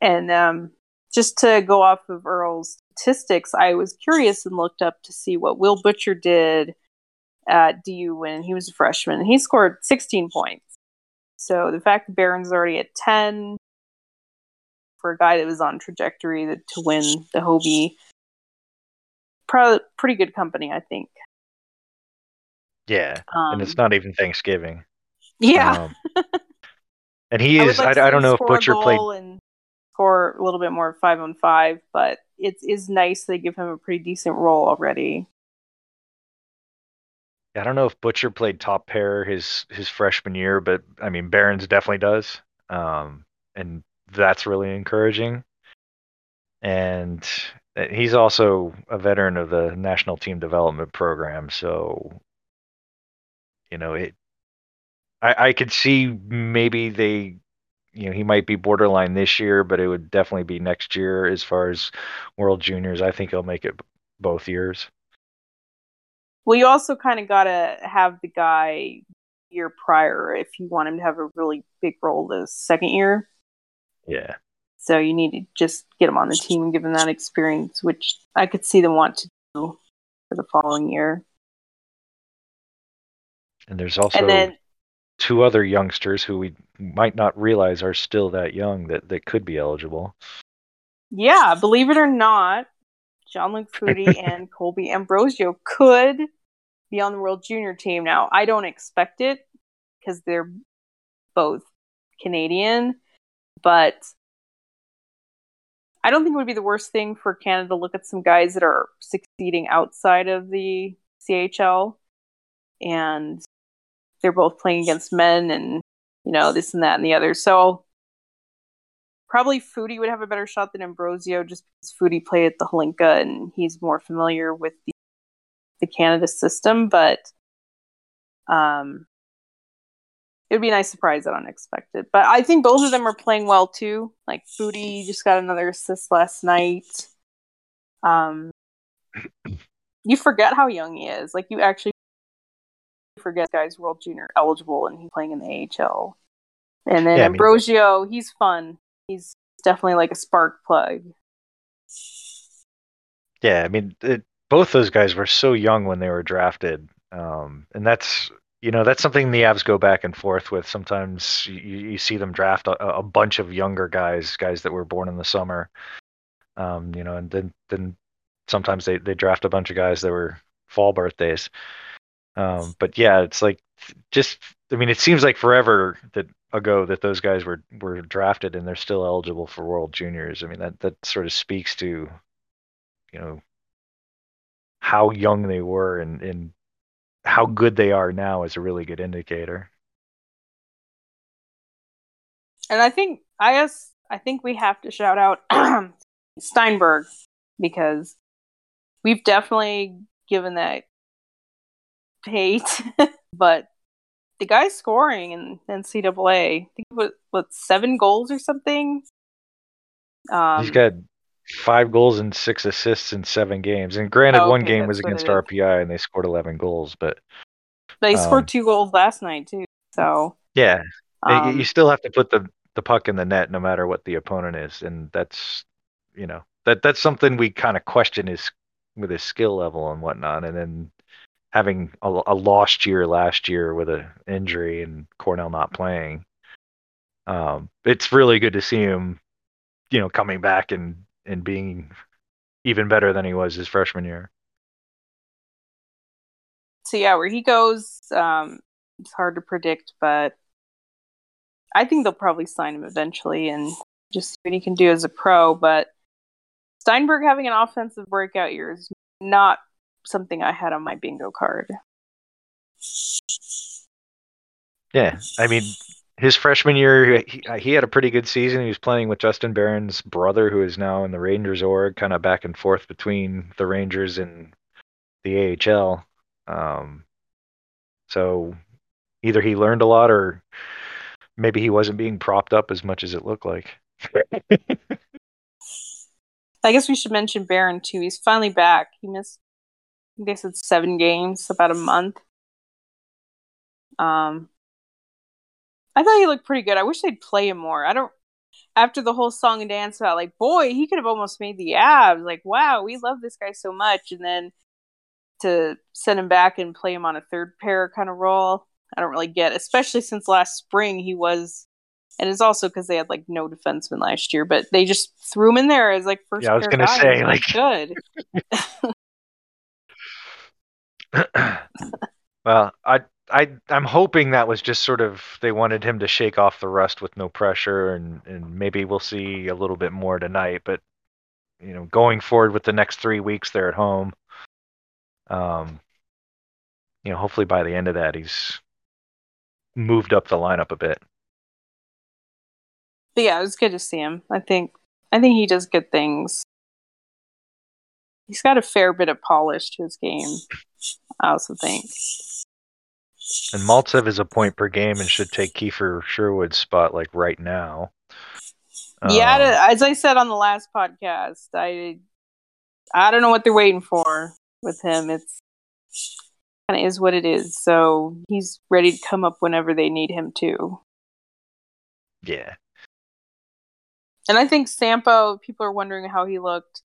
And um, just to go off of Earl's statistics, I was curious and looked up to see what Will Butcher did at DU when he was a freshman. And he scored 16 points. So the fact that Behrens already at 10 for a guy that was on trajectory to, to win the Hobey, pro- pretty good company, I think. yeah. Um, and it's not even Thanksgiving. yeah. Um, and he I is, like I, to I don't know if Butcher played. and score a little bit more five on five, but it is nice they give him a pretty decent role already. I don't know if Butcher played top pair his his freshman year, but I mean Behrens definitely does, um, and that's really encouraging. And Uh, he's also a veteran of the national team development program, so you know it. I I could see maybe they, you know, he might be borderline this year, but it would definitely be next year as far as World Juniors. I think he'll make it both years. Well, you also kind of got to have the guy year prior if you want him to have a really big role the second year. Yeah. So you need to just get them on the team and give them that experience, which I could see them want to do for the following year. And there's also and then, two other youngsters who we might not realize are still that young that, that could be eligible. yeah, believe it or not, Jean-Luc Foudy and Colby Ambrosio could be on the World Junior team. Now, I don't expect it because they're both Canadian, but I don't think it would be the worst thing for Canada to look at some guys that are succeeding outside of the CHL and they're both playing against men and you know this and that and the other. So probably Foudy would have a better shot than Ambrosio just because Foudy played at the Hlinka and he's more familiar with the the Canada system, but um it would be a nice surprise that unexpected. But I think both of them are playing well too. Like Foudy just got another assist last night. Um you forget how young he is. Like you actually forget guy's world junior eligible and he's playing in the AHL. And then Yeah, I mean- Ambrosio, he's fun. He's definitely like a spark plug. Yeah, I mean, it, both those guys were so young when they were drafted, um, and that's you know that's something the Avs go back and forth with. Sometimes you, you see them draft a, a bunch of younger guys, guys that were born in the summer, um, you know, and then then sometimes they they draft a bunch of guys that were fall birthdays. Um, but yeah, it's like just I mean, it seems like forever that ago that those guys were were drafted and they're still eligible for World Juniors. I mean, that that sort of speaks to, you know, how young they were and and how good they are now is a really good indicator. And I think I guess I think we have to shout out Stienburg because we've definitely given that hate, but the guy scoring in NCAA. I think what what seven goals or something. Um, He's got five goals and six assists in seven games. And granted, oh, one game was against RPI and they scored eleven goals, but they um, scored two goals last night too. So yeah, um, you still have to put the the puck in the net no matter what the opponent is, and that's you know that that's something we kind of question his with his skill level and whatnot, and then having a, a lost year last year with an injury and Cornell not playing. Um, it's really good to see him, you know, coming back and and being even better than he was his freshman year. So yeah, where he goes, um, it's hard to predict, but I think they'll probably sign him eventually and just see what he can do as a pro. But Stienburg having an offensive breakout year is not something I had on my bingo card. Yeah, I mean, his freshman year, he, he had a pretty good season. He was playing with Justin Barron's brother, who is now in the Rangers org, kind of back and forth between the Rangers and the AHL. Um, so either he learned a lot, or maybe he wasn't being propped up as much as it looked like. I guess we should mention Barron too. He's finally back. He missed I guess it's seven games, about a month. Um, I thought he looked pretty good. I wish they'd play him more. I don't. After the whole song and dance about like, boy, he could have almost made the Avs. Like, wow, we love this guy so much, and then to send him back and play him on a third pair kind of role, I don't really get. Especially since last spring he was, and it's also because they had like no defenseman last year, but they just threw him in there as like first. Yeah, I was gonna say like good. well, I I I'm hoping that was just sort of they wanted him to shake off the rust with no pressure, and and maybe we'll see a little bit more tonight. But you know, going forward with the next three weeks, they're at home. Um, you know, hopefully by the end of that, he's moved up the lineup a bit. But yeah, it was good to see him. I think I think he does good things. He's got a fair bit of polish to his game. I also think. And Maltsev is a point per game and should take Kiefer Sherwood's spot like right now. Yeah, um, as I said on the last podcast, I I don't know what they're waiting for with him. It's kind of is what it is. So he's ready to come up whenever they need him to. Yeah. And I think Sampo, people are wondering how he looked.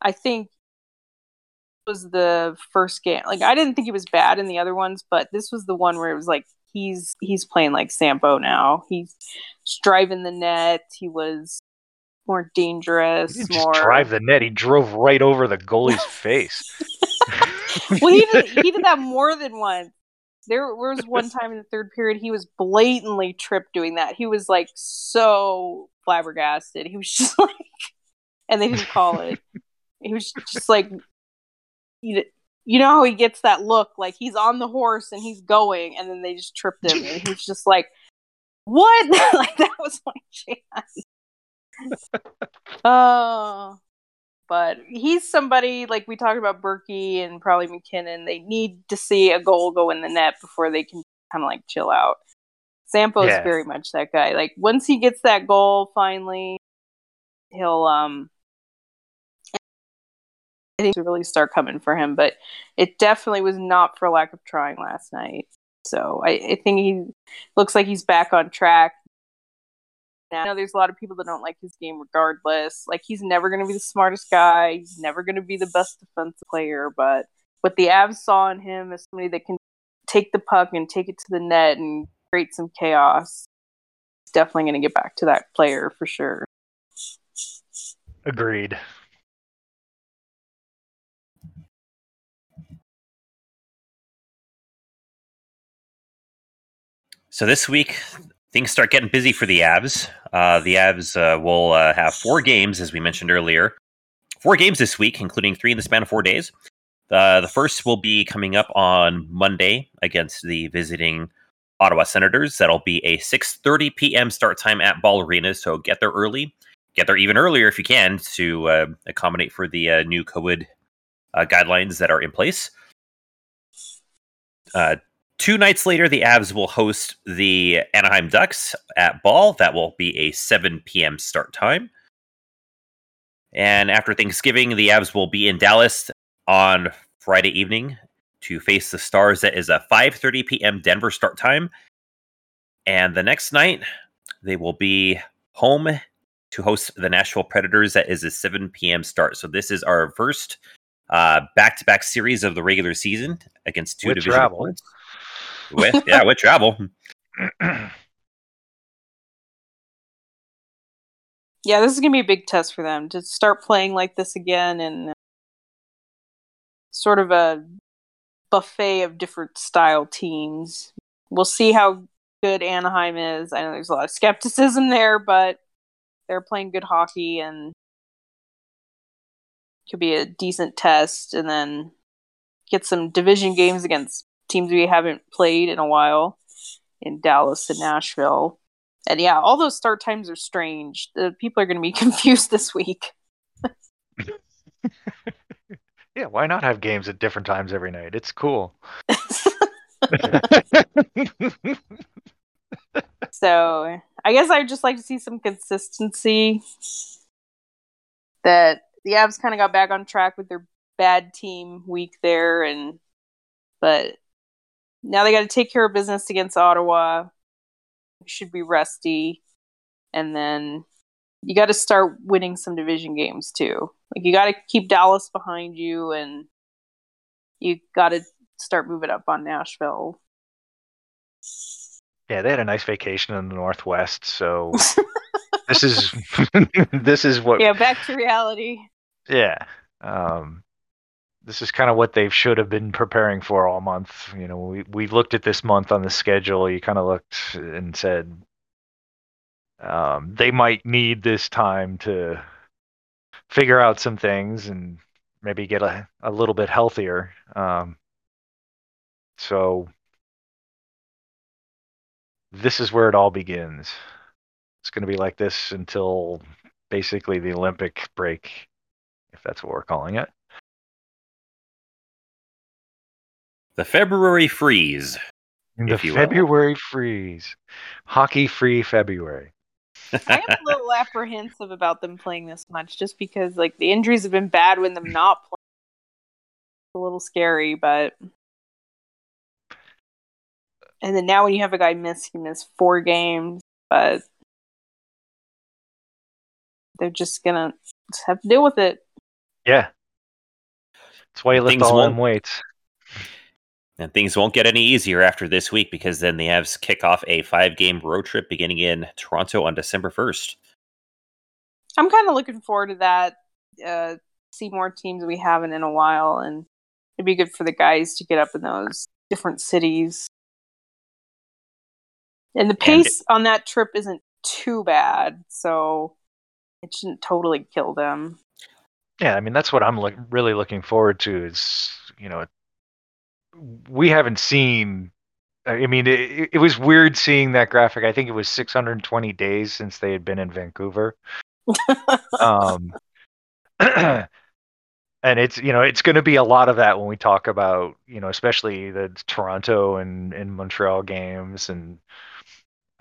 I think was the first game. Like I didn't think he was bad in the other ones, but this was the one where it was like he's he's playing like Sampo now. He's driving the net. He was more dangerous. He more drive the net. He drove right over the goalie's face. well, he did he did that more than once. There was one time in the third period he was blatantly tripped doing that. He was like so flabbergasted. He was just like, and they didn't call it. He was just like you, you know how he gets that look like he's on the horse and he's going and then they just tripped him and he's just like what like that was my chance oh but he's somebody like we talked about Berkey and probably MacKinnon. They need to see a goal go in the net before they can kind of like chill out. Sampo is yeah. very much that guy. Like once he gets that goal, finally, he'll um I think to really start coming for him, but it definitely was not for lack of trying last night. So I, I think he looks like he's back on track. Now, I know there's a lot of people that don't like his game regardless. Like he's never going to be the smartest guy. He's never going to be the best defensive player. But what the Avs saw in him is somebody that can take the puck and take it to the net and create some chaos. He's definitely going to get back to that player for sure. Agreed. So this week, things start getting busy for the Avs. Uh, the Avs uh, will uh, have four games, as we mentioned earlier. Four games this week, including three in the span of four days. Uh, the first will be coming up on Monday against the visiting Ottawa Senators. That'll be a 6:30 p.m. start time at Ball Arena. So get there early. Get there even earlier if you can to uh, accommodate for the uh, new COVID guidelines that are in place. Two nights later, the Avs will host the Anaheim Ducks at Ball. That will be a 7 p.m. start time. And after Thanksgiving, the Avs will be in Dallas on Friday evening to face the Stars. That is a 5:30 p.m. Denver start time. And the next night, they will be home to host the Nashville Predators. That is a 7 p.m. start. So this is our first uh, back-to-back series of the regular season against two With division travel. opponents. With yeah, with travel. Yeah, this is gonna be a big test for them to start playing like this again and sort of a buffet of different style teams. We'll see how good Anaheim is. I know there's a lot of skepticism there, but they're playing good hockey and could be a decent test and then get some division games against teams we haven't played in a while in Dallas and Nashville. And yeah, all those start times are strange. The people are going to be confused this week. Yeah, why not have games at different times every night? It's cool. so I guess I would just like to see some consistency. That the Avs kind of got back on track with their bad team week there, and but now they got to take care of business against Ottawa. Should be rusty, and then you got to start winning some division games too. Like you got to keep Dallas behind you, and you got to start moving up on Nashville. Yeah, they had a nice vacation in the Northwest, so this is this is what Yeah, back to reality. yeah. Um this is kind of what they should have been preparing for all month. You know, we we looked at this month on the schedule, you kind of looked and said um they might need this time to figure out some things and maybe get a, a little bit healthier. Um so this is where it all begins. It's going to be like this until basically the Olympic break, if that's what we're calling it. The February freeze. The If you will. February freeze. Hockey free February. I am a little apprehensive about them playing this much, just because like the injuries have been bad when them not playing. It's a little scary, but and then now when you have a guy miss, he missed four games, but they're just gonna have to deal with it. Yeah. That's why you lift Things all them weights. And things won't get any easier after this week because then the Avs kick off a five game road trip beginning in Toronto on December 1st. I'm kind of looking forward to that. Uh, see more teams we haven't in a while, and it'd be good for the guys to get up in those different cities. And the pace on that trip isn't too bad, so it shouldn't totally kill them. Yeah, I mean that's what I'm look, really looking forward to. Is you know, we haven't seen. I mean, it, it was weird seeing that graphic. I think it was 620 days since they had been in Vancouver. um, and it's you know it's going to be a lot of that when we talk about you know especially the Toronto and, and Montreal games and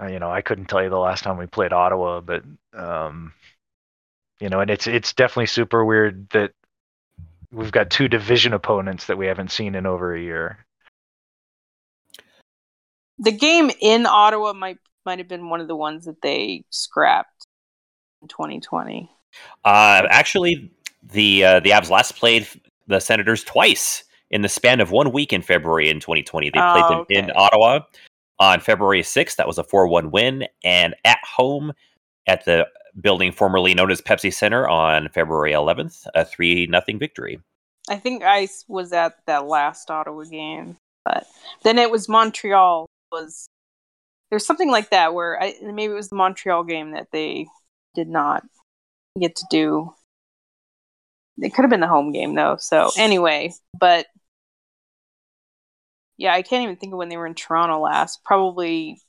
uh, you know I couldn't tell you the last time we played Ottawa, but um, you know and it's it's definitely super weird that we've got two division opponents that we haven't seen in over a year. the game in Ottawa might might have been one of the ones that they scrapped in 2020. Uh, actually, the uh, the Avs last played the Senators twice in the span of one week in February in 2020. They played Oh, them in. Ottawa on February 6th. That was a 4 1 win. And at home at the building formerly known as Pepsi Center on February 11th, a 3 0 victory. I think I s- was at that last Ottawa game, but then it was Montreal was there's something like that where I, maybe it was the Montreal game that they did not get to do. It could have been the home game though. So anyway, but yeah, I can't even think of when they were in Toronto last. Probably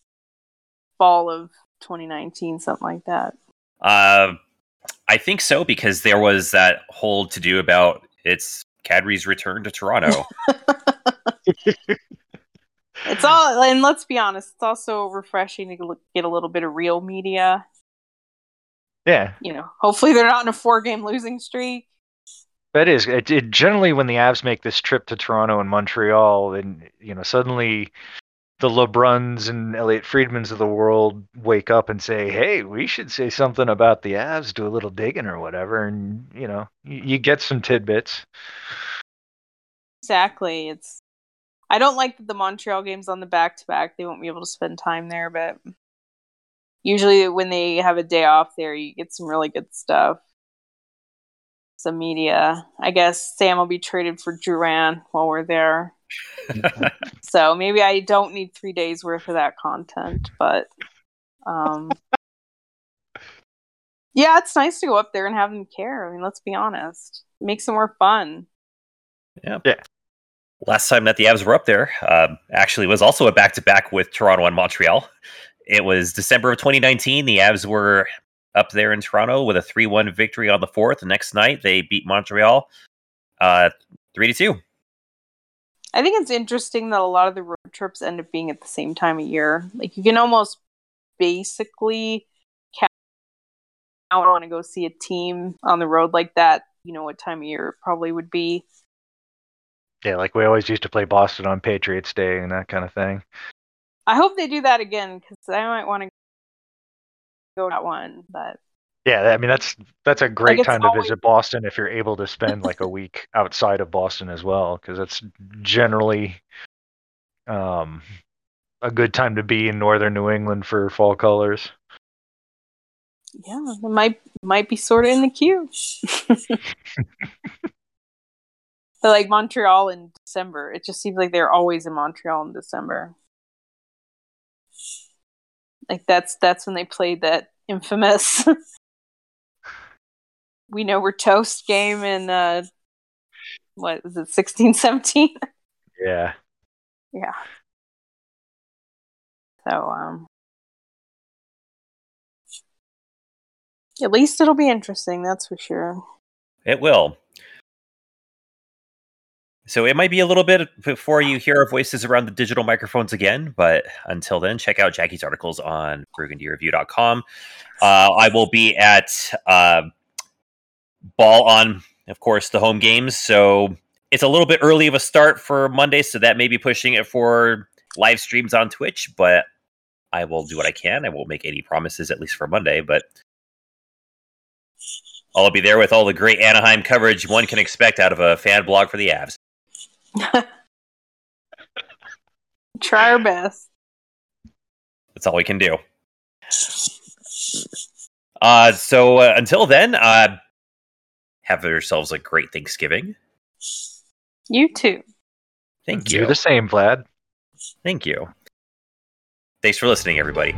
fall of 2019, something like that. Uh, I think so because there was that whole to do about it's Kadri's return to Toronto. it's all, and let's be honest, it's also refreshing to get a little bit of real media. Yeah, you know, hopefully they're not in a four-game losing streak. That is it, it, generally when the Avs make this trip to Toronto and Montreal, and you know suddenly the LeBruns and Elliotte Friedmans of the world wake up and say, "Hey, we should say something about the Avs, do a little digging or whatever," and you know you, you get some tidbits. Exactly. It's I don't like that the Montreal games on the back to back. They won't be able to spend time there, but usually when they have a day off there, you get some really good stuff some media. I guess Sam will be traded for Drouin while we're there. so maybe I don't need three days worth of that content, but um, yeah, it's nice to go up there and have them care. I mean, let's be honest, it makes it more fun. Yeah. Yeah. Last time that the Avs were up there, uh, actually was also a back to back with Toronto and Montreal. It was December of 2019. The Avs were up there in Toronto with a 3 1 victory on the fourth. The next night, they beat Montreal uh, 3 to 2. I think it's interesting that a lot of the road trips end up being at the same time of year. Like, you can almost basically count want to go see a team on the road like that. You know what time of year it probably would be. Yeah, like we always used to play Boston on Patriots Day and that kind of thing. I hope they do that again because I might want to go that one, but yeah, I mean that's that's a great like time to always... visit Boston if you're able to spend like a week outside of Boston as well, because that's generally um, a good time to be in northern New England for fall colors. Yeah, it might might be sort of in the queue. but like Montreal in December, it just seems like they're always in Montreal in December. Like that's that's when they played that infamous we know we're toast game in uh what is it 16 17 yeah. Yeah. So um at least it'll be interesting that's for sure. It will. So it might be a little bit before you hear our voices around the digital microphones again, but until then, check out Jackie's articles on burgundyreview.com. Uh, I will be at uh, Ball on, of course, the home games. So it's a little bit early of a start for Monday, so that may be pushing it for live streams on Twitch, but I will do what I can. I won't make any promises, at least for Monday, but I'll be there with all the great Anaheim coverage one can expect out of a fan blog for the Avs. Try our best. That's all we can do. Uh, so uh, until then, uh, have yourselves a great Thanksgiving. You too. Thank you. Do the same, Vlad. Thank you. Thanks for listening, everybody.